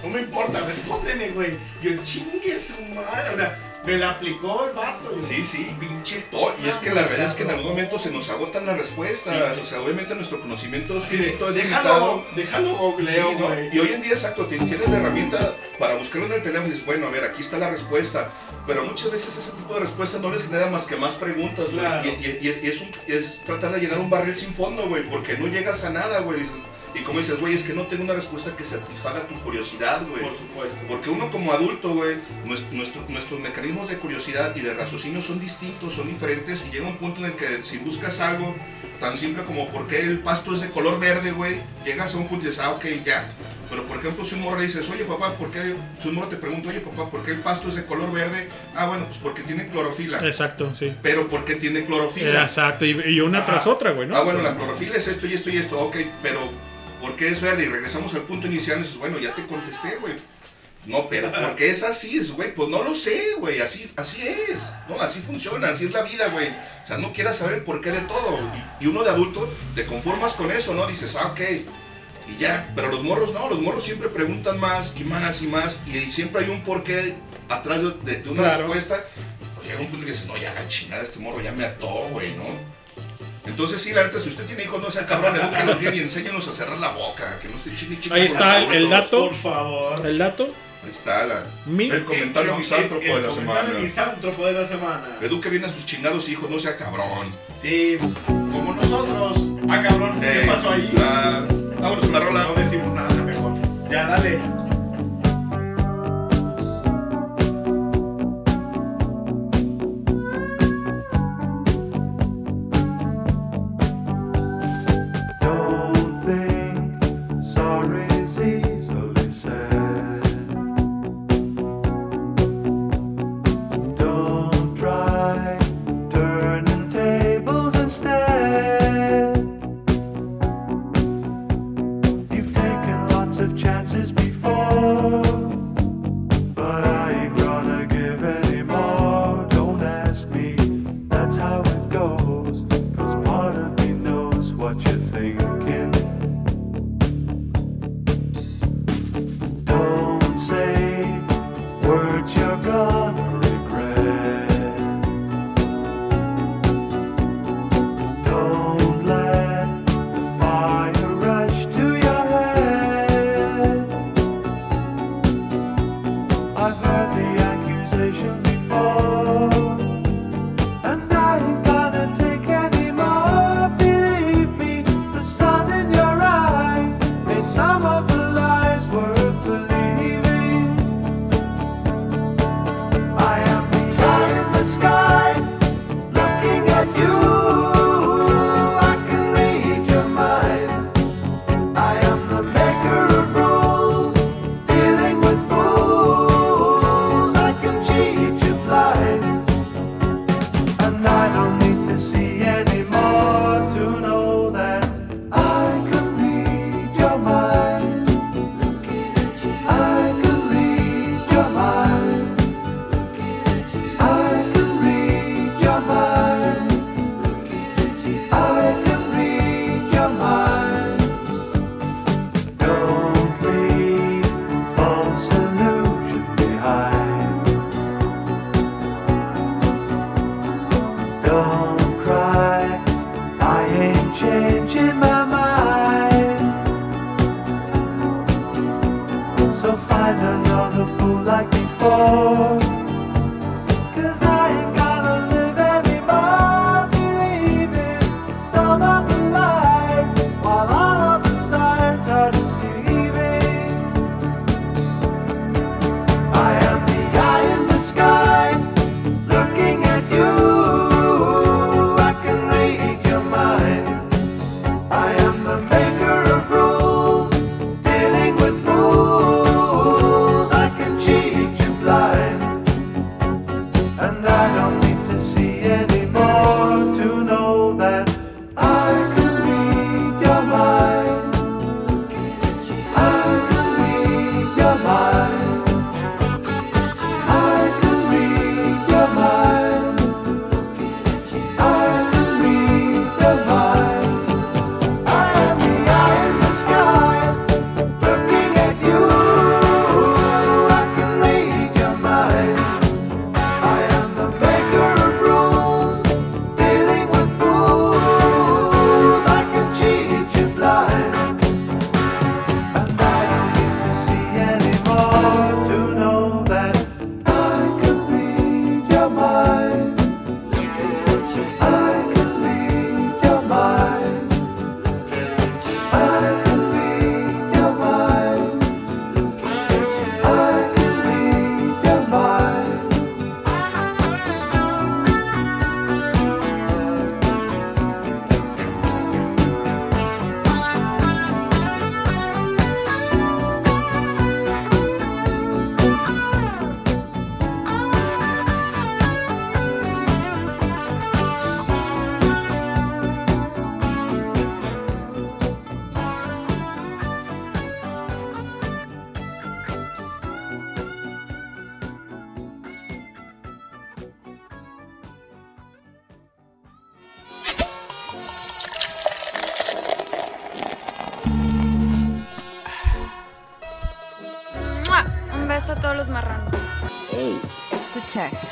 no me importa, respóndeme, güey. Yo chingue su madre. O sea, me la aplicó el vato. güey. Sí, sí. Pinche Oh, y es que la verdad es que en algún momento se nos agotan las respuestas. Sí. o sea, obviamente nuestro conocimiento Sí, es déjalo, limitado. déjalo googleo, Sí, ¿no? Y hoy en día, exacto, tien- tienes la herramienta para buscarlo en el teléfono y dices, bueno, a ver, aquí está la respuesta. Pero muchas veces ese tipo de respuestas no les genera más que más preguntas, güey. Claro. Y, y- y es, y es un- es tratar de llenar un barril sin fondo, güey, porque no llegas a nada, güey. Dices- Y como dices, güey, es que no tengo una respuesta que satisfaga tu curiosidad, güey. Por supuesto. Porque uno como adulto, güey, nues- nuestro- nuestros mecanismos de curiosidad y de raciocinio son distintos, son diferentes y llega un punto en el que si buscas algo tan simple como por qué el pasto es de color verde, güey, llegas a un punto y dices, ah, ok, ya. Pero por ejemplo, si un morro le dices, oye papá, ¿por qué? Si un morro te pregunta, oye papá, ¿por qué el pasto es de color verde? Ah, bueno, pues porque tiene clorofila. Exacto, sí. Pero ¿por qué tiene clorofila? Exacto, y, y una tras otra, güey, ¿no? Ah, bueno, la clorofila es esto y esto y esto, ok, pero ¿por qué es verde? Y regresamos al punto inicial y dices, bueno, ya te contesté, güey. No, pero ¿por qué es así? Es, güey, pues no lo sé, güey, así, así es, ¿no? Así funciona, así es la vida, güey. O sea, no quieras saber el porqué de todo. Y, y uno de adulto te conformas con eso, ¿no? Dices, ah, ok, y ya. Pero los morros no, los morros siempre preguntan más y más y más. Y, siempre hay un porqué atrás de, de una Claro. respuesta. Pues llega un punto que dices, no, ya la chingada, este morro ya me ató, güey, ¿no? Entonces, sí, la neta, si usted tiene hijos, no sea cabrón, edúquenlos bien y enséñenos a cerrar la boca, que no estén chini. Ahí está el, dato. Por favor. El dato. Ahí está la, el comentario misántropo de la semana. El comentario misántropo de la semana. Eduque bien a sus chingados hijos, no sea cabrón. Sí, como nosotros. Ah, cabrón, ¿qué eh, pasó ahí? Ah, vámonos con rola. No decimos nada mejor. Ya, dale.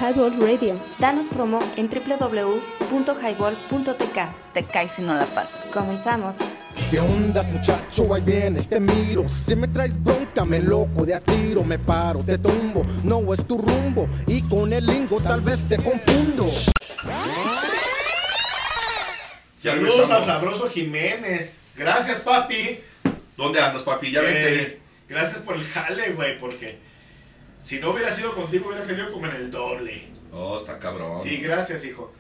Highball Radio. Danos promo en www.highball.tk. Te caes si no la pasas. Comenzamos. ¿Qué ondas muchacho? Ahí vienes, te miro Si me traes bronca, me loco de a tiro Me paro, te tumbo, no es tu rumbo Y con el lingo tal vez te confundo Saludos al sabroso Jiménez. Gracias, papi. ¿Dónde andas, papi? Ya Eh, vente. gracias por el jale, güey, porque si no hubiera sido contigo, hubiera salido como en el doble. Oh, está cabrón. Sí, gracias, hijo.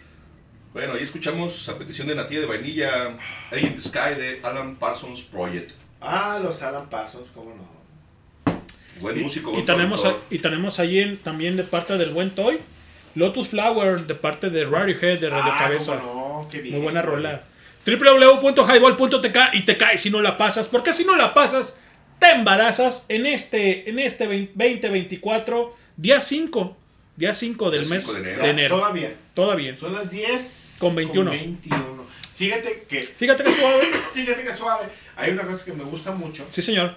Bueno, ahí escuchamos a petición de Natía de Vainilla, the Sky de Alan Parsons Project. Ah, los Alan Parsons, cómo no. Buen músico, Y tenemos, a- y tenemos ahí en- también de parte del buen Toy, Lotus Flower de parte de Radiohead de Radio Ah, Cabeza. cómo no, qué bien. Muy buena rola. www.highball.tk y te caes si no la pasas. Porque si no la pasas, te embarazas en este, en este 20- 2024, día 5. Día 5 del Día mes 5 de de enero. Todavía. Todavía. Son las 10 Con 21. 21. Fíjate que. Fíjate que suave. Fíjate que suave. Hay una cosa que me gusta mucho. Sí, señor.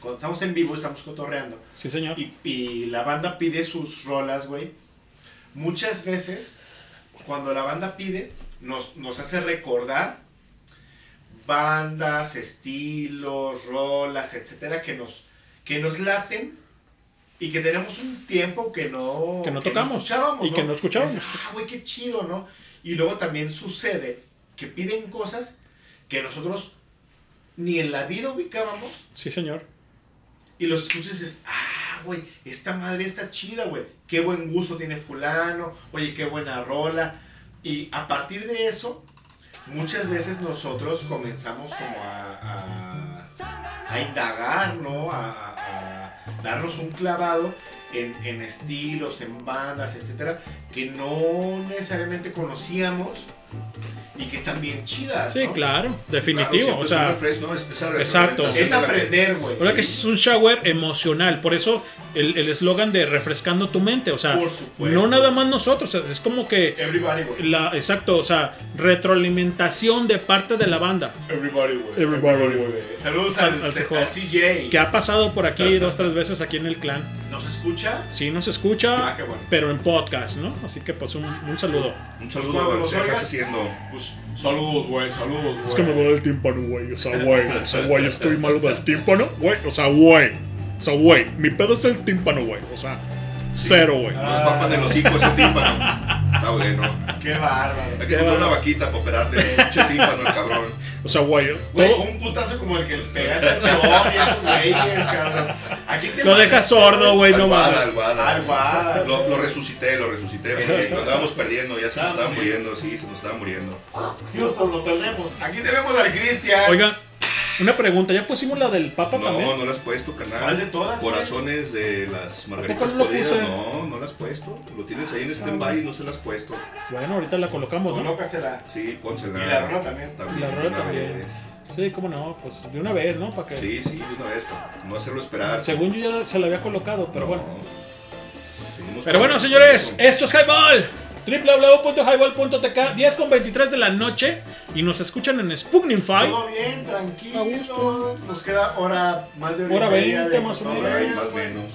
Cuando estamos en vivo, estamos cotorreando. Sí, señor. Y, y la banda pide sus rolas, güey. Muchas veces, cuando la banda pide, nos, nos hace recordar bandas, estilos, rolas, etcétera, que nos, que nos laten y que tenemos un tiempo que no, Que no tocamos. escuchábamos, Y que no escuchábamos. Es, ah, güey, qué chido, ¿no? Y luego también sucede que piden cosas que nosotros ni en la vida ubicábamos Sí, señor. y los escuchas y dices, ah, güey, esta madre está chida, güey. Qué buen gusto tiene fulano, oye, qué buena rola. Y a partir de eso, muchas veces nosotros comenzamos como a, a, indagar, ¿no? A, a- a darnos un clavado en, en estilos, en bandas, etcétera, que no necesariamente conocíamos y que están bien chidas. Sí, ¿no? claro, definitivo. Claro, o siempre es un sea, refresh, ¿no? Es- exacto. Es aprender, güey. Ahora que sí es un shower emocional, por eso el el eslogan de refrescando tu mente, o sea, Por supuesto. no nada más nosotros, es como que Everybody, güey. la exacto, o sea, retroalimentación de parte de la banda. Everybody, güey. Everybody, güey. Saludos Sal- al, al CJ. al CJ. Que ha pasado por aquí dos, tres veces aquí en el clan. ¿Nos escucha? Sí, nos escucha, Ah, qué bueno. pero en podcast, ¿no? Así que pues un, un saludo. Un Pues saludo cuando a lo nos que haciendo. pues saludos, güey, saludos, güey. Es que me duele el tímpano, güey. O sea, güey. O sea, güey, estoy malo del tímpano, güey. O sea, güey. O sea, güey. Mi pedo es el tímpano, güey. O sea, cero, güey. Nos papan el hocico ese tímpano. Está bueno. Qué bárbaro. Hay que comprar una vaquita para operarle el pinche tímpano al cabrón. O sea, güey. Güey, un putazo como el que le pegaste al show y esos güeyes, cabrón. Aquí te Lo deja sordo, güey, no Alguada, mames. alguada. Alguada. Lo, lo resucité, lo resucité. Porque lo andábamos perdiendo, ya se nos estaba muriendo. Sí, se nos estaba muriendo. Houston, lo tenemos. Aquí tenemos al Cristian. Oigan, una pregunta. ¿Ya pusimos la del Papa también? No, no lo has puesto, canal. ¿Cuál de todas, güey? Corazones de las margaritas no lo podridas. puse? No, no lo has puesto. Lo tienes ahí en stand-by y no se lo has puesto. Bueno, ahorita la colocamos, ¿no? Colócasela. Sí, pónsela. Y la rola también. Y la rola también. vez. Sí, cómo no. Pues de una vez, ¿no? Para que. Sí, sí, de una vez, para no hacerlo esperar. Según yo ya se la había colocado, pero No. bueno. Seguimos Pero bueno, con- señores, esto es Highball. www.highball.tk 10 con 23 de la noche y nos escuchan en Sputnikify. Todo bien, tranquilo. Nos queda hora más de Hora y media 20 de más o güey. menos.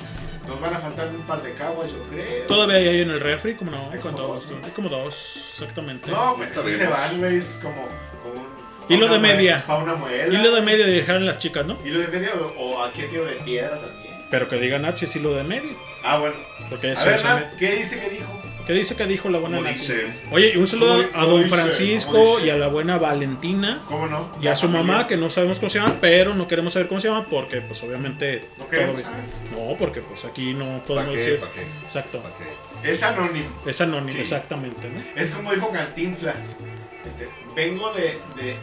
Nos van a faltar un par de caguas, yo creo. Todavía hay ahí en el refri, como no, Hay con como dos, dos, ¿no? hay como dos, exactamente. No, pero Ahorita sí se van, güey. Es como. como un- Hilo pa' de una media. Pa' una muela. Hilo de medio dejaron las chicas, ¿no? Hilo de media o, o aquí tiro de piedra también. Pero que digan Nazi es hilo de medio. Ah, bueno. Porque A ver, Nat, ¿qué dice que dijo? ¿Qué dice que dijo la buena Nati? dice. Oye, y un saludo ¿Cómo- a don dice? Francisco y a la buena Valentina. ¿Cómo no? Y a su familia. mamá, que no sabemos cómo se llama, pero no queremos saber cómo se llama porque, pues, obviamente. No queremos saber. No, porque, pues, aquí no ¿Para podemos qué? decir. ¿Para qué? Exacto. ¿Para qué? Es anónimo. Es anónimo, Sí. exactamente, ¿no? Es como dijo Cantinflas. Este, vengo de. de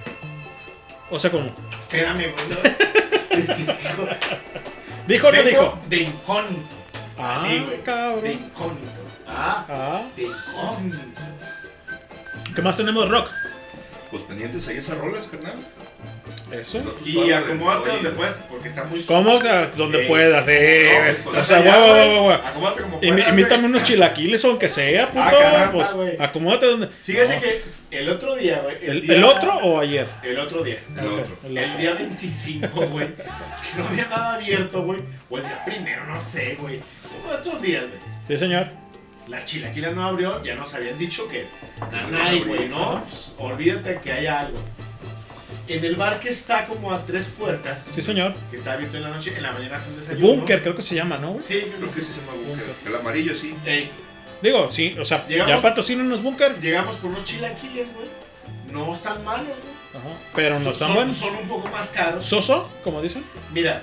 O sea, ¿cómo? espérame, güey. es que dijo. ¿Dijo o no dijo? De incógnito. Ah, Así, güey. cabrón. De incógnito. Ah, Ah, de. ¿qué más tenemos, Rock? Pues pendientes ahí esas rolas, carnal. Eso. Lotus Y acomódate donde puedes, porque está muy. ¿Cómo? que Donde Eh, puedas, eh. no, pues, o sea, allá, guau, guau, guau, guau. Acomódate como puedas, Imítame unos chilaquiles, aunque sea, puto. Ah, caramba, pues, acomódate donde. Fíjate No. que el otro día, güey. ¿El, otro o ayer? El otro día. El otro. el otro. día 25, güey. Que no había nada abierto, güey. O el día primero, no sé, güey. Uno de estos días, güey. Sí, señor. La chilaquila no abrió, ya nos habían dicho que nanay, güey, ¿no? Pues, olvídate que haya algo. En el bar que está como a tres puertas. Sí, señor. Que está abierto en la noche, en la mañana hacen desayuno. Búnker, creo que se llama, ¿no? güey? Sí, creo Creo que sí se llama Bunker. El amarillo sí. Ey, Digo, sí, o sea, Llegamos- ya patrocinan unos búnker. llegamos por unos chilaquiles, güey. No están malos, güey. Ajá. Pero no están son- buenos. Son un poco más caros. ¿Soso? Como dicen. Mira,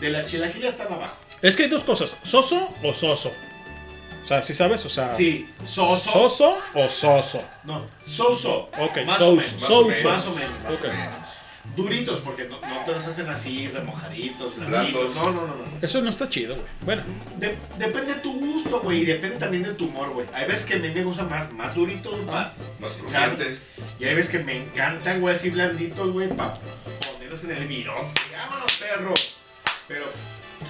de la chilaquila están abajo. Es que hay dos cosas, ¿soso o soso? O sea, ¿sí sabes? O sea, Sí, soso. ¿soso o soso? No, soso. Ok, más, sos- o menos, más o menos. soso. Más o menos. más o Ok. menos. Duritos, porque no, no te los hacen así, remojaditos, blanditos. Blandos. No, no, no. no. Eso no está chido, güey. Bueno, De- depende de tu gusto, güey, y depende también de tu humor, güey. Hay veces que a mí me gustan más, más duritos, pa, Más echar, crujiente. y hay veces que me encantan, güey, así blanditos, güey, para ponerlos en el virote. Vámonos, perro. Pero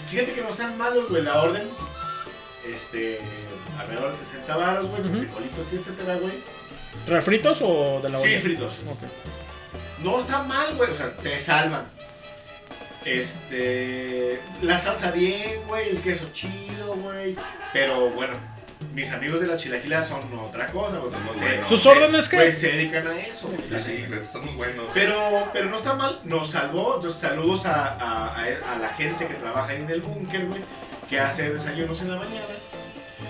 fíjate que no están malos, güey, la orden. Este, alrededor de 60 baros, güey, con frijolitos y etcétera, güey. ¿refritos o de la Sí, olla? fritos. Ok. No está mal, güey. O sea, te salvan. Este. La salsa bien, güey. El queso chido, güey. Pero bueno, mis amigos de la chilaquila son otra cosa, güey. Buenos. ¿Sus órdenes qué? Güey, se dedican a eso, güey. Sí, sí, están muy buenos. Pero, pero no está mal, nos salvó. Entonces, saludos a, a- a- a la gente que trabaja ahí en el búnker, güey, que hace desayunos en la mañana.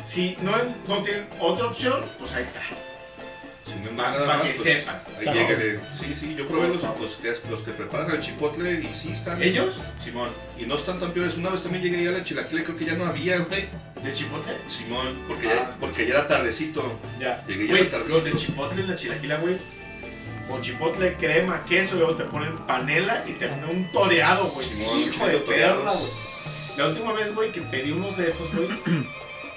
Si no, no tienen otra opción, pues ahí está. Si no, Pa- nada pa' más, que pues, sepan. Ahí Salud. Sí, sí, yo probé los, los, que, los que preparan el chipotle y sí están. ¿Ellos? Simón. Y no están tan peores. Una vez también llegué ahí a la chilaquila creo que ya no había, güey. ¿De chipotle? Simón, porque, Ah. ya, porque ya era tardecito. Ya. Llegué ya Güey, era los de chipotle, la chilaquila, güey. Con chipotle, crema, queso, luego te ponen panela y te ponen un toreado, güey. Simón, Hijo de güey. La última vez, güey, que pedí unos de esos, güey.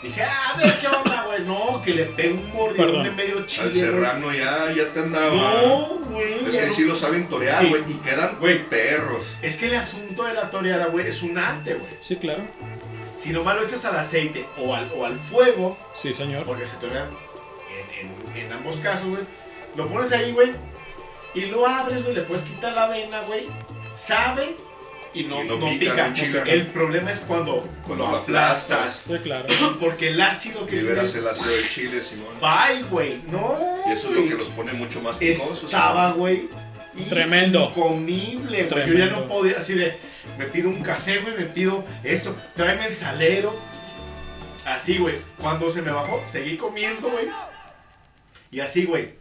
dije, ah, a ver qué onda, güey. No, que le pegué un mordidón de medio Al chile. güey. serrano ya, ya te andaba. No, güey. es que no- sí lo saben torear, Sí. güey. Y quedan Güey. perros. Es que el asunto de la toreada, güey, es un arte, güey. Sí, claro. Si nomás lo echas al aceite o al, o al fuego, Sí, señor. porque se torean en, en, en ambos casos, güey. Lo pones ahí, güey. Y lo abres, güey. Le puedes quitar la avena, güey. Sabe y no, Y no no pica. El problema es cuando, Cuando lo aplastas. Sí, claro. Porque el ácido que Liberas tiene. el ácido del chile, Simón. Bye, güey. No. Y eso es lo que los pone mucho más picosos. Estaba, güey. Tremendo. Incomible, güey. Yo ya no podía, así de. Me pido un café, güey. Me pido esto. Tráeme el salero. Así, güey. Cuando se me bajó, seguí comiendo, güey. Y así, güey.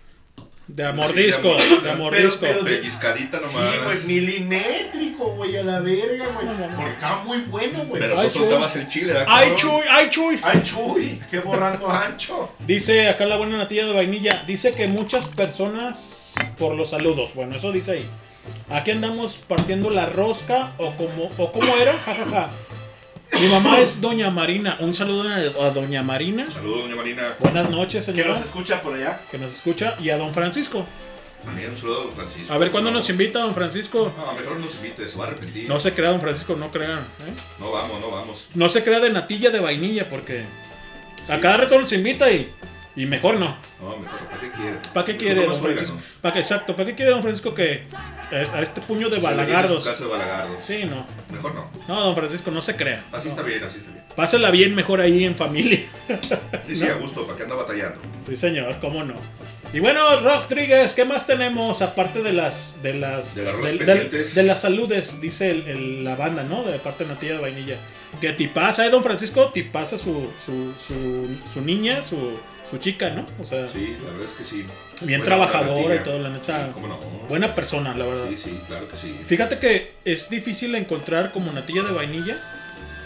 De amordisco, Sí, de amordisco. Pero- pero- Pellizcadita Sí, nomás. güey, milimétrico, güey, a la verga, güey. Porque estaba muy bueno, güey. Pero Ay, pues chuy. soltabas el chile, ¿verdad, ¡Ay, chuy! ¡Ay, chuy! Ay, chuy, qué borrando ancho. Dice acá la buena natilla de vainilla. Dice que muchas personas por los saludos. Bueno, eso dice ahí. Aquí andamos partiendo la rosca o como o cómo era, jajaja. Mi mamá es Doña Marina. Un saludo a, a Doña Marina. Saludos, doña Marina. Buenas noches, Que señora. nos escucha por allá. Que nos escucha. Y a Don Francisco. También un saludo a don Francisco. A ver cuándo no, nos invita Don Francisco. No, mejor no nos invite, se va a arrepentir. No se crea Don Francisco, no crean. ¿eh? No vamos, no vamos. No se crea de natilla de vainilla porque a cada rato los invita y, y mejor no. No, mejor, ¿para qué quiere? ¿Para qué quiere Don Francisco? ¿Para qué, exacto, ¿para qué quiere Don Francisco que a este puño de balagardos? de. Sí, no. Mejor no. No, Don Francisco, no se crea. Así está bien, así está bien. Pásela bien mejor ahí en familia. Sí, sí, a gusto, ¿para qué anda batallando? Sí, señor, cómo no. Y bueno, Rock Trigues, ¿qué más tenemos aparte de las de las De las de saludes, dice el- el- la banda, ¿no? De parte de Natilla de Vainilla. Que tipaza, ¿eh, Don Francisco? Tipaza su, su, su, su niña, su, su chica, ¿no? O sea, Sí, la verdad es que sí. bien Buena trabajadora y todo, la neta. Sí, cómo no. Buena persona, la verdad. Sí, sí, claro que sí. Fíjate que es difícil encontrar como Natilla de Vainilla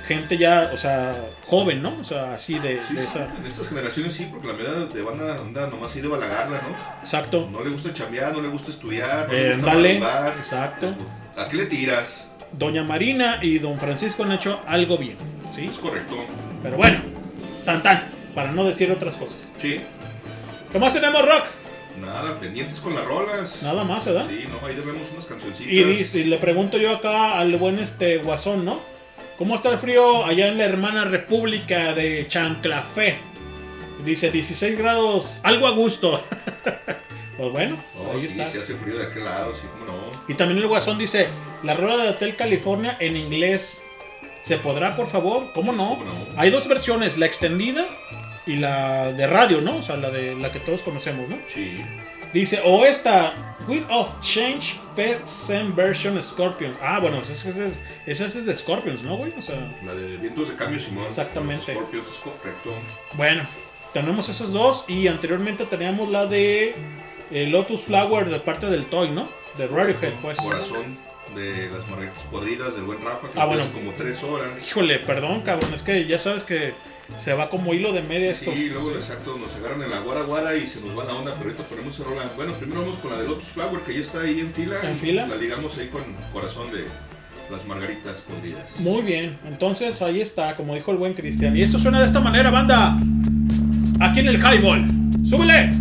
gente ya, o sea, joven, ¿no? O sea, así de, Sí, de sí, esa. En estas generaciones sí, porque la verdad de banda anda nomás así de balagarla, ¿no? Exacto. No le gusta chambear, no le gusta estudiar, no le Eh, gusta dale, madrugar. exacto. ¿A qué le tiras? Doña Marina y Don Francisco han hecho algo bien, ¿sí? Es correcto. Pero bueno, tan tan, para no decir otras cosas. Sí. ¿Qué más tenemos, Rock? Nada, pendientes con las rolas. Nada más, ¿verdad? Sí, no, ahí debemos unas cancioncitas. Y, y- le pregunto yo acá al buen este Guasón, ¿no? ¿Cómo está el frío allá en la hermana república de Chanclafé? Dice 16 grados, algo a gusto. pues bueno, Oh, ahí sí, está. sí hace frío de aquel lado, sí, cómo no. Y también el Guasón dice, la rueda de Hotel California en inglés, ¿se podrá, por favor? ¿Cómo no? ¿Cómo no? Hay dos versiones, la extendida y la de radio, ¿no? O sea, la de la que todos conocemos, ¿no? Sí. Dice, o esta, Wheel of Change Pet Zen Version Scorpions. Ah, bueno, esa es, esa es, de Scorpions, ¿no, güey? O sea, La de vientos de cambio, Simón. Exactamente. Scorpions es correcto. bueno, tenemos esas dos y anteriormente teníamos la de eh, Lotus Flower de parte del Toy, ¿no? De Radiohead, pues. Corazón de las margaritas podridas del buen Rafa, que Ah, bueno. como tres horas. Híjole, perdón, cabrón, es que ya sabes que se va como hilo de media esto. Sí, luego exacto, nos agarran en la guara guara y se nos va la onda, pero ahorita ponemos esa rola. Bueno, primero vamos con la de Lotus Flower, que ya está ahí en fila. ¿En fila? La ligamos ahí con corazón de las margaritas podridas. Muy bien, entonces ahí está, como dijo el buen Cristian. Y esto suena de esta manera, banda. Aquí en el Highball. ¡Súbele!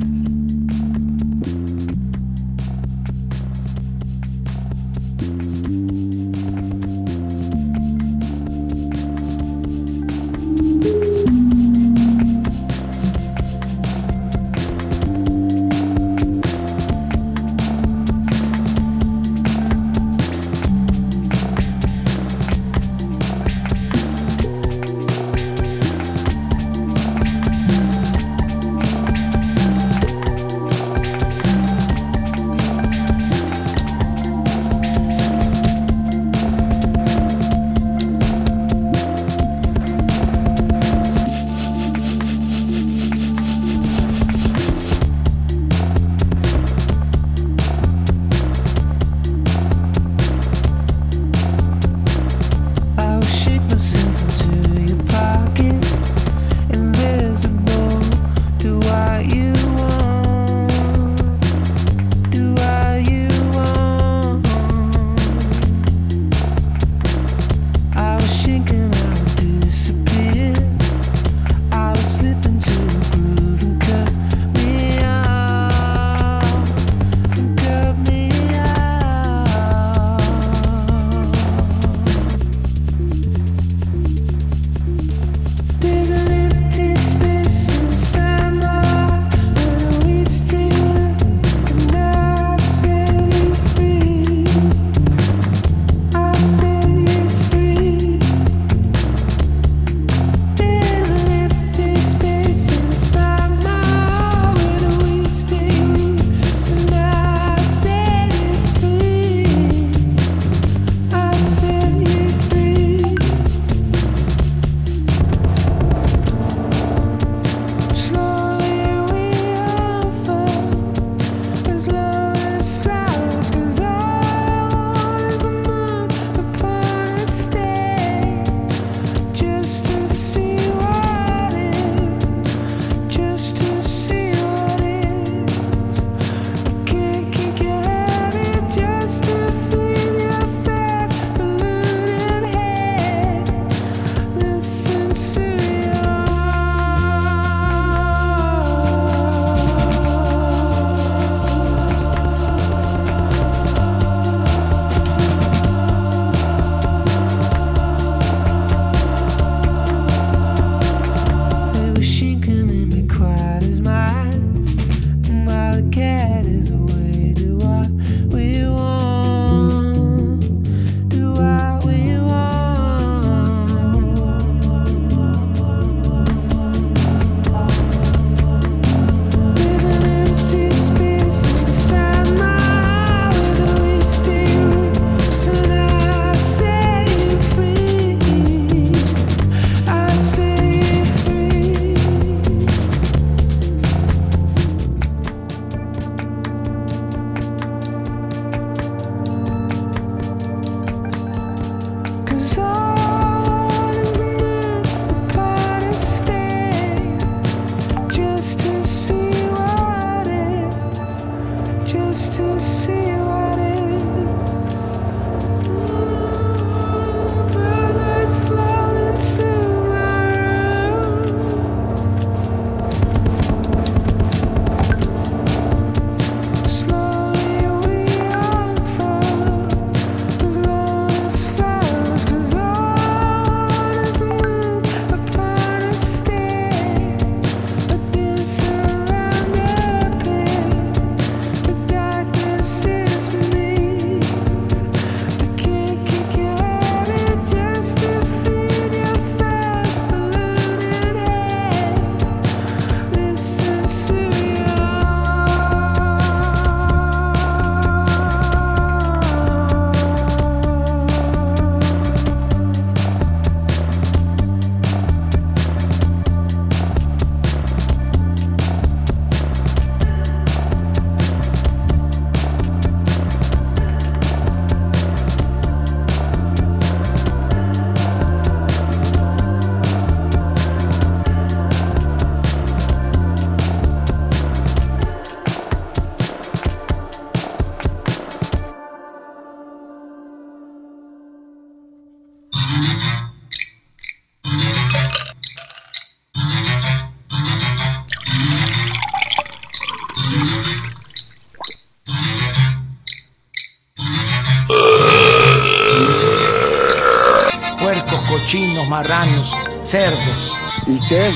Marranos, cerdos. ¿Y qué?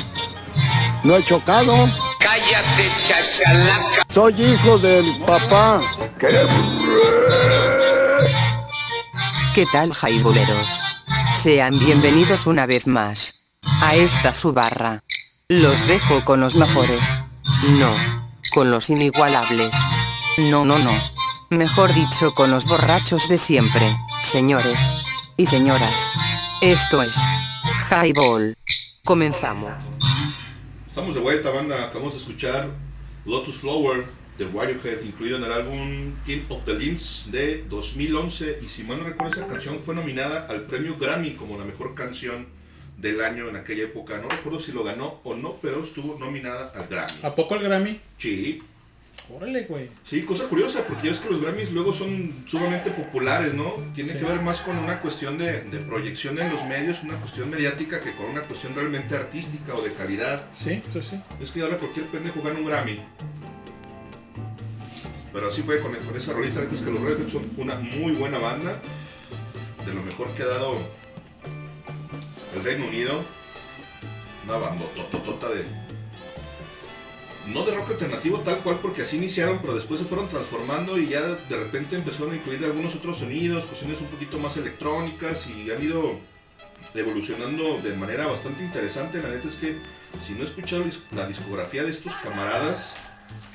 ¿No he chocado? Cállate, chachalaca. Soy hijo del papá. ¿Qué tal, jaiboleros? Sean bienvenidos una vez más a esta su barra. Los dejo con los mejores. No, con los inigualables. No, no, no. Mejor dicho, con los borrachos de siempre, señores y señoras. Esto es Highball. Comenzamos. Estamos de vuelta, banda. Acabamos de escuchar Lotus Flower de Radiohead, incluido en el álbum King of the Limbs de 2011. Y si mal no recuerdo, esa canción fue nominada al premio Grammy como la mejor canción del año en aquella época. No recuerdo si lo ganó o no, pero estuvo nominada al Grammy. ¿A poco el Grammy? Sí. Órale, güey. Sí, cosa curiosa, porque ya ves que los Grammys luego son sumamente populares, ¿no? Tiene Sí. que ver más con una cuestión de, de proyección en los medios, una cuestión mediática, que con una cuestión realmente artística o de calidad. Sí, sí, sí. Es que ahora cualquier pendejo gana un Grammy. Pero así fue con, con esa rolita. Es que los Radiohead son una muy buena banda. De lo mejor que ha dado el Reino Unido. Una banda tototota de. No de rock alternativo tal cual, porque así iniciaron, pero después se fueron transformando y ya de repente empezaron a incluir algunos otros sonidos, cuestiones un poquito más electrónicas y han ido evolucionando de manera bastante interesante. La neta es que si no he escuchado la discografía de estos camaradas,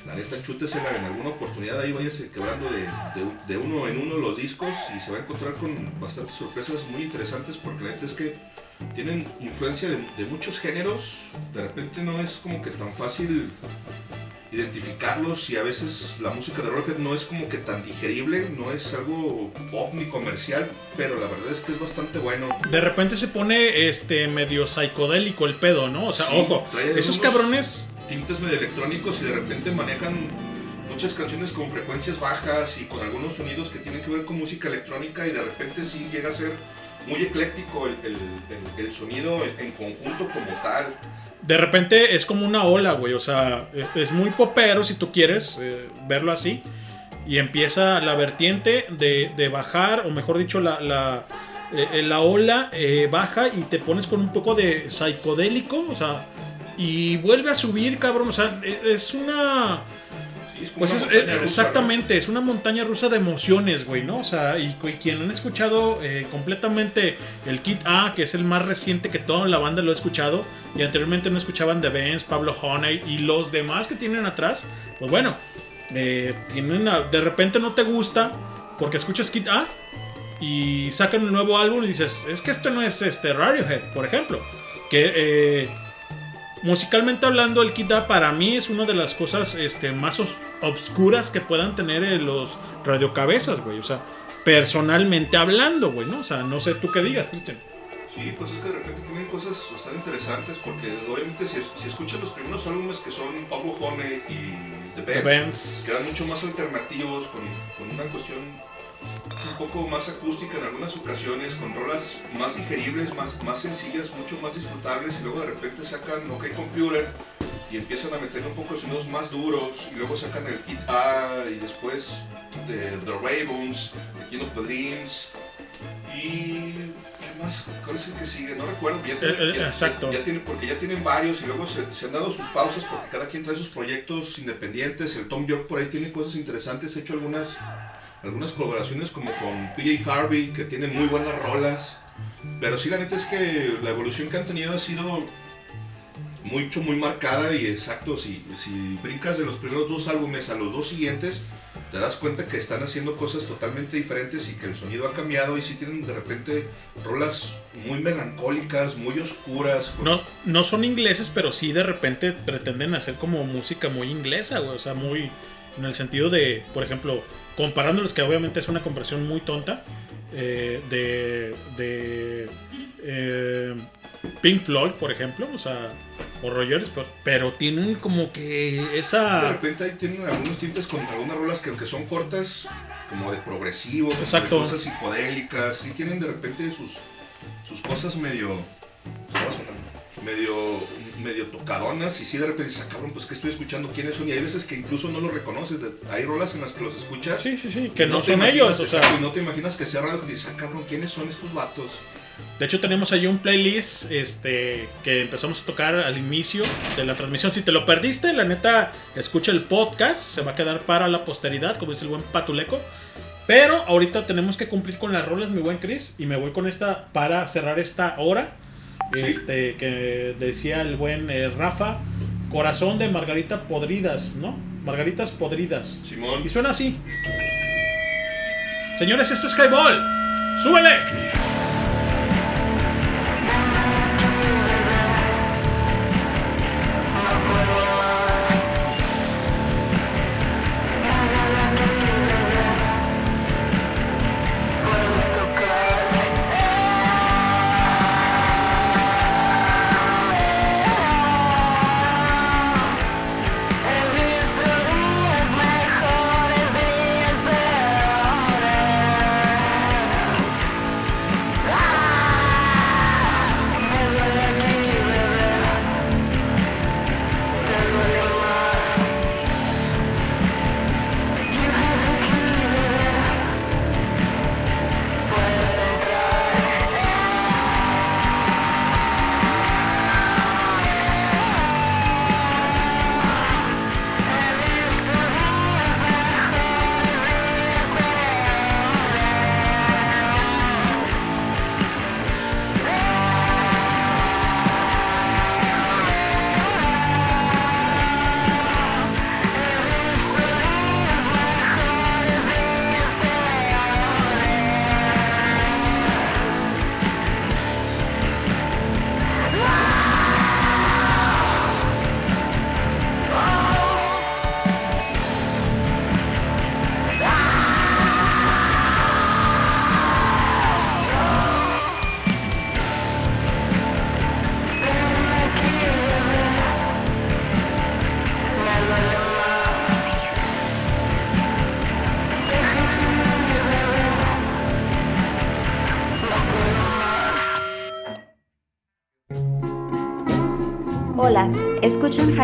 la neta chútesela en alguna oportunidad ahí váyase quebrando de, de- de uno en uno los discos y se va a encontrar con bastantes sorpresas muy interesantes porque la neta es que tienen influencia de, de muchos géneros. De repente no es como que tan fácil identificarlos y a veces la música de Rockhead no es como que tan digerible, no es algo pop ni comercial, pero la verdad es que es bastante bueno. De repente se pone este medio psicodélico el pedo, ¿no? O sea, Sí, ojo, esos cabrones. Tintes medio electrónicos y de repente manejan muchas canciones con frecuencias bajas y con algunos sonidos que tienen que ver con música electrónica y de repente sí llega a ser muy ecléctico el, el- el- sonido en, conjunto como tal. De repente es como una ola, güey. O sea, es- es muy popero si tú quieres eh, verlo así. Y empieza la vertiente de, de bajar, o mejor dicho, la, la, eh, la ola eh, baja y te pones con un poco de psicodélico. O sea, y vuelve a subir, cabrón. O sea, e- es. Pues es- eh, rusa, exactamente, es una montaña rusa de emociones, güey, ¿no? O sea, y, y quien han escuchado eh, completamente el Kit A, que es el más reciente que toda la banda lo ha escuchado, y anteriormente no escuchaban The Benz, Pablo Honey y los demás que tienen atrás, pues bueno, eh, tienen a- de repente no te gusta porque escuchas Kit A y sacan un nuevo álbum y dices, es que esto no es este Radiohead, por ejemplo, que eh, musicalmente hablando, el Kid A para mí es una de las cosas este, más os- obscuras que puedan tener eh, los radiocabezas, güey. O sea, personalmente hablando, güey, ¿no? O sea, no sé tú qué digas, Cristian. Sí, pues es que de repente tienen cosas bastante interesantes porque obviamente si, si escuchas los primeros álbumes que son Pablo Honey y The Benz. que eran mucho más alternativos, con, con una cuestión un poco más acústica en algunas ocasiones, con rolas más digeribles, más, más sencillas, mucho más disfrutables y luego de repente sacan OK Computer y empiezan a meter un poco de sonidos más duros y luego sacan el Kit A y después de The Ravens, The King of the Dreams y ¿qué más? ¿Cuál es el que sigue? No recuerdo. Ya tiene- Eh, eh, ya- exacto. ya tiene- porque ya tienen varios y luego se, se han dado sus pausas porque cada quien trae sus proyectos independientes. El Tom York por ahí tiene cosas interesantes. He hecho algunas, algunas colaboraciones como con PJ Harvey que tiene muy buenas rolas. Pero sí, la neta es que la evolución que han tenido ha sido mucho, muy marcada y exacto. Si, si brincas de los primeros dos álbumes a los dos siguientes, te das cuenta que están haciendo cosas totalmente diferentes y que el sonido ha cambiado y sí tienen de repente rolas muy melancólicas, muy oscuras. No, no son ingleses, pero sí de repente pretenden hacer como música muy inglesa, güey. O sea, muy. En el sentido de, por ejemplo, comparándolos, que obviamente es una comparación muy tonta, eh, de. de. eh, Pink Floyd, por ejemplo, o sea, o Rogers, pero, pero tienen como que De esa. repente ahí tienen algunos tintes con algunas rolas que aunque son cortas, como de progresivo, como Exacto. de cosas psicodélicas, sí tienen de repente sus, sus cosas medio, medio, medio tocadonas y sí de repente dices, "Ah, cabrón, pues que estoy escuchando quiénes son y hay veces que incluso no los reconoces, hay rolas en las que los escuchas. Sí, sí, sí, que no son ellos, o sea. y no te imaginas que sea radio y dices, "Ah, cabrón, ¿quiénes son estos vatos? De hecho, tenemos ahí un playlist este, que empezamos a tocar al inicio de la transmisión. Si te lo perdiste, la neta, escucha el podcast. Se va a quedar para la posteridad, como dice el buen Patuleco. Pero ahorita tenemos que cumplir con las rolas, mi buen Chris. Y me voy con esta para cerrar esta hora. Este, que decía el buen eh, Rafa. Corazón de Margarita Podridas, ¿no? Margaritas Podridas. Simón. Y suena así. Señores, esto es Highball. ¡Súbele!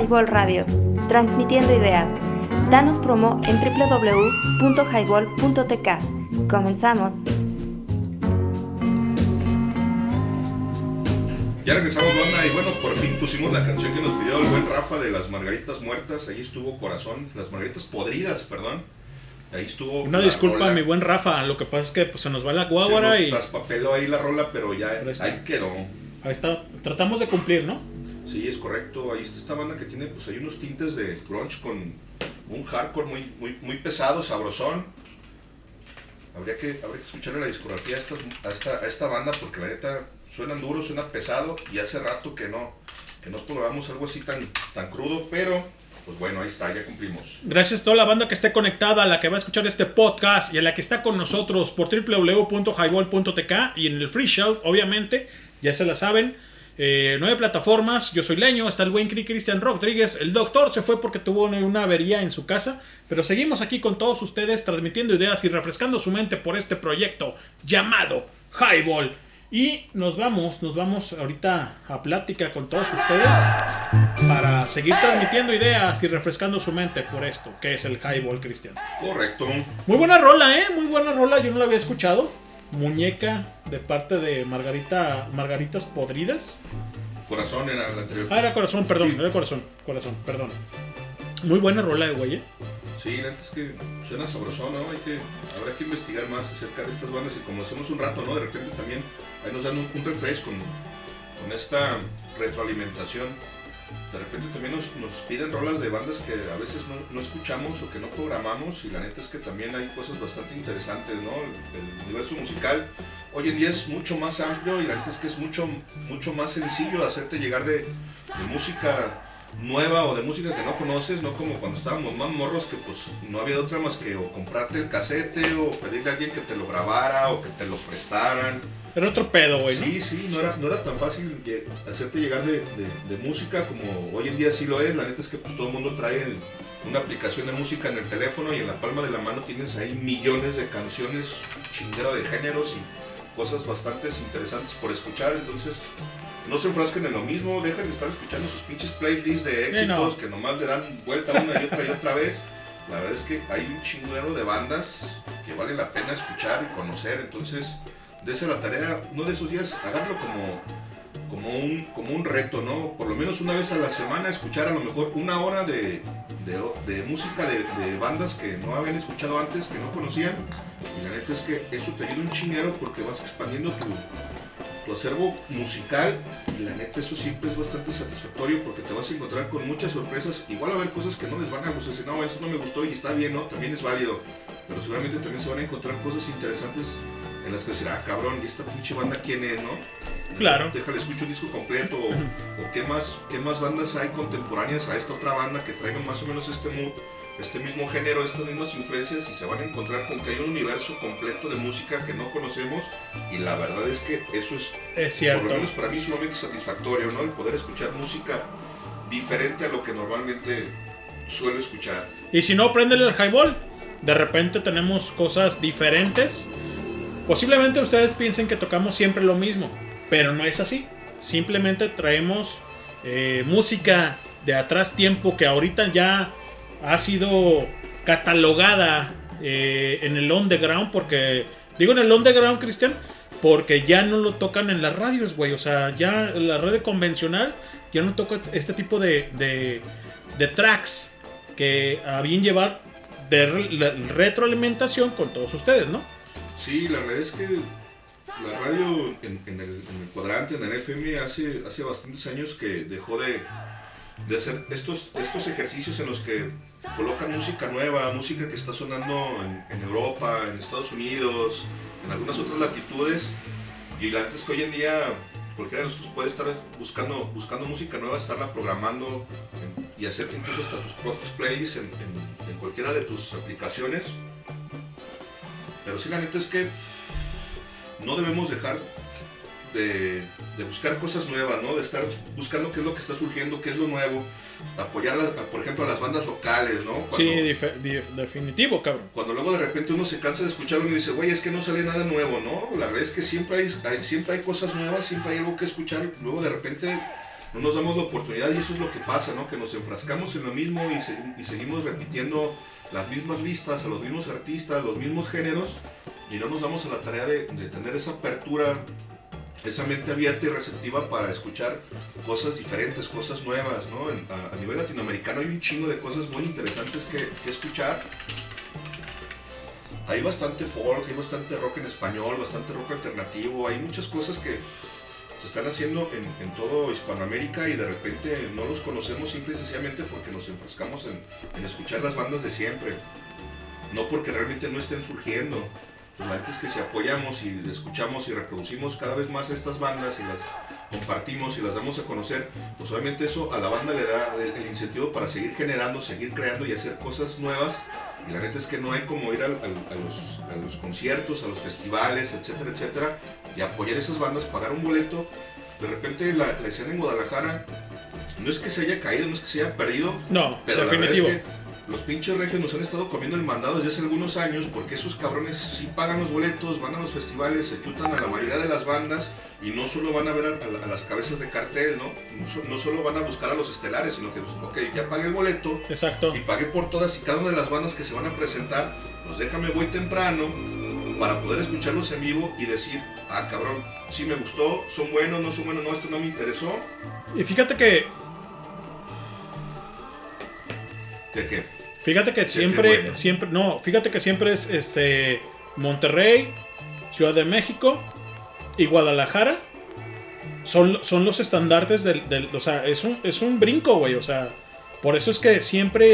Highball Radio, transmitiendo ideas. Danos promo en www.highball.tk. Comenzamos. Ya regresamos, banda, y bueno, por fin pusimos la canción que nos pidió el buen Rafa de las margaritas muertas. Ahí estuvo Corazón, las margaritas podridas, perdón. Ahí estuvo. Una la disculpa, rola. mi buen Rafa. Lo que pasa es que pues, se nos va la Se guaguara nos y. traspapeló ahí la rola, pero ya está. ahí quedó. Ahí está. Tratamos de cumplir, ¿no? Sí, es correcto. Ahí está esta banda que tiene, pues hay unos tintes de grunge con un hardcore muy, muy, muy pesado, sabrosón. Habría que, habría que escucharle la discografía a, estas- a esta, a esta banda porque la neta suenan duros, suena pesado y hace rato que no, que no probamos algo así tan, tan crudo, pero pues bueno, ahí está, ya cumplimos. Gracias a toda la banda que esté conectada, a la que va a escuchar este podcast y a la que está con nosotros por www.highball.tk y en el Free Shelf, obviamente, ya se la saben. Eh, nueve plataformas, yo soy Leño, está el buen Cri- Cristian Rodríguez, el doctor se fue porque tuvo una- una avería en su casa, pero seguimos aquí con todos ustedes transmitiendo ideas y refrescando su mente por este proyecto llamado Highball. Y nos vamos, nos vamos ahorita a plática con todos ustedes para seguir transmitiendo ideas y refrescando su mente por esto, que es el Highball Cristian. Correcto. Muy buena rola, ¿eh? Muy buena rola, yo no la había escuchado. Muñeca de parte de Margarita, Margaritas Podridas. Corazón era el anterior. Ah, era corazón, perdón, era corazón, corazón, perdón. Muy buena rola de güey, ¿eh? Sí, la neta es que suena sabrosón, ¿no? Hay que, habrá que investigar más acerca de estas bandas y como hacemos un rato, ¿no? De repente también ahí nos dan un, un refresh con, con esta retroalimentación. De repente también nos, nos piden rolas de bandas que a veces no, no escuchamos o que no programamos y la neta es que también hay cosas bastante interesantes, ¿no? El, universo musical hoy en día es mucho más amplio y la neta es que es mucho, mucho más sencillo hacerte llegar de, de música nueva o de música que no conoces, no como cuando estábamos más morros que pues no había otra más que o comprarte el casete o pedirle a alguien que te lo grabara o que te lo prestaran. Era otro pedo, güey, ¿no? Sí, sí, no era, no era tan fácil hacerte llegar de, de- de música como hoy en día sí lo es. La neta es que pues todo el mundo trae el- una aplicación de música en el teléfono y en la palma de la mano tienes ahí millones de canciones, chinguero de géneros y cosas bastante interesantes por escuchar. Entonces, no se enfrasquen en lo mismo, dejen de estar escuchando sus pinches playlists de Sí, no. éxitos que nomás le dan vuelta una y otra y otra vez. La verdad es que hay un chinguero de bandas que vale la pena escuchar y conocer. Entonces, Dese la tarea, uno de esos días, agarlo como, como, un, como un reto, ¿no? Por lo menos una vez a la semana escuchar a lo mejor una hora de, de, música de, bandas que no habían escuchado antes, que no conocían. Y la neta es que eso te ayuda un chinguero porque vas expandiendo tu, tu acervo musical y la neta eso siempre es bastante satisfactorio porque te vas a encontrar con muchas sorpresas. Igual a haber cosas que no les van a gustar, decir, no, eso no me gustó y está bien, ¿no? También es válido. Pero seguramente también se van a encontrar cosas interesantes en las que decir, ah, cabrón, ¿y esta pinche banda quién es, no? Claro. Déjale escucho un disco completo o, o qué, más, qué más bandas hay contemporáneas a esta otra banda que traigan más o menos este mood este mismo género, estas mismas influencias y se van a encontrar con que hay un universo completo de música que no conocemos y la verdad es que eso es, Es cierto. por lo menos para mí sumamente satisfactorio, ¿no? El poder escuchar música diferente a lo que normalmente suelo escuchar. Y si no, préndele el highball. De repente tenemos cosas diferentes. Posiblemente ustedes piensen que tocamos siempre lo mismo, pero no es así. Simplemente traemos eh, música de atrás tiempo que ahorita ya ha sido catalogada eh, en el underground porque digo en el underground Cristian porque ya no lo tocan en las radios güey o sea ya la radio convencional ya no toca este tipo de, de, tracks que a bien llevar de la retroalimentación con todos ustedes no Sí, la verdad es que la radio en, el, cuadrante, en el FM, hace, hace bastantes años que dejó de, de hacer estos, estos ejercicios en los que colocan música nueva, música que está sonando en, Europa, en Estados Unidos, en algunas otras latitudes. Y la neta es que hoy en día cualquiera de nosotros puede estar buscando, buscando música nueva, estarla programando y hacer incluso hasta tus propios playlists en- en cualquiera de tus aplicaciones. Pero sí, la neta es que no debemos dejar de, de buscar cosas nuevas, ¿no? De estar buscando qué es lo que está surgiendo, qué es lo nuevo. Apoyar, a- por ejemplo, a las bandas locales, ¿no? Cuando- sí definitivo cabrón cuando luego de repente uno se cansa de escucharlo y dice, güey, es que no sale nada nuevo, ¿no? La verdad es que siempre hay, hay- siempre hay cosas nuevas, siempre hay algo que escuchar. Luego de repente no nos damos la oportunidad y eso es lo que pasa, ¿no? Que nos enfrascamos en lo mismo y, se- y seguimos repitiendo las mismas listas, a los mismos artistas, los mismos géneros y no nos damos a la tarea de, tener esa apertura, esa mente abierta y receptiva para escuchar cosas diferentes, cosas nuevas, ¿no? A nivel latinoamericano hay un chingo de cosas muy interesantes que, que escuchar hay bastante folk, hay bastante rock en español, bastante rock alternativo, hay muchas cosas que se están haciendo en, todo Hispanoamérica y de repente no los conocemos simple y sencillamente porque nos enfrascamos en, escuchar las bandas de siempre, no porque realmente no estén surgiendo. Pues la es que si apoyamos y escuchamos y reproducimos cada vez más estas bandas y las compartimos y las damos a conocer, pues obviamente eso a la banda le da el incentivo para seguir generando, seguir creando y hacer cosas nuevas. Y la neta es que no hay como ir al- a, los, a los conciertos, a los festivales, etcétera, etcétera, y apoyar esas bandas, pagar un boleto. De repente la, la escena en Guadalajara no es que se haya caído, no es que se haya perdido, no pero definitivo la los pinches regios nos han estado comiendo el mandado desde hace algunos años porque esos cabrones sí pagan los boletos, van a los festivales, se chutan a la mayoría de las bandas y no solo van a ver a, las cabezas de cartel, ¿no? No, so- no solo van a buscar a los estelares, sino que, pues, ok, ya pagué el boleto Exacto. y pagué por todas y cada una de las bandas que se van a presentar, pues déjame voy temprano para poder escucharlos en vivo y decir, ah, cabrón, sí me gustó, son buenos, no son buenos, no, esto no me interesó, y fíjate que ¿de qué? Fíjate que siempre, bueno. siempre, no, fíjate que siempre es este Monterrey, Ciudad de México y Guadalajara. Son, son los estandartes del, del- O sea, es un, es un brinco, güey. O sea, por eso es que siempre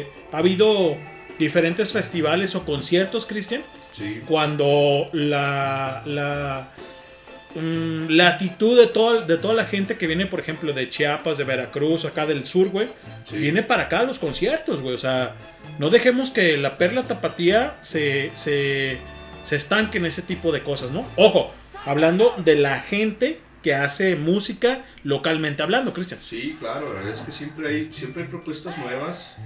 eh, ha habido diferentes festivales o conciertos, Cristian. Sí. Cuando la, la, mm, la actitud de toda, de toda la gente que viene, por ejemplo, de Chiapas, de Veracruz, acá del sur, güey, viene para acá a los conciertos, güey. O sea, no dejemos que la perla tapatía se, se, se estanque en ese tipo de cosas, ¿no? Ojo, hablando de la gente que hace música localmente hablando, Cristian. Sí, claro, la verdad es que siempre hay, siempre hay propuestas nuevas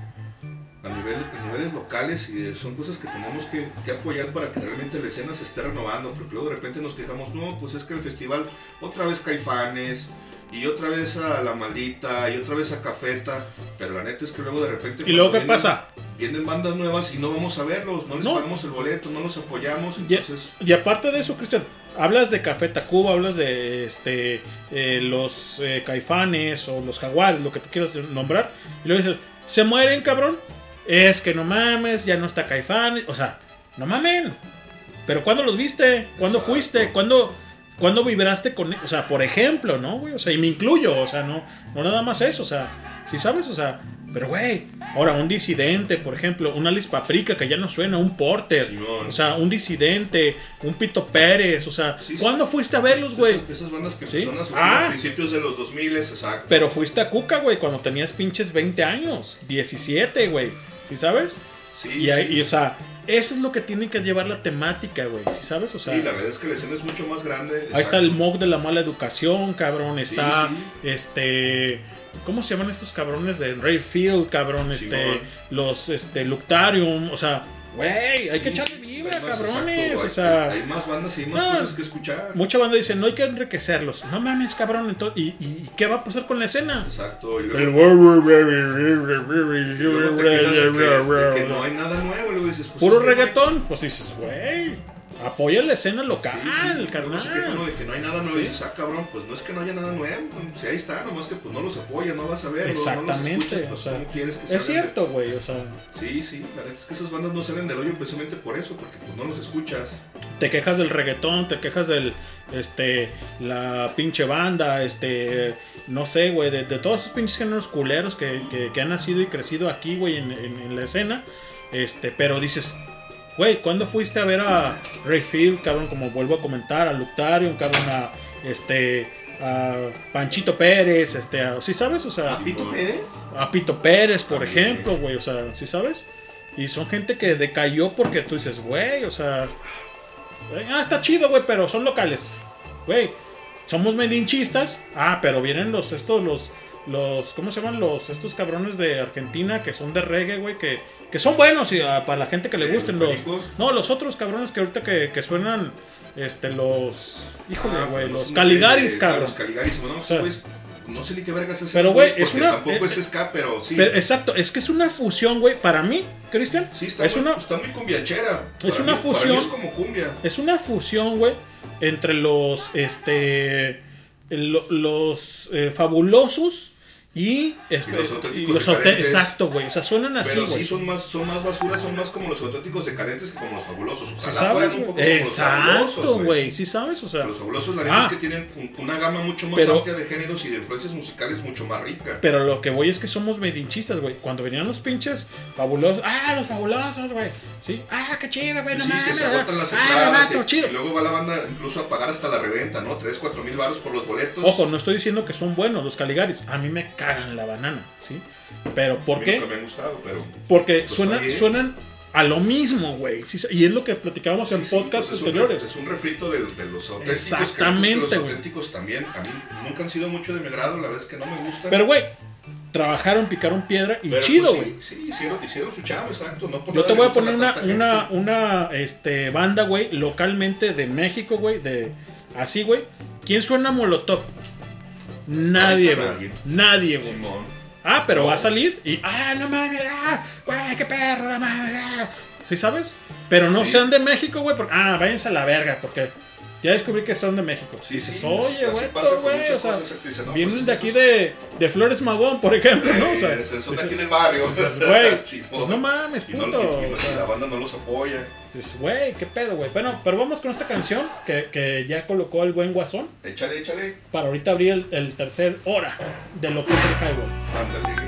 a, nivel, a niveles locales y eh, son cosas que tenemos que, que apoyar para que realmente la escena se esté renovando, porque luego de repente nos quejamos, no, pues es que el festival otra vez Caifanes y otra vez a La Maldita y otra vez a Cafeta, pero la neta es que luego de repente... ¿Y luego qué pasa? Vienen bandas nuevas y no vamos a verlos, no les No. pagamos el boleto, no los apoyamos, Y, entonces... y aparte de eso, Cristian, hablas de Café Tacuba, hablas de este eh, los eh, caifanes o los jaguares, lo que tú quieras nombrar, y luego dices, se mueren, cabrón. Es que no mames, ya no está caifán. O sea, no mamen. Pero ¿cuándo los viste? ¿Cuándo fuiste? ¿Cuándo, ¿Cuándo vibraste con él? O sea, por ejemplo, ¿no, güey? O sea, y me incluyo, o sea, no, no nada más eso, o sea, ¿sí sabes? O sea, pero güey, ahora un disidente, por ejemplo, una Alice Paprika que ya no suena, un Porter, o sea, un disidente, un Pito Pérez, o sea, ¿cuándo fuiste a verlos, güey? Esas, esas bandas que surgir Ah. a principios de los 2000, exacto. Pero fuiste a Cuca, güey, cuando tenías pinches 20 años, 17, güey, ¿sí sabes? Sí, y, ahí- sí. y, o sea, eso es lo que tiene que llevar la temática, güey, ¿sí sabes? O sea, sí, la verdad es que la escena es mucho más grande. Ahí está el mock de la mala educación, cabrón. Está Sí, este. ¿Cómo se llaman estos cabrones de Rayfield, cabrón? Este. Los este Luctarium. O sea, güey, hay que echarle hay más, cabrones. exacto, o hay- sea. hay más bandas y hay más no, cosas que escuchar. Mucha banda dice, no hay que enriquecerlos. No mames, cabrón. entonces, ¿y, y qué va a pasar con la escena? Exacto. Y El luego, y luego te quejas de que, de que no hay nada nuevo. Luego dices, pues. Puro reggaetón. Pues dices, güey. Apoya la escena local, carnal. No sé qué, uno de que no hay nada nuevo. Sí. Ah, cabrón, pues no es que no haya nada nuevo. Si ahí está, nomás que pues no los apoya, no vas a ver. Exactamente, pues, o sea, ¿cómo quieres que es cierto, güey, o sea, Sí, sí, la verdad es que esas bandas no salen del hoyo precisamente por eso, porque pues no los escuchas. te quejas del reggaetón, te quejas del, este, la pinche banda, este, no sé, güey, de, de todos esos pinches géneros culeros que, que- que han nacido y crecido aquí, güey, en, en- en la escena, este, pero dices, güey, ¿cuándo fuiste a ver a Rayfield, cabrón, como vuelvo a comentar, a Luctarium, cabrón, a, este, a Panchito Pérez, este, a- ¿sí sabes? O sea, ¿A Pito Pérez? a Pito Pérez, por ejemplo, güey, o sea, ¿sí sabes? Y son gente que decayó porque tú dices, güey, o sea, ah, está chido, güey, pero son locales. Güey, somos medinchistas. Ah, pero vienen los, estos, los, los, ¿cómo se llaman? Los, estos cabrones de Argentina que son de reggae, güey, que, que son buenos y ah, para la gente que le gusten. Los, no, los otros cabrones que ahorita que, que suenan, este, los, híjole, Ah, güey, pues, los Caligaris, cabrón. Los Caligaris, no, O sea, pues, no sé ni qué vergas es pero, güey, güeyes, es una- Tampoco eh, es ska, pero sí. Pero, exacto, es que es una fusión, güey, para mí, Cristian. sí, está, es muy, una, está muy cumbiachera. Es Para una mí- para mí fusión. es como cumbia. Es una fusión, güey, entre los este los eh, fabulosos y, Y los y auténticos los aute- decadentes. exacto, güey. O sea, suenan así, Pero güey. sí son más, son más basuras, son más como los auténticos decadentes que como los fabulosos. ¿Sí Ojalá sabes, fueran un poco como los fabulosos, Exacto, güey. Sí sabes, o sea. Los fabulosos, la neta Ah, es que tienen un- una gama mucho más Pero- amplia de géneros y de influencias musicales mucho más rica. Pero lo que voy es que somos medinchistas, güey. Cuando venían los pinches fabulosos. Ah, los fabulosos, güey. Sí. Ah, qué chido, güey. No Sí, que mames. se agotan las Ah, entradas y, luego va la banda incluso a pagar hasta la reventa, ¿no? 3, 4 mil baros por los boletos. Ojo, no estoy diciendo que son buenos los Caligaris. A mí me cagan la banana, ¿sí? Pero ¿por qué? me han gustado, pero... Porque pues, suenan, suenan a lo mismo, güey. Sí, y es lo que platicábamos en podcasts Pues es un anteriores. Es un refrito de, de los auténticos. Exactamente, que Los güey. auténticos también, a mí nunca han sido mucho de mi agrado, la verdad es que no me gustan. Pero, güey, trabajaron, picaron piedra y Pero, chido, pues, güey. sí, sí, hicieron, hicieron su chavo, exacto. No por Yo te voy a poner una, una, una este, banda, güey, localmente de México, güey, de así, güey. ¿Quién suena Molotov? Nadie, güey. nadie. Nadie, güey. Ah, pero va a salir y, ah, no mames, ah, güey, qué perro, no mames, ah. ¿Sí sabes? Pero no Sí. sean de México, güey, porque, ah, váyanse a la verga, porque ya descubrí que son de México. Sí, Dices, sí, oye, güey, güey, o sea, dicen, no, vienen pues, de aquí de, de Flores Magón, por ejemplo, ¿no? O sea, son de aquí del barrio. dices, güey, Sí, pues no mames, Y no- puto. y- y o sea, la banda no los apoya. Dices, güey, qué pedo, güey. Bueno, pero vamos con esta canción que, que ya colocó el buen guasón Échale, échale. para ahorita abrir el, el tercer hora de lo que es el highball. Ándale.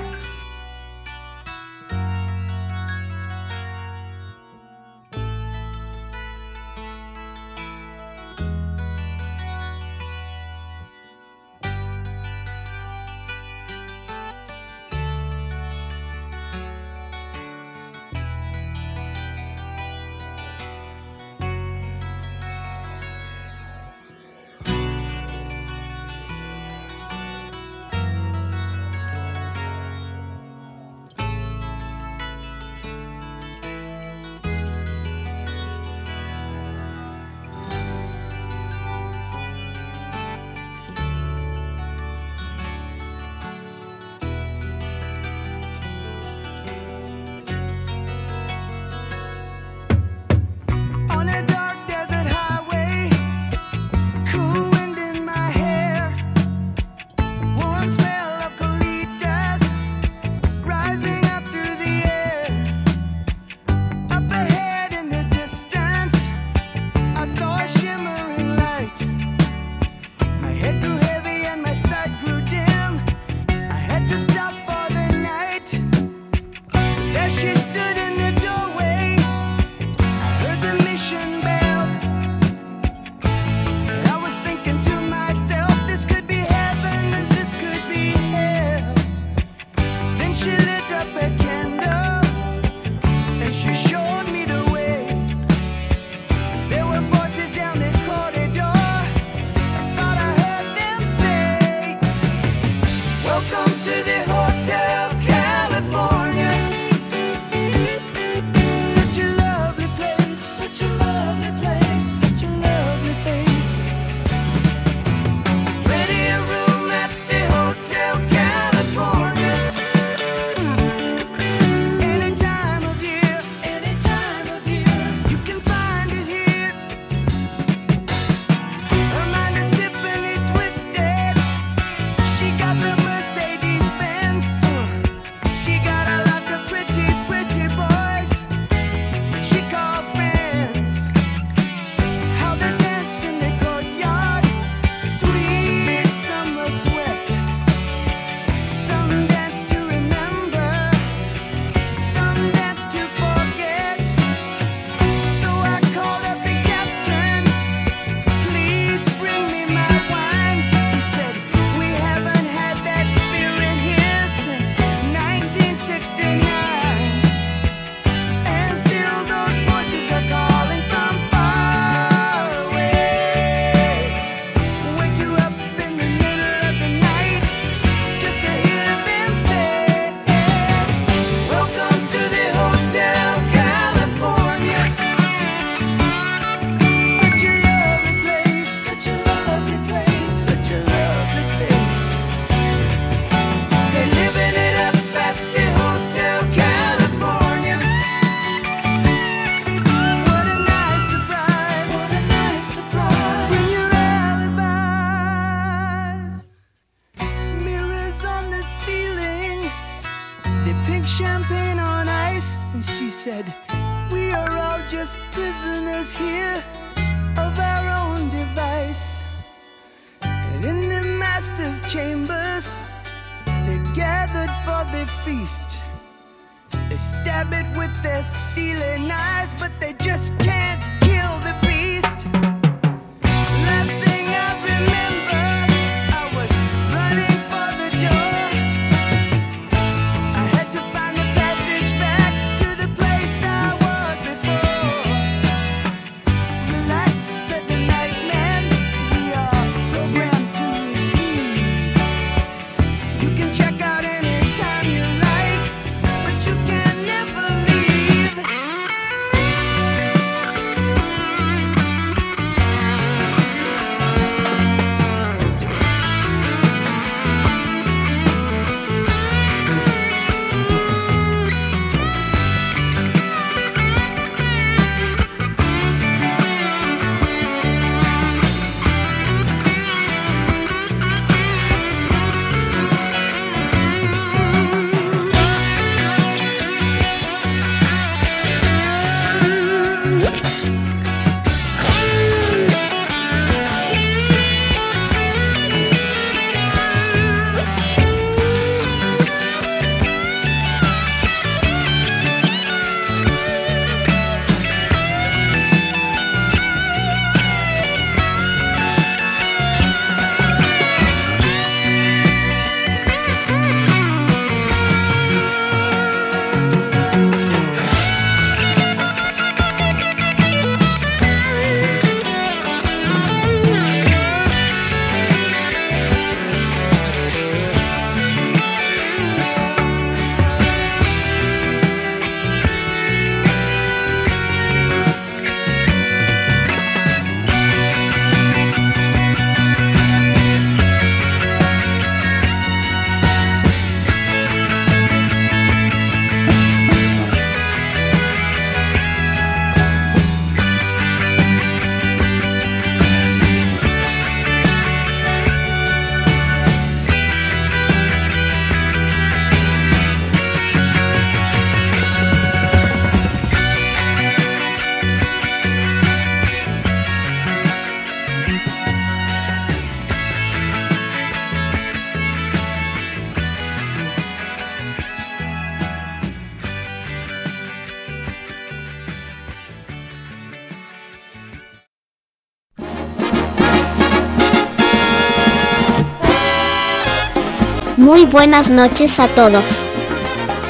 Muy buenas noches a todos.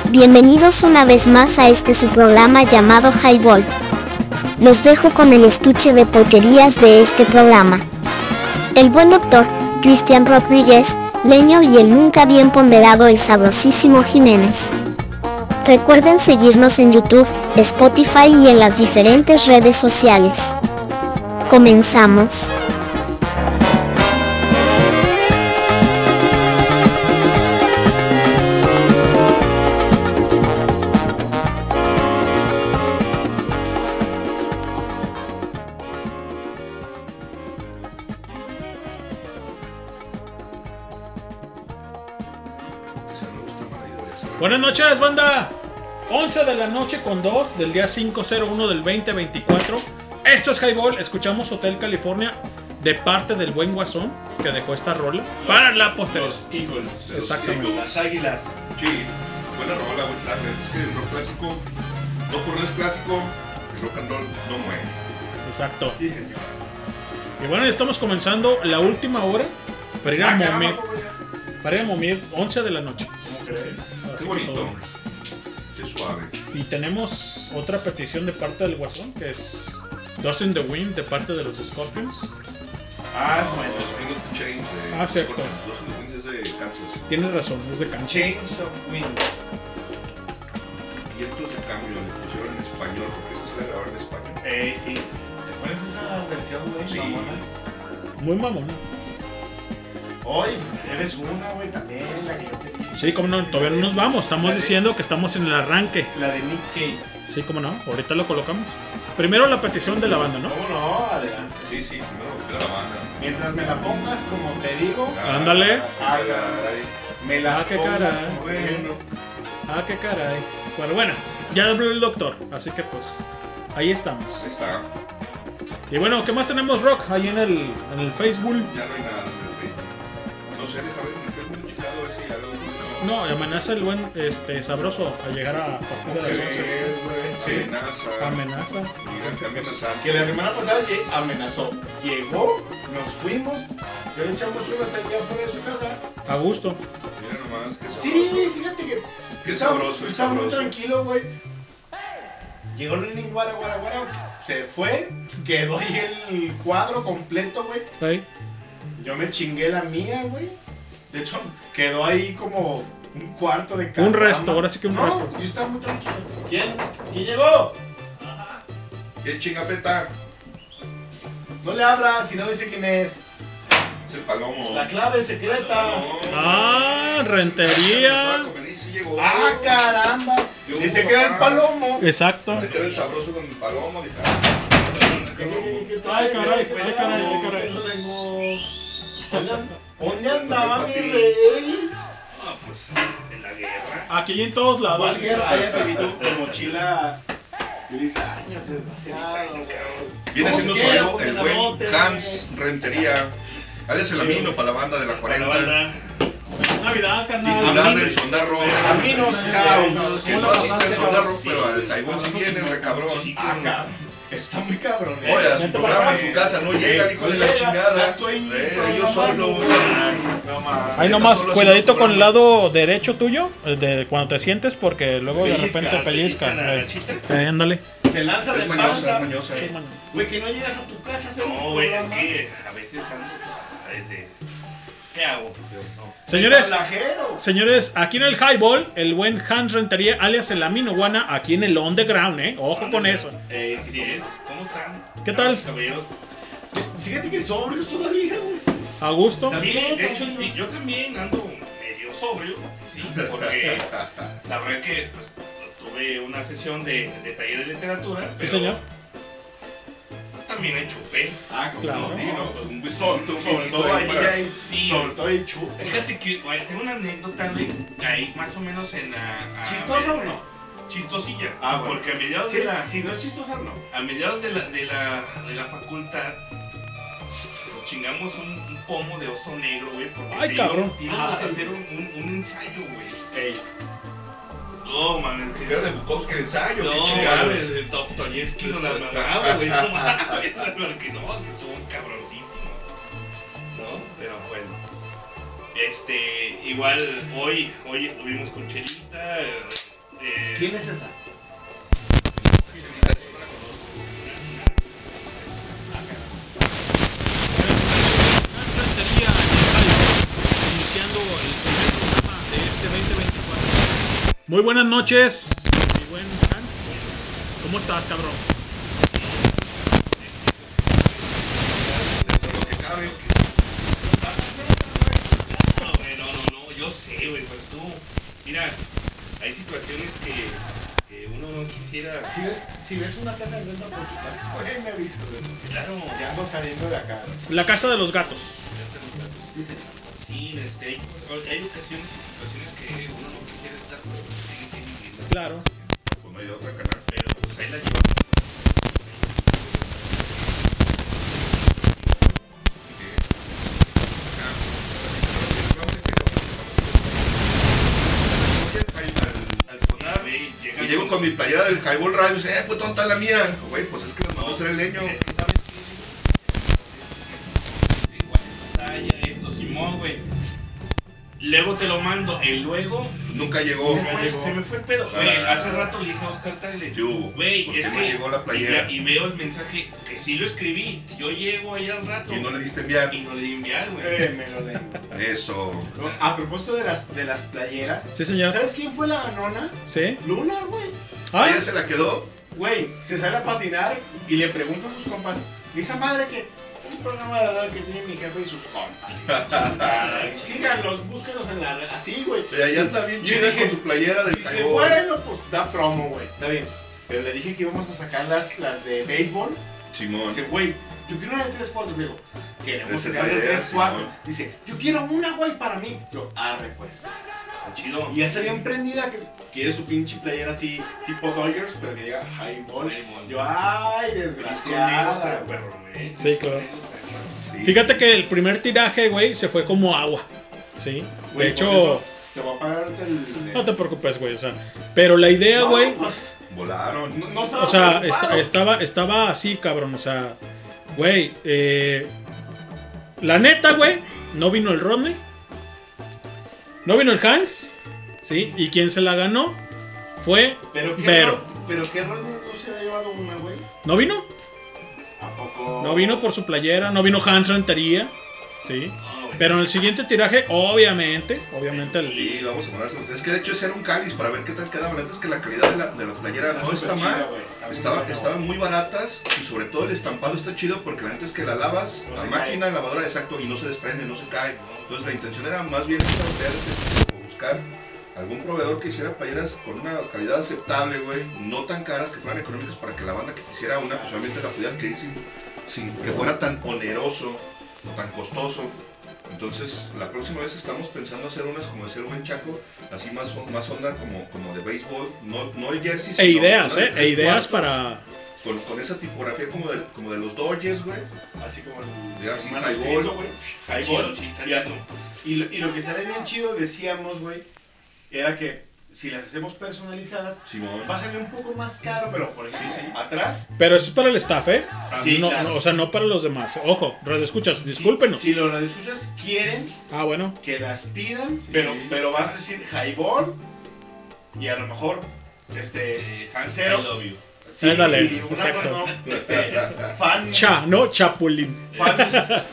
Bienvenidos una vez más a este su programa llamado Highball. Los dejo con el estuche de porquerías de este programa. El buen doctor, Cristian Rodríguez, Leño y el nunca bien ponderado el sabrosísimo Jiménez. Recuerden seguirnos en YouTube, Spotify y en las diferentes redes sociales. Comenzamos. Noche con 2 del día 501 del 2024. Esto es Highball. Escuchamos Hotel California de parte del buen Guasón que dejó esta rola para la posteridad. Los Eagles. Exactamente. Las águilas. Sí, buena rola, buen. Es que el rock clásico, no por es clásico, el rock and roll no muere. Exacto. Y bueno, ya estamos comenzando la última hora para ir a Ah, momir. Para ir a momir 11 de la noche. ¿Cómo crees? Qué bonito. todo. Qué suave. Y tenemos otra petición de parte del Guasón que es Dust in the Wind de parte de los Scorpions. Ah, es bueno. Los Ring of the Chains de Ah, cierto. Los the Winds es de Kansas. Tienes razón, es de Kansas. Chains of Wind. Y estos de cambio le pusieron en español, porque esa se la grabaron en español. Eh, sí. ¿Te acuerdas de esa versión, güey? Sí. mamona? Muy mamón. Hoy eres una, güey, también, la que yo te dije. Sí, como no, todavía no nos vamos. Estamos diciendo que estamos en el arranque. La de Nick Cave. Sí, como no, ahorita lo colocamos. Primero la petición de la banda, ¿no? ¿Cómo no? Adelante. Sí, sí, primero la banda. Mientras me la pongas como te digo, Ándale. haga, me las Ah, qué pongas caray. Bueno, Ah, qué caray. Bueno, bueno, ya habló el doctor, así que pues ahí estamos. ahí está. Y bueno, ¿qué más tenemos, Rock? Ahí en el, en el Facebook. Ya no hay nada en el Facebook. No sé, deja No, amenaza el buen este, sabroso a llegar a partir de las Sí, 11. güey, sí. Amenaza. Amenaza. Mira que. Que la semana pasada amenazó. Llegó, nos fuimos. Ya le echamos unas allá afuera de su casa. A gusto. Mira nomás, que Sí, fíjate que. Qué sabroso, qué Estaba muy sabroso. tranquilo, güey. Llegó el guara, guara, guara. Se fue. Quedó ahí el cuadro completo, güey. Ahí. Yo me chingué la mía, güey. De hecho, quedó ahí como un cuarto de cama. Un resto, ahora sí que un no, resto. Yo estaba muy tranquilo. ¿Quién? ¿Quién llegó? ¿Qué chingapeta? No le abras si no dice quién es. Es el palomo. La clave secreta. Ah, rentería. Ah, caramba. Dice que era el palomo. Exacto. Se queda el sabroso con el palomo. Dije, Ay, caray, pues, ay, caray, ay, caray. ¿Dónde andaba mi rey? Ah, pues en la guerra. Aquí en todos lados. ¿Cuál guerra? Allá te vi tu tu mochila. Feliz año, desgraciado. Viene siendo su amigo el buen. Hans Rentería. Alias el amino para la banda de la 40. Navidad, carnal. Titular del Sondarro. Aminos House. Que no asiste al Sondarro, pero al Jaibón sí viene, re cabrón. Ah, cabrón. Está muy cabrón. eh. Oye, a su programa en su casa no llega, el hijo de la Ya chingada. estoy Eh, yo solo. Ahí nomás, cuidadito con el lado derecho tuyo, el de cuando te sientes, porque luego de repente pellizca. Eh, ándale. Se lanza de Es mañosa, panza. es mañosa. eh. Güey, que no llegas a tu casa. No, güey, es que a veces ando, pues, a veces. ¿Qué hago? No. Señores, señores, aquí en el Highball, el buen Hans Rentería, alias el Amino Guana, aquí en el Underground, ¿eh? Ojo con eso. Eh, sí, Así es. ¿Cómo están? ¿Qué tal? Caballeros. Fíjate que sobrios todavía, güey. A gusto. Sí, de hecho, yo también ando medio sobrio, sí, porque sabrán que pues, tuve una sesión de, de taller de literatura. Sí, pero, señor. También he chupé. Ah, Claro. No, pues un Sobre, todo ahí ahí para- hay. Sí, Sobre todo hay chupe. Fíjate que güey, tengo una anécdota, güey, ahí más o menos en la... ¿Chistosa o no? Chistosilla. Ah, bueno. Porque a mediados Si, de es- la... si no es chistosa, no. A mediados de la, de la, de la facultad nos chingamos un, un pomo de oso negro, güey, porque Ay, te cabrón. íbamos- íbamos a hacer un, un, un ensayo, güey. Ey. No, mames, que... Era de Bukowski el ensayo, No, chingados. de Dostoyevsky no la mamaba, güey, no mames, porque no, sí estuvo cabroncísimo. ¿No? Pero bueno. Este, igual hoy, hoy estuvimos con Chelita. eh, ¿Quién es esa? Muy buenas noches, mi buen Hans. ¿Cómo estás, cabrón? No, güey, no, no, no, yo sé, güey, pues tú. Mira, hay situaciones que, que uno no quisiera. Si ves, si ves una casa en venta por tu casa, güey, me aviso, güey. Claro. Ya ando saliendo de acá. güey. La casa de los gatos. Sí, señor. Este, hay, hay ocasiones y situaciones que uno no quisiera estar, pero tiene que vivir. Claro. Pues no hay de otra canal. Pero pues ahí la llevamos. Y llego con mi playera del Highball Radio y dice, eh, pues ¿dónde está la mía? Güey, pues es que les mandó a hacer el leño. Es que Luego te lo mando, el luego Nunca llegó. se, fue- se me fue el pedo. Güey, Ah. hace rato le dije a Oscar Tagle. Güey, ¿Por es que. llegó la y, playera? y veo el mensaje que sí lo escribí. Yo llego ahí al rato. Y no le diste enviar. Y no le di enviar, güey. Eh, me lo leí. Eso. A propósito de las, de las playeras. Sí, señor. ¿Sabes quién fue la ganona? ¿Sí? Luna, güey. Ah, Ella se la quedó. Güey, se sale a patinar y le pregunta a sus compas. ¿Y esa madre que? Un programa de radio que tiene mi jefe y sus compas. y. Síganlos, búsquenlos en la red. Así, güey. Y allá anda bien chida dije- con su playera del Dije, bueno, pues da promo, güey. Está bien. Pero le dije que íbamos a sacar las, las de béisbol. Simón. Dice, güey, yo quiero una de tres cuartos. Le digo, queremos sacar de tarea, tres cuartos. Simón. Dice, yo quiero una, güey, para mí. Yo, arre, pues. Está chido. Y ya está bien prendida que quiere su pinche playera así, tipo Dodgers, pero que diga highball. Yo, ay, desgraciada. perro. Sí, claro. Sí. Fíjate que el primer tiraje, güey, se fue como agua. Sí. De hecho, cierto, Te voy a pagar el. no te preocupes, güey. O sea, pero la idea, No, güey. pues, Volaron. no, no estaba O sea, esta- estaba, estaba así, cabrón. O sea, güey. eh, la neta, güey. No vino el Rodney. No vino el Hans. Sí. Y quien se la ganó fue Pero qué Vero. Ro- Pero qué Rodney no se ha llevado una, güey. ¿No vino? ¿A poco? No vino por su playera. No vino Hans Rentería. Sí. Pero en el siguiente tiraje, obviamente. Obviamente el. Sí, vamos a ponerse. Es que de hecho ese era un cáliz para ver qué tal quedaba. La neta es que la calidad de, la, de las playeras Está no está mal. chida, güey, está muy Estaba, buena, estaban muy baratas y sobre todo el estampado está chido porque la neta es que la lavas, No la se máquina, la lavadora, exacto, y no se desprende, no se cae. Entonces la intención era más bien esta, ver, o buscar algún proveedor que hiciera playeras con una calidad aceptable, güey, no tan caras, que fueran económicas para que la banda que quisiera una, pues obviamente la pudiera adquirir sin, sin que fuera tan oneroso o tan costoso. Entonces, la próxima vez estamos pensando hacer unas, como decía el buen Chaco, así más, más onda como, como de béisbol, no, no el jersey, E sino ideas, eh. E ideas cuartos, para. Con, con esa tipografía como de, como de los Dodgers, güey. Así como el. Ya, así, highball. güey. Highball. Sí, Y. Y, lo- y lo que sale bien chido, decíamos, güey, era que si las hacemos personalizadas, Simón. va a salir un poco más caro, pero por ejemplo, atrás, Pero eso es para el staff, ¿eh? Sí, No, claro. no, o sea, no para los demás. Ojo, radio escuchas, discúlpenos. si los radioescuchas quieren Ah, bueno. que las pidan, pero, pero vas a decir highball y a lo mejor este Eh, Hans, cero. I love you. Sí, Ándale, y una exacto. no, este, fan, Cha, ¿no? Chapulín. fan,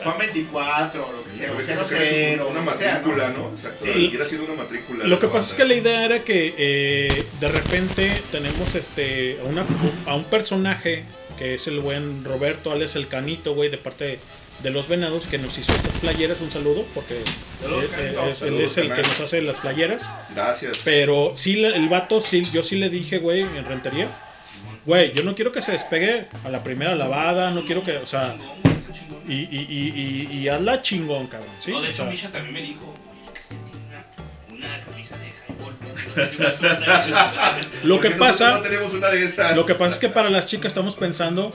fan 24 o lo que sea, o Parece 00, que es una lo que sea, matrícula, ¿no? Exacto. Sí. Hubiera sido una matrícula. Lo que pasa es que la idea era que eh, de repente tenemos este a, una- a un personaje que es el buen Roberto, alias el Canito, güey, de parte de, de los Venados, que nos hizo estas playeras. Un saludo, porque Saludos, eh, eh, él es el que nos hace las playeras. Gracias. Pero sí, el vato, sí, yo sí le dije, güey, en rentería. Güey, yo no quiero que se despegue a la primera lavada, no quiero que, o sea, y, y, y, y, y hazla chingón, cabrón, ¿sí? No, de O hecho, sea, Misha también me dijo, oye, Cristian tiene una, camisa de highball. ¿por qué no tenemos una?" Lo que pasa, No tenemos una de esas. lo que pasa es que para las chicas estamos pensando,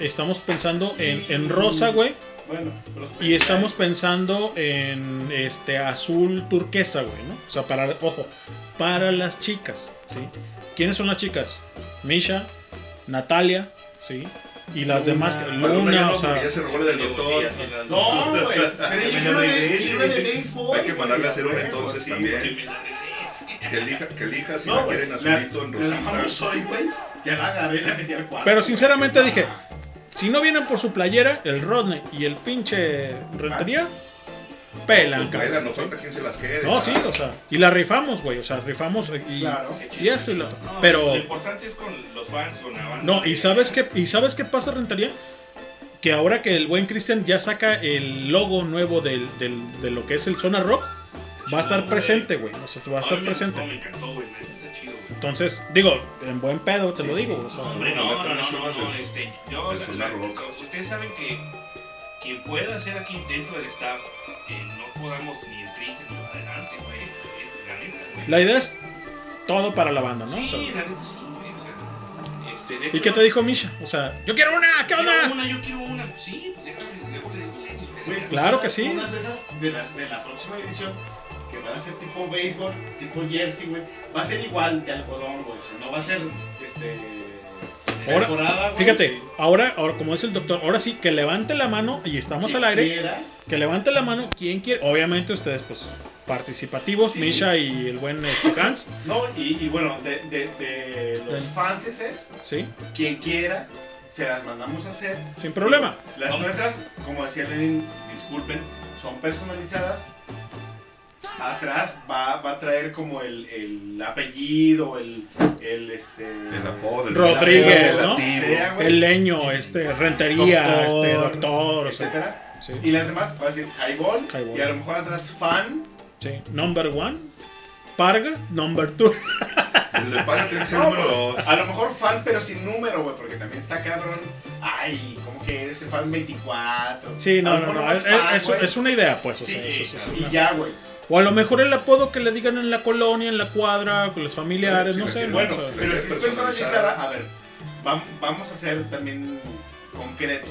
estamos pensando en, en rosa, güey, Bueno, y estamos pensando en este azul turquesa, güey, ¿no? O sea, para, ojo, para las chicas, ¿sí? ¿Quiénes son las chicas? Misha, Natalia, ¿sí? Y las demás, Para una ya Luna, no, o sea, ya se robó el del doctor. No, güey, pero de, béisbol. Hay que mandarle a hacer güey, entonces sí, también. Que la elija, que elija si No, la quieren la- azulito en la rosita. güey. Ya la agarré y la metí al cuarto. Pero sinceramente Sí, dije, no. si no vienen por su playera, el Rodney y el pinche Rentería, pelan, Pues baila, cabrón. nos falta quien se las quede. No, sí, o sea, y la rifamos, güey, o sea, rifamos y, Claro. y esto y lo otro. No, Pero, Lo importante es con los fans, con la banda. no, y sabes qué, y sabes qué pasa, Rentería, que ahora que el buen Christian ya saca el logo nuevo del, del- de lo que es el Zona Rock, va a estar presente, güey, o sea, va a estar presente. Me encantó, güey. Eso está chido, güey. Entonces, digo, en buen pedo te lo digo, o sea, Hombre, no, no, no, no, este, yo, la- la- Rock. ustedes saben que quien pueda hacer aquí dentro del staff, que no podamos ni el Cristian ni adelante, güey, es la neta, güey. la idea es todo para la banda, ¿no? O sea, Sí, la neta sí, güey, o sea, este, de ¿Y hecho, qué te dijo Misha? O sea, yo quiero una, ¿qué Quiero onda? una, yo quiero una, pues sí, pues déjame, luego le digo, le digo, le digo. Claro que sí. Unas de esas de la, de la próxima edición que van a ser tipo béisbol, tipo jersey, güey. Va a ser igual de algodón, güey. O sea, no va a ser este. Ahora, fíjate, ahora, ahora, como dice el doctor, ahora sí, que levante la mano y estamos al aire. quiera. Que levante la mano, quien quiere. Obviamente ustedes, pues, participativos, Sí. Misha y el buen este, Hans, No, y, y bueno, de, de, de los Sí. fans es ¿sí? quien quiera, se las mandamos a hacer. Sin problema. Las nuestras, como decía Lenin, disculpen, son personalizadas. Atrás va, va a traer como el, el apellido, el, el este. El apodo, el Rodríguez, apodo ¿no? Sea, güey. El leño, este, rentería, Doctor, este, doctor, o sea, etcétera. sí. Y las demás va a decir highball, Highball. y a lo mejor atrás fan. sí. Number one, Parga, number two. El de Paga tiene que ser No, número pues, 2. a lo mejor fan, pero sin número, güey, porque también está cabrón. Ay, como que eres el fan 24. Sí, no, no, no, nomás es, fan, es- es una idea, pues, o Sí, sea, eso, eso es y una- ya, güey. O a lo mejor el apodo que le digan en la colonia, en la cuadra, con los familiares, no sí, sé, ¿no? Bueno, O sea, pero si es personalizada. a ver, vam- vamos a ser también concretos.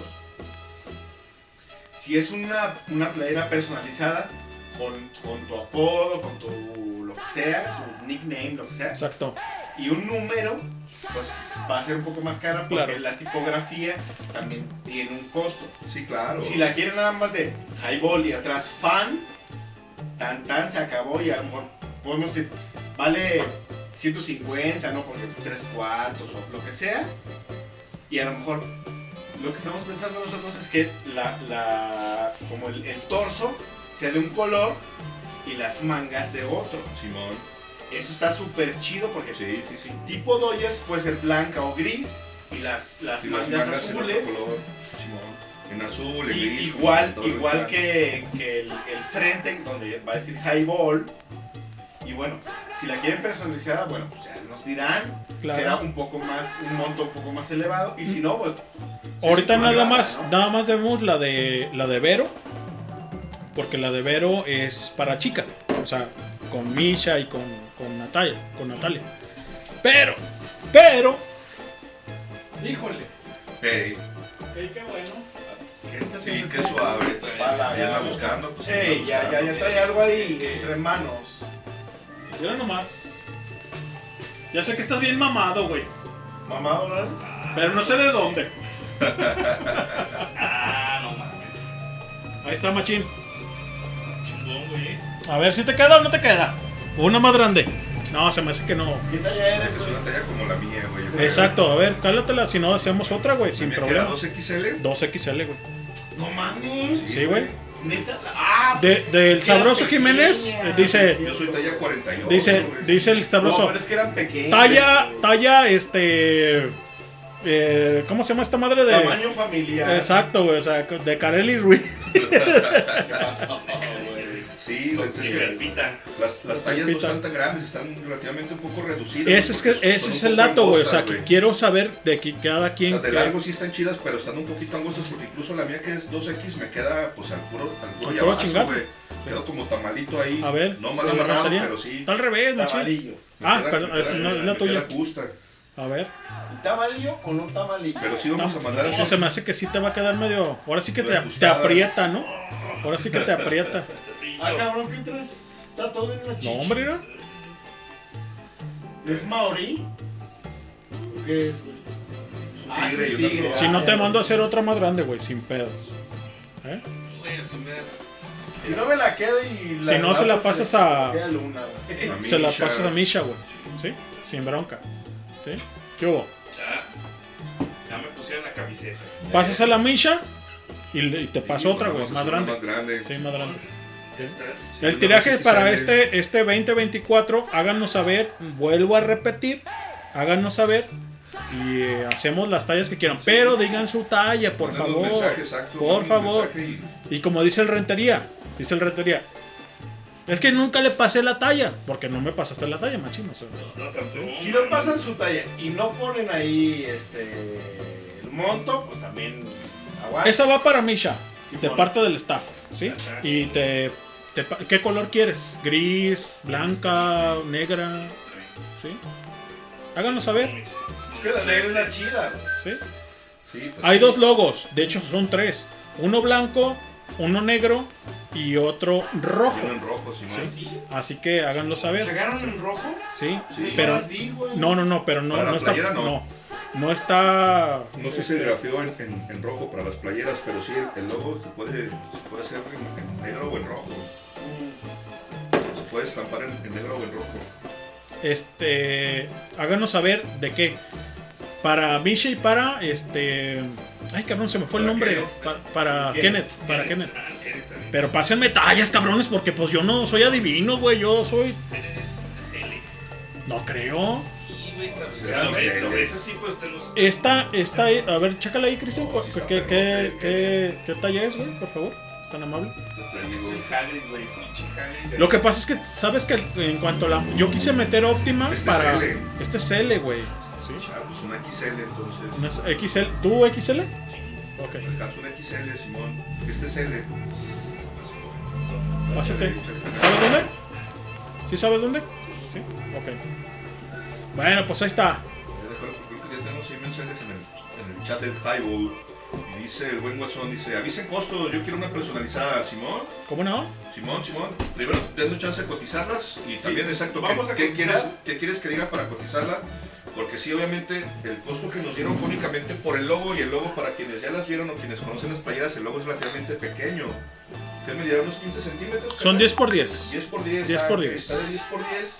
Si es una, una playera personalizada, con, con tu apodo, con tu lo que sea, tu nickname, lo que sea. Exacto. Y un número, pues va a ser un poco más cara porque Claro. la tipografía también tiene un costo. Sí, claro. Si la quieren nada más de highball y atrás fan, tan tan se acabó y a lo mejor podemos decir, vale 150, ¿no? Porque es tres cuartos o lo que sea. Y a lo mejor lo que estamos pensando nosotros es que la, la como el, el torso sea de un color y las mangas de otro. Simón. Eso está súper chido porque tipo Dodgers puede ser blanca o gris y las, las Y las mangas, mangas azules. Simón. En azul, en Y- gris. igual igual que, que el, el frente, donde va a decir highball. Y bueno, si la quieren personalizada, bueno, pues ya nos dirán. Claro. Será un poco más, un monto un poco más elevado. Y si no, pues. Ahorita nada más, ¿no? nada más vemos la de la de Vero. Porque la de Vero es para chica. O sea, con Misha y con, con Natalia. Con Natalia. Pero, pero. Híjole. Ey, Ey, qué bueno. ¿Qué está sí, haciendo qué este? suave. Para- Ya anda buscando. Pues, Ey, ya, ya, ya buscando. trae algo ahí entre manos. Mira nomás. Ya sé que estás bien mamado, güey. ¿Mamado, ¿verdad? Pero no sé de dónde. Ah, no mames. Ahí está, machín. Chingón, güey. A ver si te queda o no te queda. Una más grande. No, se me hace que no. ¿Qué talla eres, Es una talla como la mía, güey. Exacto, a ver, cálatela. Si no, hacemos otra, güey, sin ¿Me problema. queda 2XL? 2XL, güey. No mames. Sí, güey. Ah, De- pues, del es que eran Sabroso Jiménez, eh, dice- Yo soy talla 48. Dice, dice el No, sabroso. pero es que eran pequeñas. Talla, talla, este. eh, ¿Cómo se llama esta madre de.? Tamaño familiar. Exacto, güey, o sea, de Kareli Ruiz. ¿Qué pasó, güey? Sí, es que las, las tallas no están tan grandes, están relativamente un poco reducidas. Ese es, que, ese es el dato, güey. O sea, que quiero saber de que cada quien. Las de que- largo sí están chidas, pero están un poquito angostas porque incluso la mía que es 2X me queda pues al puro, al puro puro chingazo. güey. Quedó como tamalito ahí. A ver, No mal ¿de la amarrado, batería? pero sí. Está al revés. Tamalillo. Ah, queda- perdón, es la tuya. justa. A ver. ¿Tamalillo o no tamalillo? Pero sí vamos a mandar No, eso. se me hace que sí te va a quedar medio. Ahora sí que te, aprieta, ¿no? Ahora sí que te aprieta. Ah, cabrón, ¿qué traes? Está todo en la chicha. No, hombre, mira. ¿Es maorí? ¿Qué es, güey? Ah, tigre. Si no te mando a hacer otra más grande, güey, sin pedos. ¿Eh? Güey, Si no me la queda y la Si no, se la pasas se- a- se queda luna, güey. A Se la pasas a Misha, güey. ¿Sí? Sin bronca. ¿Sí? ¿Qué hubo? Ya. Ya me pusieron la camiseta. Pasas a la Misha y, te paso Sí, otra, güey, más grande. Más grande. Sí, más grande. Estás. Sí, El tiraje para este, este 2024, háganos saber, vuelvo a repetir, háganos saber y eh, hacemos las tallas que quieran, pero digan su talla, por favor. mensaje, exacto, por favor. mensaje y- Y como dice el rentería, dice el rentería, es que nunca le pasé la talla, porque no me pasaste la talla, machino. o sea, No, tampoco. Si no pasan su talla y no ponen ahí este el monto, pues también aguanta. Esa va para Misha, Sí, de pon. parte del staff, ¿sí? Ajá. Y te, te pa- ¿Qué color quieres? ¿Gris, blanca, negra? ¿Sí? Háganos saber, Es que la negra es la chida, güey. ¿sí? Sí, pues Hay sí. dos logos, de hecho son tres. Uno blanco, uno negro y otro rojo. Rojos y más. ¿sí? Así que háganlo saber. ¿Sacaron en rojo? Sí, Sí. pero No vi, no, no, no, pero no, Para no está, no. no, no está. No sé si se grafió en, en- en rojo para las playeras, pero sí, el, el logo se puede, se puede hacer en, en negro o en rojo. Se puede estampar en, en negro o en rojo. Este, háganos saber de qué. Para Misha y para este, ay cabrón, se me fue el ¿Para nombre. Para Kenneth, para Kenneth. Ah, Kenneth también. Pero pásenme tallas, cabrones, porque pues yo no soy adivino, güey, yo soy, no creo. Pues pues. Esta, esta, a ver, chécala ahí, Cristian, ¿qué, qué, qué, qué talla es, güey, por favor? Tan amable. Lo que pasa es que, ¿sabes que En cuanto a la. Yo quise meter óptima Este es para. L. Este es L, güey. Sí. Ah, pues una XL entonces. Una es XL. ¿Tú XL? Ok. Alcanzo una XL, Simón. Este es L. Pásate. ¿Sabes dónde? ¿Sí sabes dónde? Sí. Ok. Bueno, pues ahí está. Creo que ya tenemos ahí mensajes en el, en el chat del Highball. Y dice el buen guasón, dice, avisen costo, yo quiero una personalizada, Simón. ¿Cómo no? Simón, Simón. Primero, denme chance de cotizarlas y también, exacto, ¿qué, qué quieres, qué quieres que diga para cotizarla? Porque sí, obviamente, el costo que nos dieron fue únicamente por el logo y el logo, para quienes ya las vieron o quienes conocen las playeras, el logo es relativamente pequeño. ¿Qué me dieron? ¿Unos 15 centímetros? Son carnal? 10 por 10. 10 por 10. 10 ah, por ok, 10. Está de 10 por 10.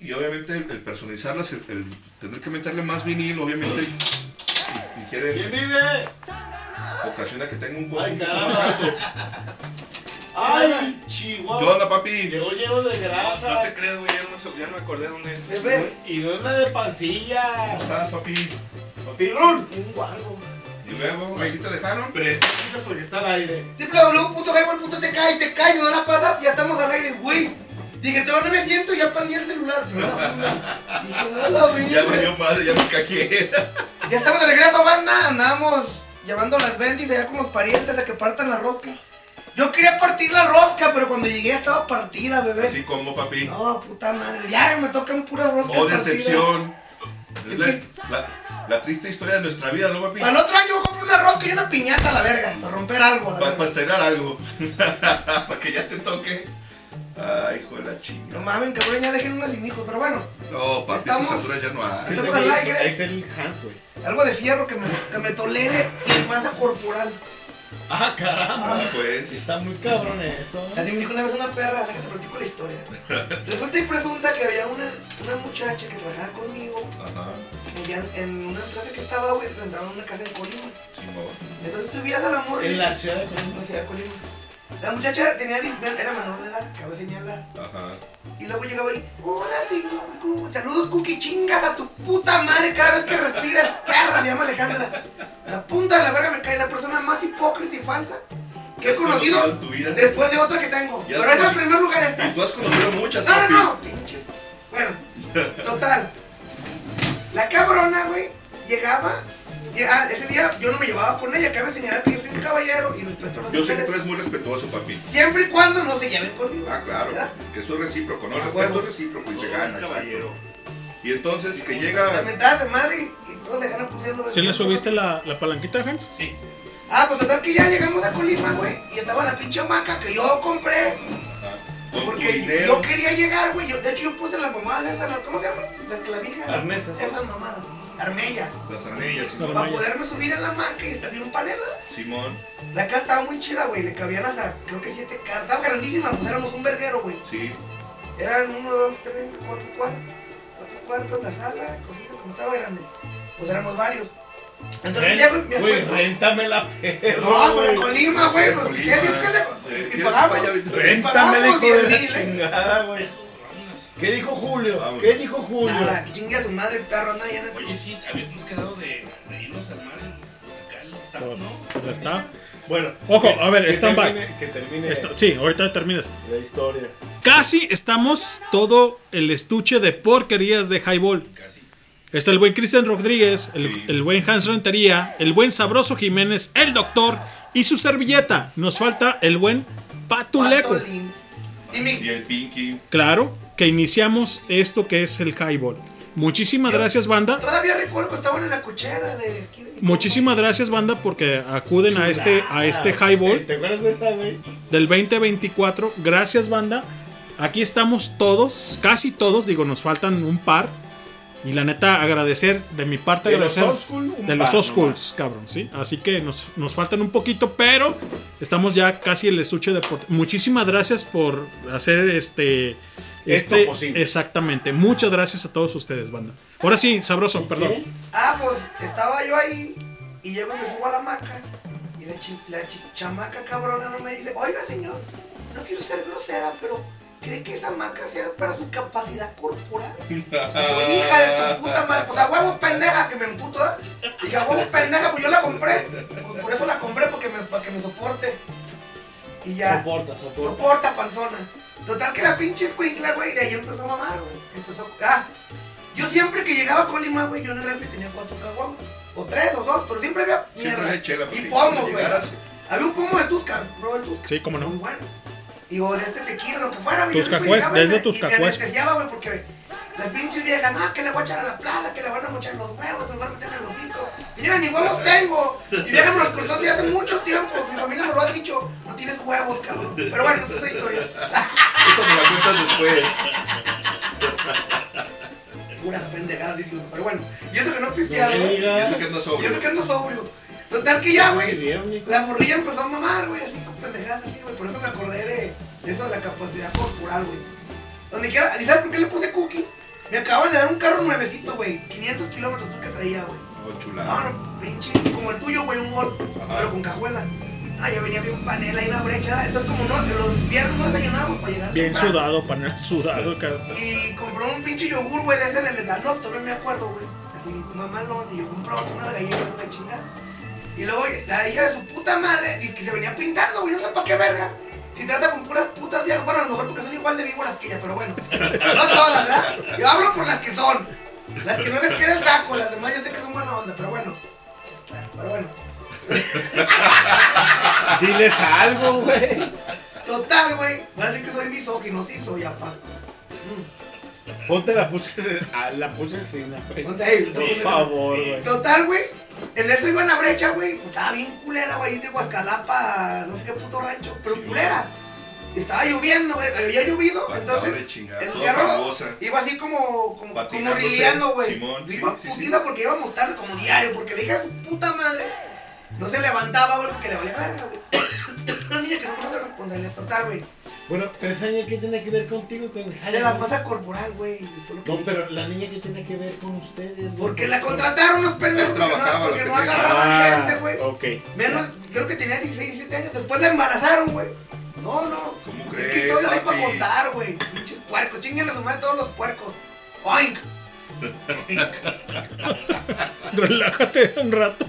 Y obviamente el, el personalizarlas, el, el tener que meterle más vinil, obviamente ingiere, ¿Quién vive? ocasiona que tenga un costo Ay, un poco más alto. ¡Ay, chihuahua! ¿Qué onda, papi? Llegó lleno de grasa. No te crees, güey, ya no, ya me acordé dónde es. Bebé. Y no es la de pancilla. ¿Cómo estás, papi? Papirón. Un guango. Y luego, ¿así te dejaron? Precisa porque está al aire. www.highball.tk y te caes, no la pasas, ya estamos al aire, güey. Dije, te no me siento, ya pandí el celular. Pero la funda. Dije, a la Ya verga. valió madre, ya me caqué. Ya estamos de regreso, banda. Andamos llevando las bendis allá con los parientes a que partan la rosca. Yo quería partir la rosca, pero cuando llegué ya estaba partida, bebé. Así como, papi. No, puta madre. Ya me tocan puras roscas Oh, decepción. Es la, la- la triste historia de nuestra vida, ¿no, papi? Para el otro año voy a comprar una rosca y una piñata a la verga. Para romper algo, a la Para verga. estrenar algo. Para que ya te toque. Ay, hijo de la chinga. No mames, cabrón, ya dejen una sin hijos, pero bueno. No, papi, estas alturas ya no hay. Estamos al aire. Está el Hans, güey. Algo de fierro que me, que me tolere y masa corporal. Ah, caramba. Pues. Está muy cabrón eso. Así me dijo una vez una perra, déjate platico la historia. Resulta y presunta que había una, una muchacha que trabajaba conmigo Ajá. ella en, en una empresa que estaba, güey, rentaban una casa en Colima. Simón. Entonces tú veías al amor. En la ciudad de Colima. En la ciudad de Colima. La muchacha tenía, era menor de edad, cabe señalar. Ajá. Y luego llegaba ahí, hola señor, saludos Cookie, chingas a tu puta madre cada vez que respiras, perra, se llama Alejandra. La punta de la verga me cae la persona más hipócrita y falsa que he ¿Has conocido conocido en tu vida? después de otra que tengo. Pero esa en conocido- primer lugar está. Y tú has conocido muchas, No, no, no, pinches. Bueno, total. La cabrona, güey, llegaba. y- ah, ese día yo no me llevaba con ella, cabe señalar que yo caballero y respeto a las Yo sé que mujeres. tú eres muy respetuoso, papi. Siempre y cuando no se lleven conmigo. Ah, claro. ¿verdad? Que eso es recíproco, ¿no? El Ah, respeto es recíproco y se gana, caballero. Y entonces que La llega. mentada de madre y, todos se ganan pusiendo. ¿Sí le subiste la, la palanquita, Hans? Sí. Ah, pues total que ya llegamos a Colima, güey. Y estaba la pinche hamaca que yo compré. Con Porque yo quería llegar, güey. Yo- De hecho, yo puse las mamadas esas, las- ¿cómo se llaman? Las clavijas. Arnesas. Esas mamadas. Armellas. Las anillas, Simón. Para poderme subir en la hamaca y estar bien un panel. ¿verdad? Simón. La casa estaba muy chida, güey. Le cabían hasta, creo que siete casas. Estaba grandísima, pues éramos un verguero, güey. Sí. Eran uno, dos, tres, cuatro cuartos. Cuatro cuartos, la sala, cocina, como estaba grande. Pues éramos varios. Entonces ya, güey, me Güey, réntame la perra. No, pero en Colima, güey, pues Colima. ¿qué decir que Eh, le- Y ¿quieres pagamos. Réntame, Pagamos hijo de 10 la ¿eh? chingada, güey. ¿Qué dijo Julio? Vamos. ¿Qué dijo Julio? Nada, que chingue a su madre el perro, anda el. Oye, sí, habíamos quedado de, de irnos al mar en- ¿no? pues ya está. Bueno. Ojo, que- a ver, que stand by. Que termine sí, ahorita terminas. la historia. Casi estamos todo el estuche de porquerías de Highball. Está el buen Cristian Rodríguez, el, Sí. el buen Hans Rentería, el buen Sabroso Jiménez, el doctor y su servilleta. Nos falta el buen Patuleco. Patolín. Y mi. Y el Pinky. Claro que iniciamos esto que es el Highball. Muchísimas gracias, banda. Todavía recuerdo que estaban en la cochera de aquí de mi Muchísimas gracias, banda, porque acuden a este, a este Highball. ¿Te acuerdas de esa, güey? del 2024. Gracias, banda. Aquí estamos todos, casi todos, digo, nos faltan un par. Y la neta, agradecer de mi parte, De los agradecer old school, de los old schools, cabrón, ¿sí? Así que nos, nos faltan un poquito, pero estamos ya casi el estuche de por- Muchísimas gracias por hacer este. Esto Este, posible. exactamente. Muchas gracias a todos ustedes, banda. Ahora sí, sabroso, perdón. Ah, pues estaba yo ahí y llego y me subo a la hamaca y la, chi- la chi- chamaca cabrona no me dice, oiga señor, no quiero ser grosera, pero ¿cree que esa hamaca sea para su capacidad corporal? Digo, hija de tu puta madre, pues a huevos pendeja que me emputo, ¿eh? Dije, a huevos pendeja, pues yo la compré, pues por eso la compré, porque me, para que me soporte. Y ya. Soporta, soporta. Soporta, panzona. Total que la pinche escuincla, güey, de ahí empezó a mamar, güey. Empezó Ah, yo siempre que llegaba a Colima, güey, yo en el refri tenía cuatro caguamas. O tres, o dos, pero siempre había mierda. chela, y pomos, güey. Había un pomo de tuscas, bro, el tusca. Sí, cómo Muy no. bueno. Y o de este tequila, lo que fuera, güey. Tus yo siempre cacues, llegaba y desde me- tus y me anestesiaba, güey, porque Las pinches viejas, no, que le voy a echar a la plaza, que le van a mochar los huevos, se los van a meter en el hocico. Señora, ni huevos tengo. Mi vieja me los cortó desde hace mucho tiempo. Mi familia me lo ha dicho. No tienes huevos, cabrón. Pero bueno, esa es otra historia. Eso me la cuentas después. Puras pendejadas. Pero bueno, y eso que no he pisteado. No. Y eso que ando sobrio. Y eso que ando sobrio. Total que ya, güey. La morrilla empezó a mamar, güey, así con pendejadas así, güey. Por eso me acordé de, de eso de la capacidad corporal, güey. Donde quiera. ¿Y sabes por qué le puse cookie? Me acaban de dar un carro nuevecito, güey. 500 kilómetros que traía, güey. Oh, chulada. No, no, pinche, como el tuyo, güey, un gol, pero con cajuela. Ah, ya venía bien panela y una brecha. Entonces, como no, los viernes no desayunábamos para llegar. Bien temprano. sudado, panel sudado, cabrón. Y compró un pinche yogur, güey, de ese en el Danop, todavía me acuerdo, güey. Así, mamalón. Y yo compré una galletas de la chingada. Y luego la hija de su puta madre dice que se venía pintando, güey, no sé para qué verga. Si trata con puras putas viejas, bueno, a lo mejor porque son igual de víboras que ella, pero bueno. No todas, ¿verdad? Yo hablo por las que son. Las que no les queda el saco, las demás yo sé que son buena onda, pero bueno. Pero bueno. Diles algo, güey. Total, güey. Van a decir que soy misógino, sí soy, apa. Ponte la puse, a la puse güey. Ponte Por favor, güey. Total, güey. En eso iba en la brecha, güey. Pues estaba bien culera, güey, de Huascalapa, no sé qué puto rancho, pero culera. Estaba lloviendo, güey, había llovido, entonces el carro iba así como, como, como rileando, güey. Sí, Iba sí, putiza porque íbamos tarde como diario, porque la hija de su puta madre no se levantaba, güey, porque le valía verga, güey. Una niña que no conoce responsabilidad total, güey. Bueno, pero esa niña, ¿qué tiene que ver contigo y con el jale, De la masa corporal, güey. que No, pero la niña, ¿qué tiene que ver con ustedes, güey? Porque la contrataron unos pendejos porque no, trabajaba, porque lo no que tenía. agarraban Ah, gente, güey. ok. Menos, creo que tenía 16, 17 años. Después la embarazaron, güey. No, no. ¿Cómo Es crees, que historia hay para contar, güey. Pinches puercos. Chinguen a su madre todos los puercos. Oink. Relájate un rato.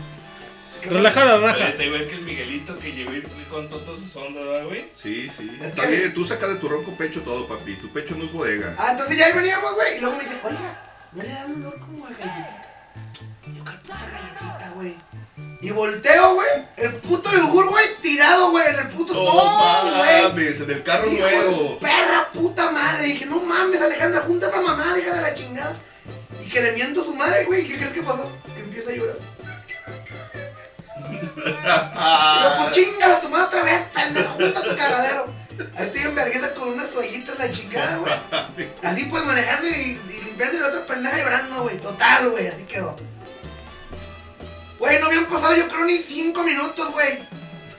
Relaja la raja. Oye, te igual que el Miguelito que llegó y contó todas sus ondas, ¿verdad, güey? Sí, sí. Es Está que- bien, tú saca de tu ronco pecho todo, papi. Tu pecho no es bodega. Ah, entonces ya ahí veníamos, güey. Y luego me dice, oiga, ¿no le dan un olor como a galletita? Y yo, ¿qué puta galletita, güey? Y volteo, güey. El puto yogur, güey, tirado, güey. En el puto No ¡No, güey! mames, en el carro Hijo de su nuevo. perra puta madre. Dije, no mames, Alejandra, junta a esa mamá, hija de la chingada. Y que le miento a su madre, güey. ¿Y qué crees que pasó? Que empieza a llorar. Yo, pues tu madre otra vez, pendejo, junta tu cagadero. Ahí estoy en vergüenza con unas toallitas, la chingada, güey. Así pues manejando y, y limpiando y la otra pendeja llorando, güey. Total, güey, así quedó. Güey, no habían pasado yo creo ni cinco minutos, güey.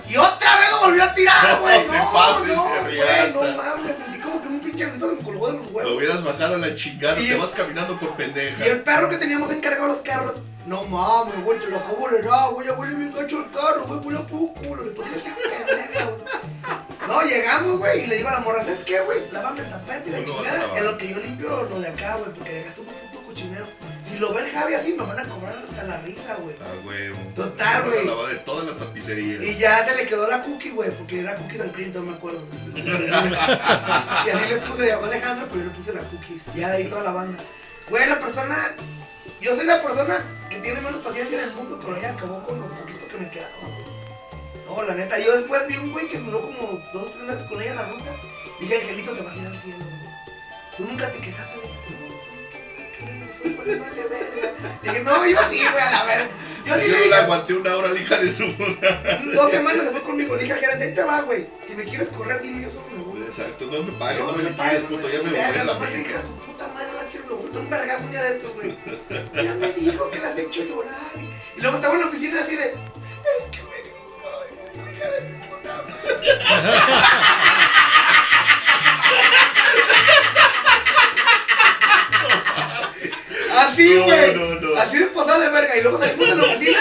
Y otra vez lo volvió a tirar, güey. No No, pases no, güey, no mames. Sentí como que un pinche me colgó de los Lo huevos. hubieras bajado a la chingada, Y te el- vas caminando por pendeja. Y el perro que teníamos encargado los carros. No mames, güey, te lo acabo de dar, güey. Ya huele bien gacho el carro, güey. Huele a puro culo. Le güey. No, llegamos, güey, y le digo a la morra, ¿sabes qué, güey? Lávame el tapete y la chingada. En lo que yo limpio lo de acá, güey, porque dejaste un puto cochinero. Si lo ve el Javi así, me van a cobrar hasta la risa, güey. Ah, güey. Total, güey. lavada de toda la tapicería. Y ya se le quedó la cookie, güey, porque era cookies and cream, no me acuerdo. y así le puse, llamó Alejandro, pues yo le puse la cookies. Ya de ahí toda la banda. Güey, la persona, yo soy la persona que tiene menos paciencia en el mundo, pero ya acabó con lo poquito que me quedaba. No, la neta, yo después vi un güey que duró como dos o tres meses con ella en la ruta. Dije, Angelito, te vas a ir al güey. Tú nunca te quejaste de. Pues. Dije, no, yo sí, güey, a la verga. Yo sí le Yo dije, la aguanté una hora, la hija de su puta. Dos semanas se fue conmigo. Le dije al gerente, ahí te va, güey. Si me quieres correr, dime, yo solo. Exacto, no me pagues, no, No, me liquides, puto, ya me a la nomás le dije a su puta madre, la quiero, luego te un vergazo un día de estos, güey. Ya me dijo que las he hecho llorar. Y luego estaba en la oficina así de, es que me gritó y me dijo, hija de mi puta madre. Así, No, güey. no, no. Así de pasada de verga. Y luego salimos de la oficina,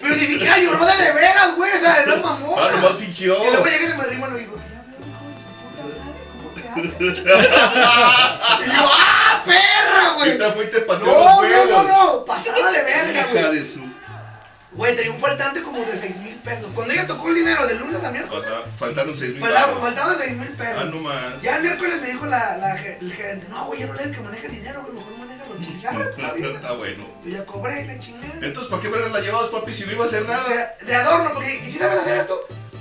pero ni siquiera lloró de de veras, güey. O sea, era mamón. Ah, nomás fingió. Y luego llegué y me arrimo y dijo y yo, ¡ah, perra, güey! Ahorita fuiste para No, los no, no, no, pasada de verga, Hija güey. de su. Güey, tenía un faltante como de 6 mil pesos. Cuando ella tocó el dinero de lunes a miércoles, Ajá, faltaron 6 mil faltaba- faltaban 6 mil pesos. Ah, no más. Ya el miércoles me dijo la, el gerente, no, güey, ya no le des que maneje el dinero, güey, mejor maneja lo que ya, güey, está. Está bueno. Yo ya cobré la chingada. Entonces, ¿para qué vergas la llevabas, papi, si no iba a hacer nada? De, de adorno, porque, ¿y si sabes hacer esto?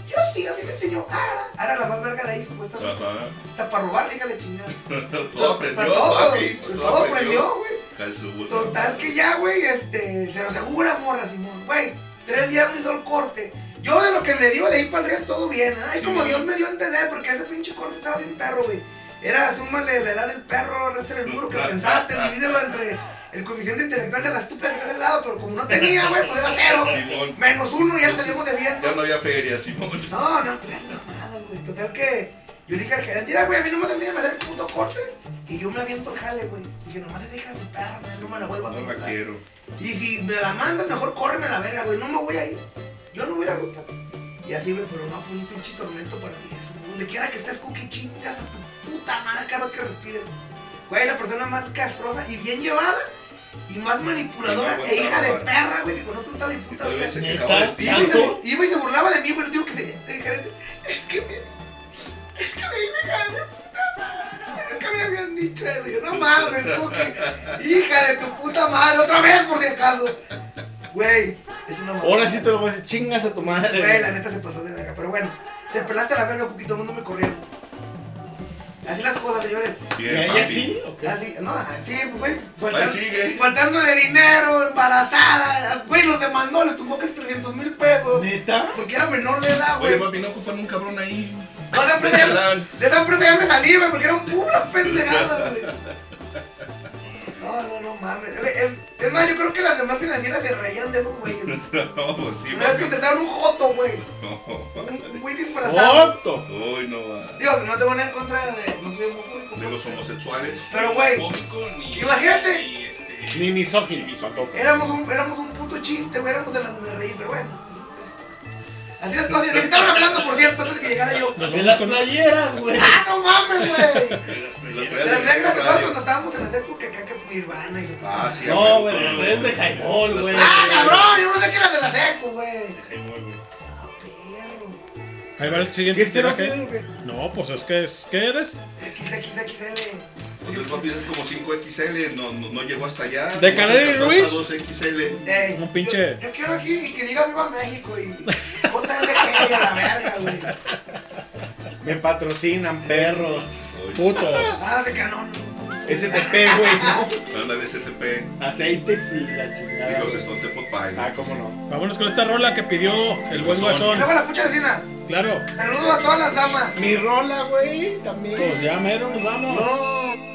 Yo sí, a mí me enseñó Ara. Ara la más verga de ahí, supuestamente. Ajá. Hasta para robar, dígale chingada. Todo aprendió, todo, papi. todo aprendió, güey. Total que ya, güey, este, se lo asegura, morra, Simón. Güey, tres días me hizo el corte. Yo de lo que me dio de ahí para el real todo bien. Ay, como Dios me dio a entender, porque ese pinche corte estaba bien perro, güey. Era, súmale la edad del perro, resta el muro que pensaste, divídelo entre el coeficiente intelectual de la estúpida que está al lado, pero como no tenía, güey, pues era cero. Simón. Menos uno, ya salimos debiendo. Ya no había feria, Simón. No, no, pero es mamadas, güey. Total que yo le dije al gerente, mira, güey, a mí no me enseñan a hacer el puto corte. Y yo me aviento el jale, güey. Dije, nomás esa hija de su perra, güey, no me la vuelvo a No la quiero. Y si me la mandan, mejor córreme a la verga, güey. No me voy a ir. Yo no voy a ir a ruta. Y así, güey, pero no fue un pinche tormento para mí eso. güey. Donde quiera que estés, cookie, chingas a tu puta madre cada vez que respires. Güey, la persona más castrosa y bien llevada y más manipuladora Y no e hija de perra, güey, que conozco en toda mi puta vida. Iba y, se, bu- iba y se burlaba de mí, güey. Digo que se. Es que me. Es que me hija de mi puta madre. Nunca me habían dicho eso. Yo, no mames, cookie. Hija de tu puta madre. Otra vez, por si acaso. Güey, es una mamada. Ahora sí te lo voy a decir, chingas a tu madre. Güey, la neta se pasó de verga. Pero bueno, te pelaste a la verga. Todo el mundo me corrieron. Así las cosas, señores. Bien, ¿Y ella sí? ¿O qué? Así, no, sí, güey. Faltan-. Faltándole dinero, embarazada. Güey, los demandó, les tumbó casi 300 mil pesos. ¿Neta? Porque era menor de edad, Oye, güey. papi, no ocupan un cabrón ahí. No, de esa empresa ya- de esa empresa ya me salí, güey, porque eran puras pendejadas, güey. No, no, no mames. Es, es más, yo creo que las demás financieras se reían de esos güeyes. No, pues sí, Una vez contrataron un joto, güey. No. Un, güey disfrazado. ¡Otto! Uy, no va. Digo, no tengo nada en contra de. No soy homofóbico. De los homosexuales. Pero, güey. Imagínate. ni este. Ni misógino. éramos un, éramos un puto chiste, güey. Éramos en las de reír, pero bueno. Es- es- Así las cosas. Me estaban hablando, por cierto, antes de que llegara yo. De las playeras, güey. ¡Ah, no mames, güey! Las Las negras de todas cuando estábamos en la secu que acá que Nirvana y Ah, sí. No, güey. playeras de Jaimol, güey. ¡Ah, cabrón! Yo no sé qué las de la secu, güey. Jaimol, güey. ¡Ah, perro! Ahí va el siguiente. ¿Qué este no que-? No, pues es que es. ¿Qué eres? XXXL. Pues el papi es como 5XL, no, no, no llegó hasta allá. ¿De No Canary Ruiz? hasta 2XL. Ey, Un pinche- Yo, yo quiero aquí que diga Viva México y JLG y a la verga, güey. Me patrocinan, perros. Putos. Ah, se canón. STP, güey. Ándale, STP. Aceites y la Y chingada. los Stone Pilots. Ah, cómo no. Vámonos con esta rola que pidió el buen guasón. Luego la pucha vecina. Claro. Saludos a todas las damas. Mi rola, güey, también. Pues ya mero, nos vamos. No.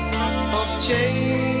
of change.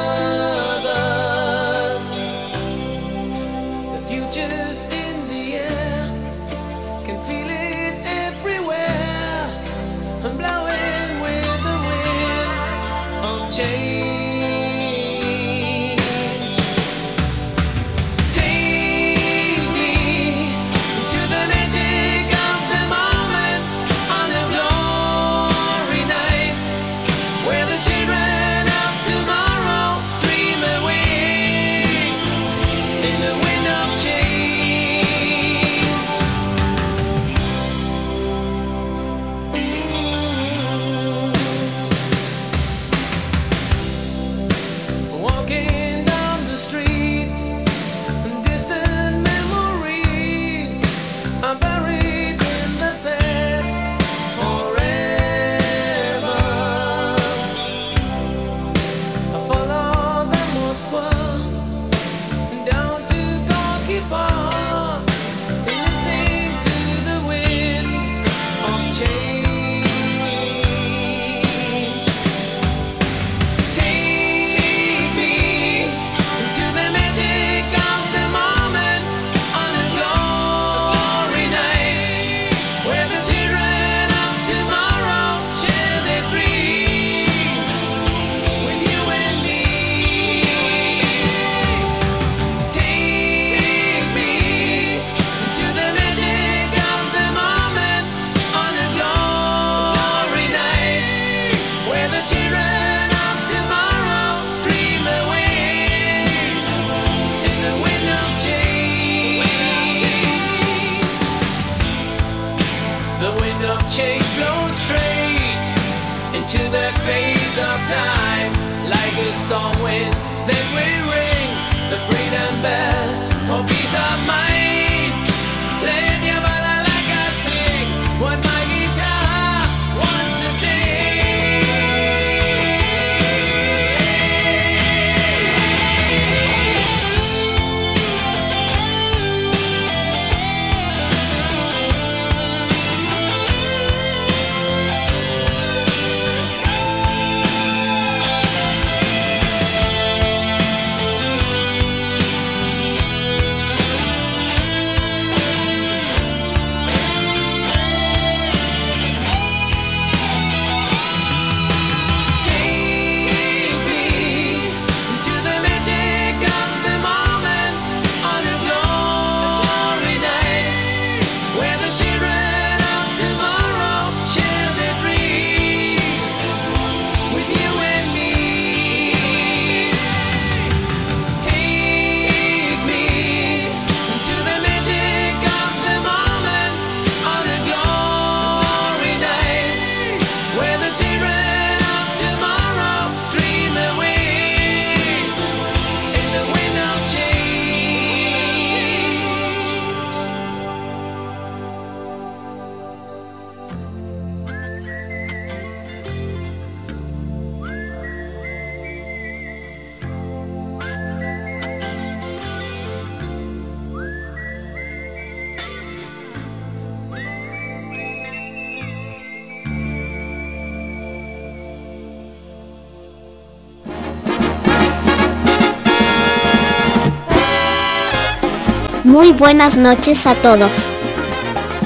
Muy buenas noches a todos.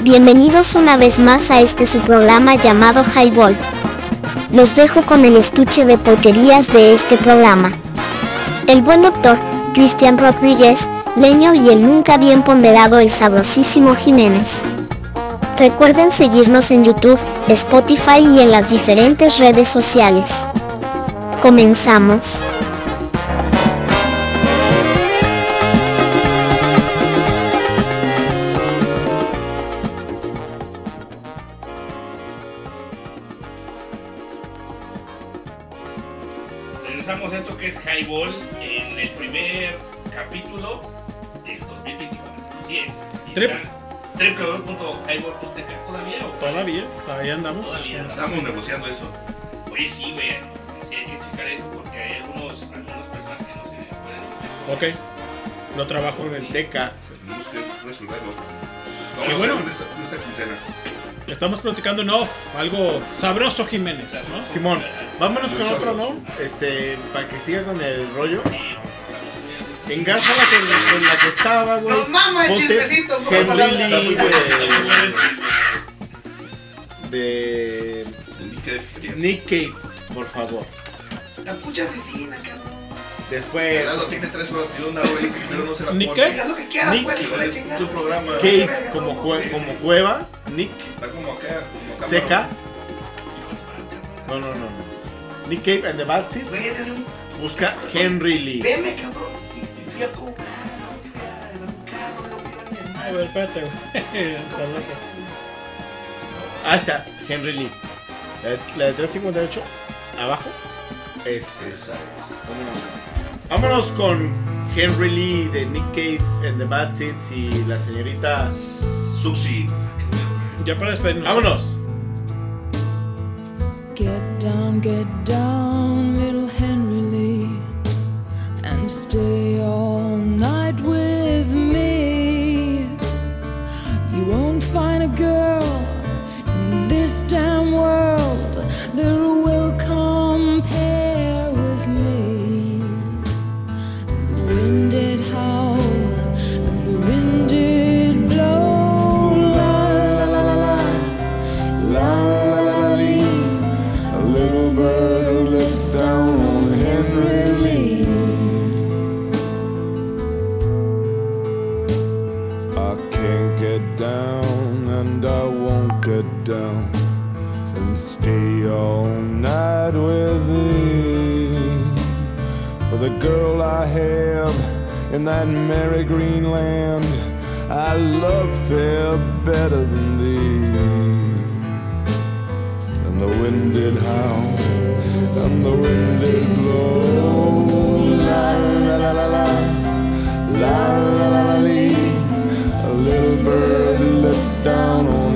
Bienvenidos una vez más a este su programa llamado Highball. Los dejo con el estuche de porquerías de este programa. El buen doctor, Cristian Rodríguez, Leño y el nunca bien ponderado el sabrosísimo Jiménez. Recuerden seguirnos en YouTube, Spotify y en las diferentes redes sociales. Comenzamos. Trabajo en el TECA. Tenemos que resolverlo. Y a bueno. hacer esta, esta quincena. Estamos platicando en off, algo sabroso Jiménez, ¿no? Simón, vámonos con otro, ¿no? Este, para que siga con el rollo. Engárchala con, con la que estaba, güey. Nos mama el Ponte chismecito, por Henry favor. Lee de. de. Nick Cave, por favor. La pucha asesina, cabrón. Después. Gerardo tiene tres horas y una hora y este primero no se la ¿Nick pone. qué? Haz lo que quieras, Nick. pues, hijo de la chingada. Tu programa. Cave, como, cue- como cueva. Nick. Está como acá, como acá. Seca. No, no, no. no. Nick Cave and the Bad Seeds. Güey, dale un- Busca Henry Lee. Veme, cabrón. Fui a cobrar, no fui a llevar un carro, no fui a mi hermano. A ver, espérate, güey. Sabroso. Ah, está, Henry Lee. La, la de 358, abajo, es esa. Vámonos con Henry Lee de Nick Cave and the Bad Seeds y la señorita Suxi. Ya para despedirnos. Vámonos. Get down, get down, little Henry Lee, and stay all night with me. You won't find a girl in this damn world that in that merry green land, I love fair better than thee. and the wind did howl, and the wind did blow. La la la la la, la la la la. A little bird let down on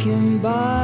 walking by.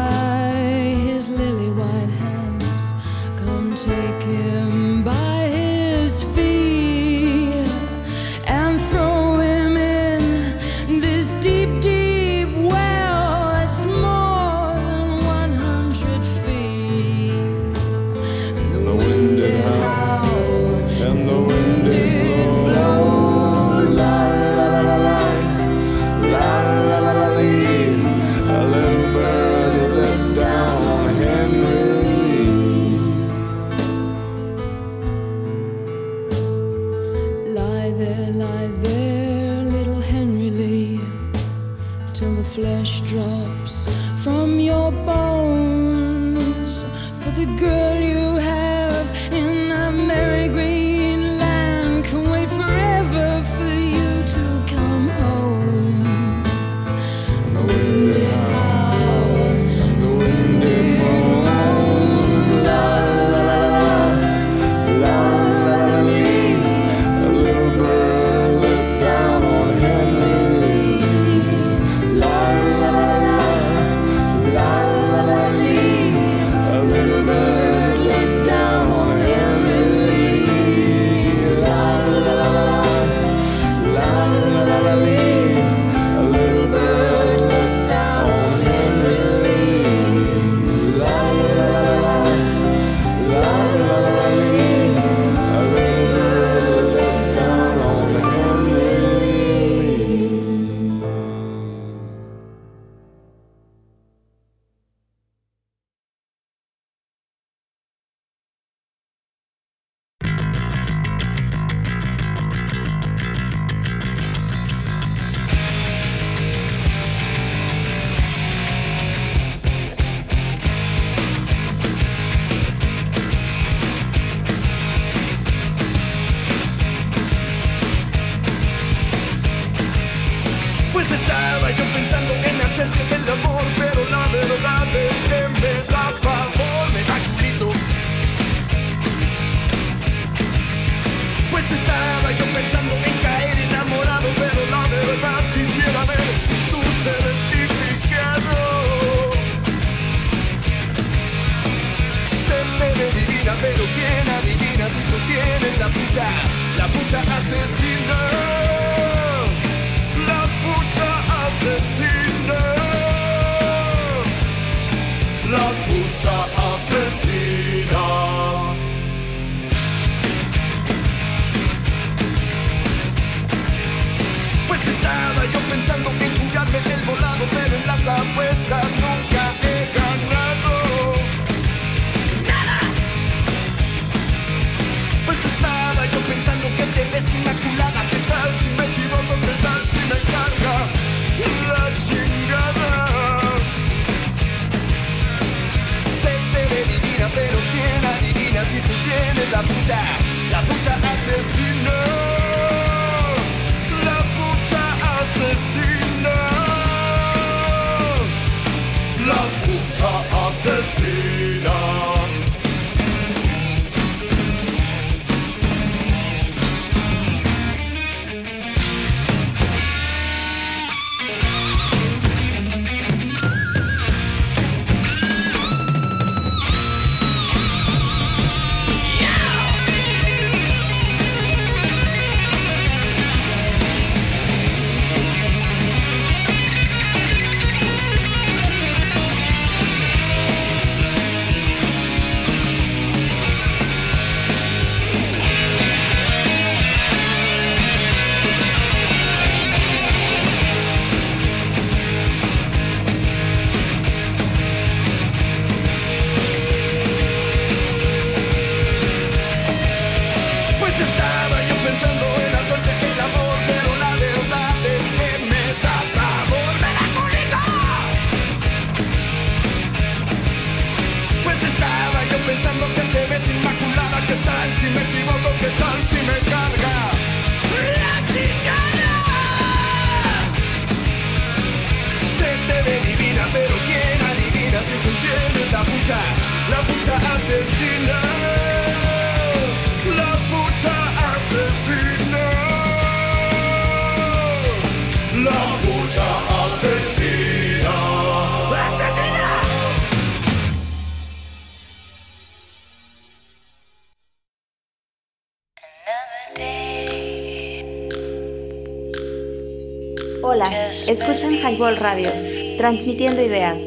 Escuchan Highball Radio, transmitiendo ideas.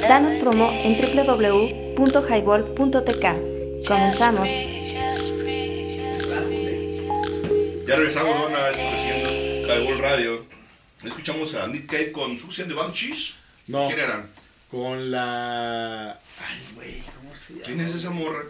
Danos promo en www.highball.tk. Comenzamos. Ya regresamos, banda, esto que siendo Highball Radio. Escuchamos a Nick Cave con Susan de Banshees. No. ¿Quién eran? Con la. Ay, güey, ¿cómo se llama? ¿Quién es esa morra?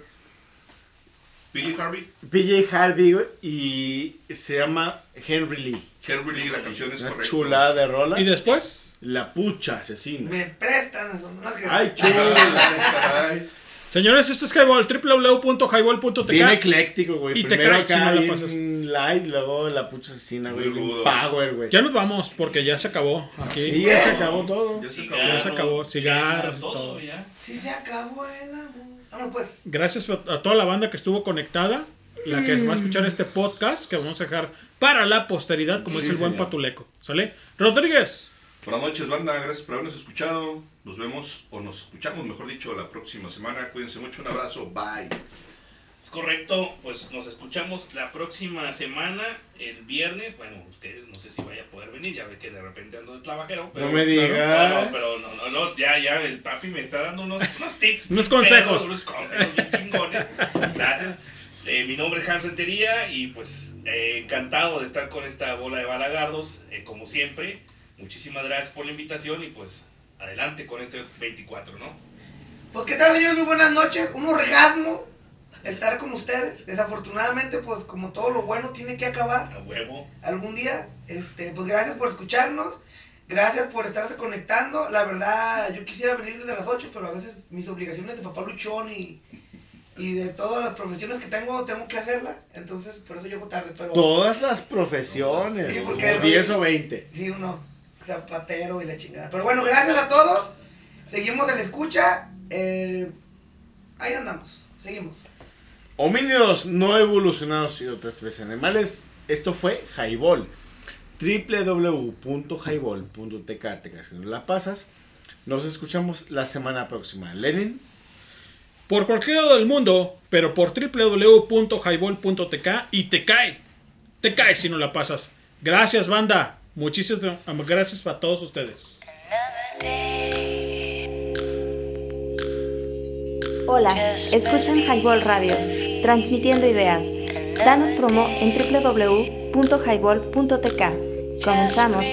PJ Harvey. PJ Harvey, güey, y se llama Henry Lee. Henry Lee, la canción es Una correcta. chulada de rola. ¿Y después? La pucha asesina. Me prestan eso, no es que. Ay, chula. Señores, esto es Highball, www.highball.tk. Bien ecléctico, güey. Y te Primero cae si acá no la pasas. light, luego la pucha asesina, güey. Power, güey. Ya nos vamos porque ya se acabó aquí. Sí, ya se acabó todo. Ya se Cigarro, Ya se acabó, cigarros, todo, todo. ya. Sí se acabó el amor. Vámonos pues. Gracias a a toda la banda que estuvo conectada, la que va a escuchar este podcast que vamos a dejar para la posteridad, como Sí, es el buen señor. patuleco. ¿Sale? Rodríguez. Buenas noches, banda. Gracias por habernos escuchado. Nos vemos, o nos escuchamos, mejor dicho, la próxima semana. Cuídense mucho. Un abrazo. Bye. Es correcto, pues nos escuchamos la próxima semana, el viernes. Bueno, ustedes no sé si vaya a poder venir, ya ve que de repente ando de trabajero. Pero, No me No, digas. no, pero no, no, no, ya, ya, el papi me está dando unos, unos tips. Unos consejos. perros, Unos consejos bien chingones. Gracias. Eh, mi nombre es Hans Rentería y pues eh, encantado de estar con esta bola de balagardos, eh, como siempre. Muchísimas gracias por la invitación y pues adelante con este 24, ¿no? Pues qué tal señores, muy buenas noches. Un orgasmo estar con ustedes. Desafortunadamente, pues como todo lo bueno tiene que acabar A huevo. algún día. Este, pues gracias por escucharnos. Gracias por estarse conectando. La verdad, yo quisiera venir desde las 8, pero a veces mis obligaciones de papá luchón y, y de todas las profesiones que tengo, tengo que hacerla. Entonces, por eso llego tarde. Pero Todas las profesiones. Sí, porque- 10 o 20. Sí, uno, zapatero y la chingada. Pero bueno, gracias a todos. Seguimos en la escucha. Eh, ahí andamos. Seguimos. Homínidos no evolucionados y otras especies animales. Esto fue Highball. www.highball.tk te que no la pasas. Nos escuchamos la semana próxima. Lenin. Por cualquier lado del mundo, pero por www.highball.tk y te cae. Te cae si no la pasas. Gracias, banda. Muchísimas gracias a todos ustedes. Hola, escuchan Highball Radio, transmitiendo ideas. Danos promo en www.highball.tk. Comenzamos.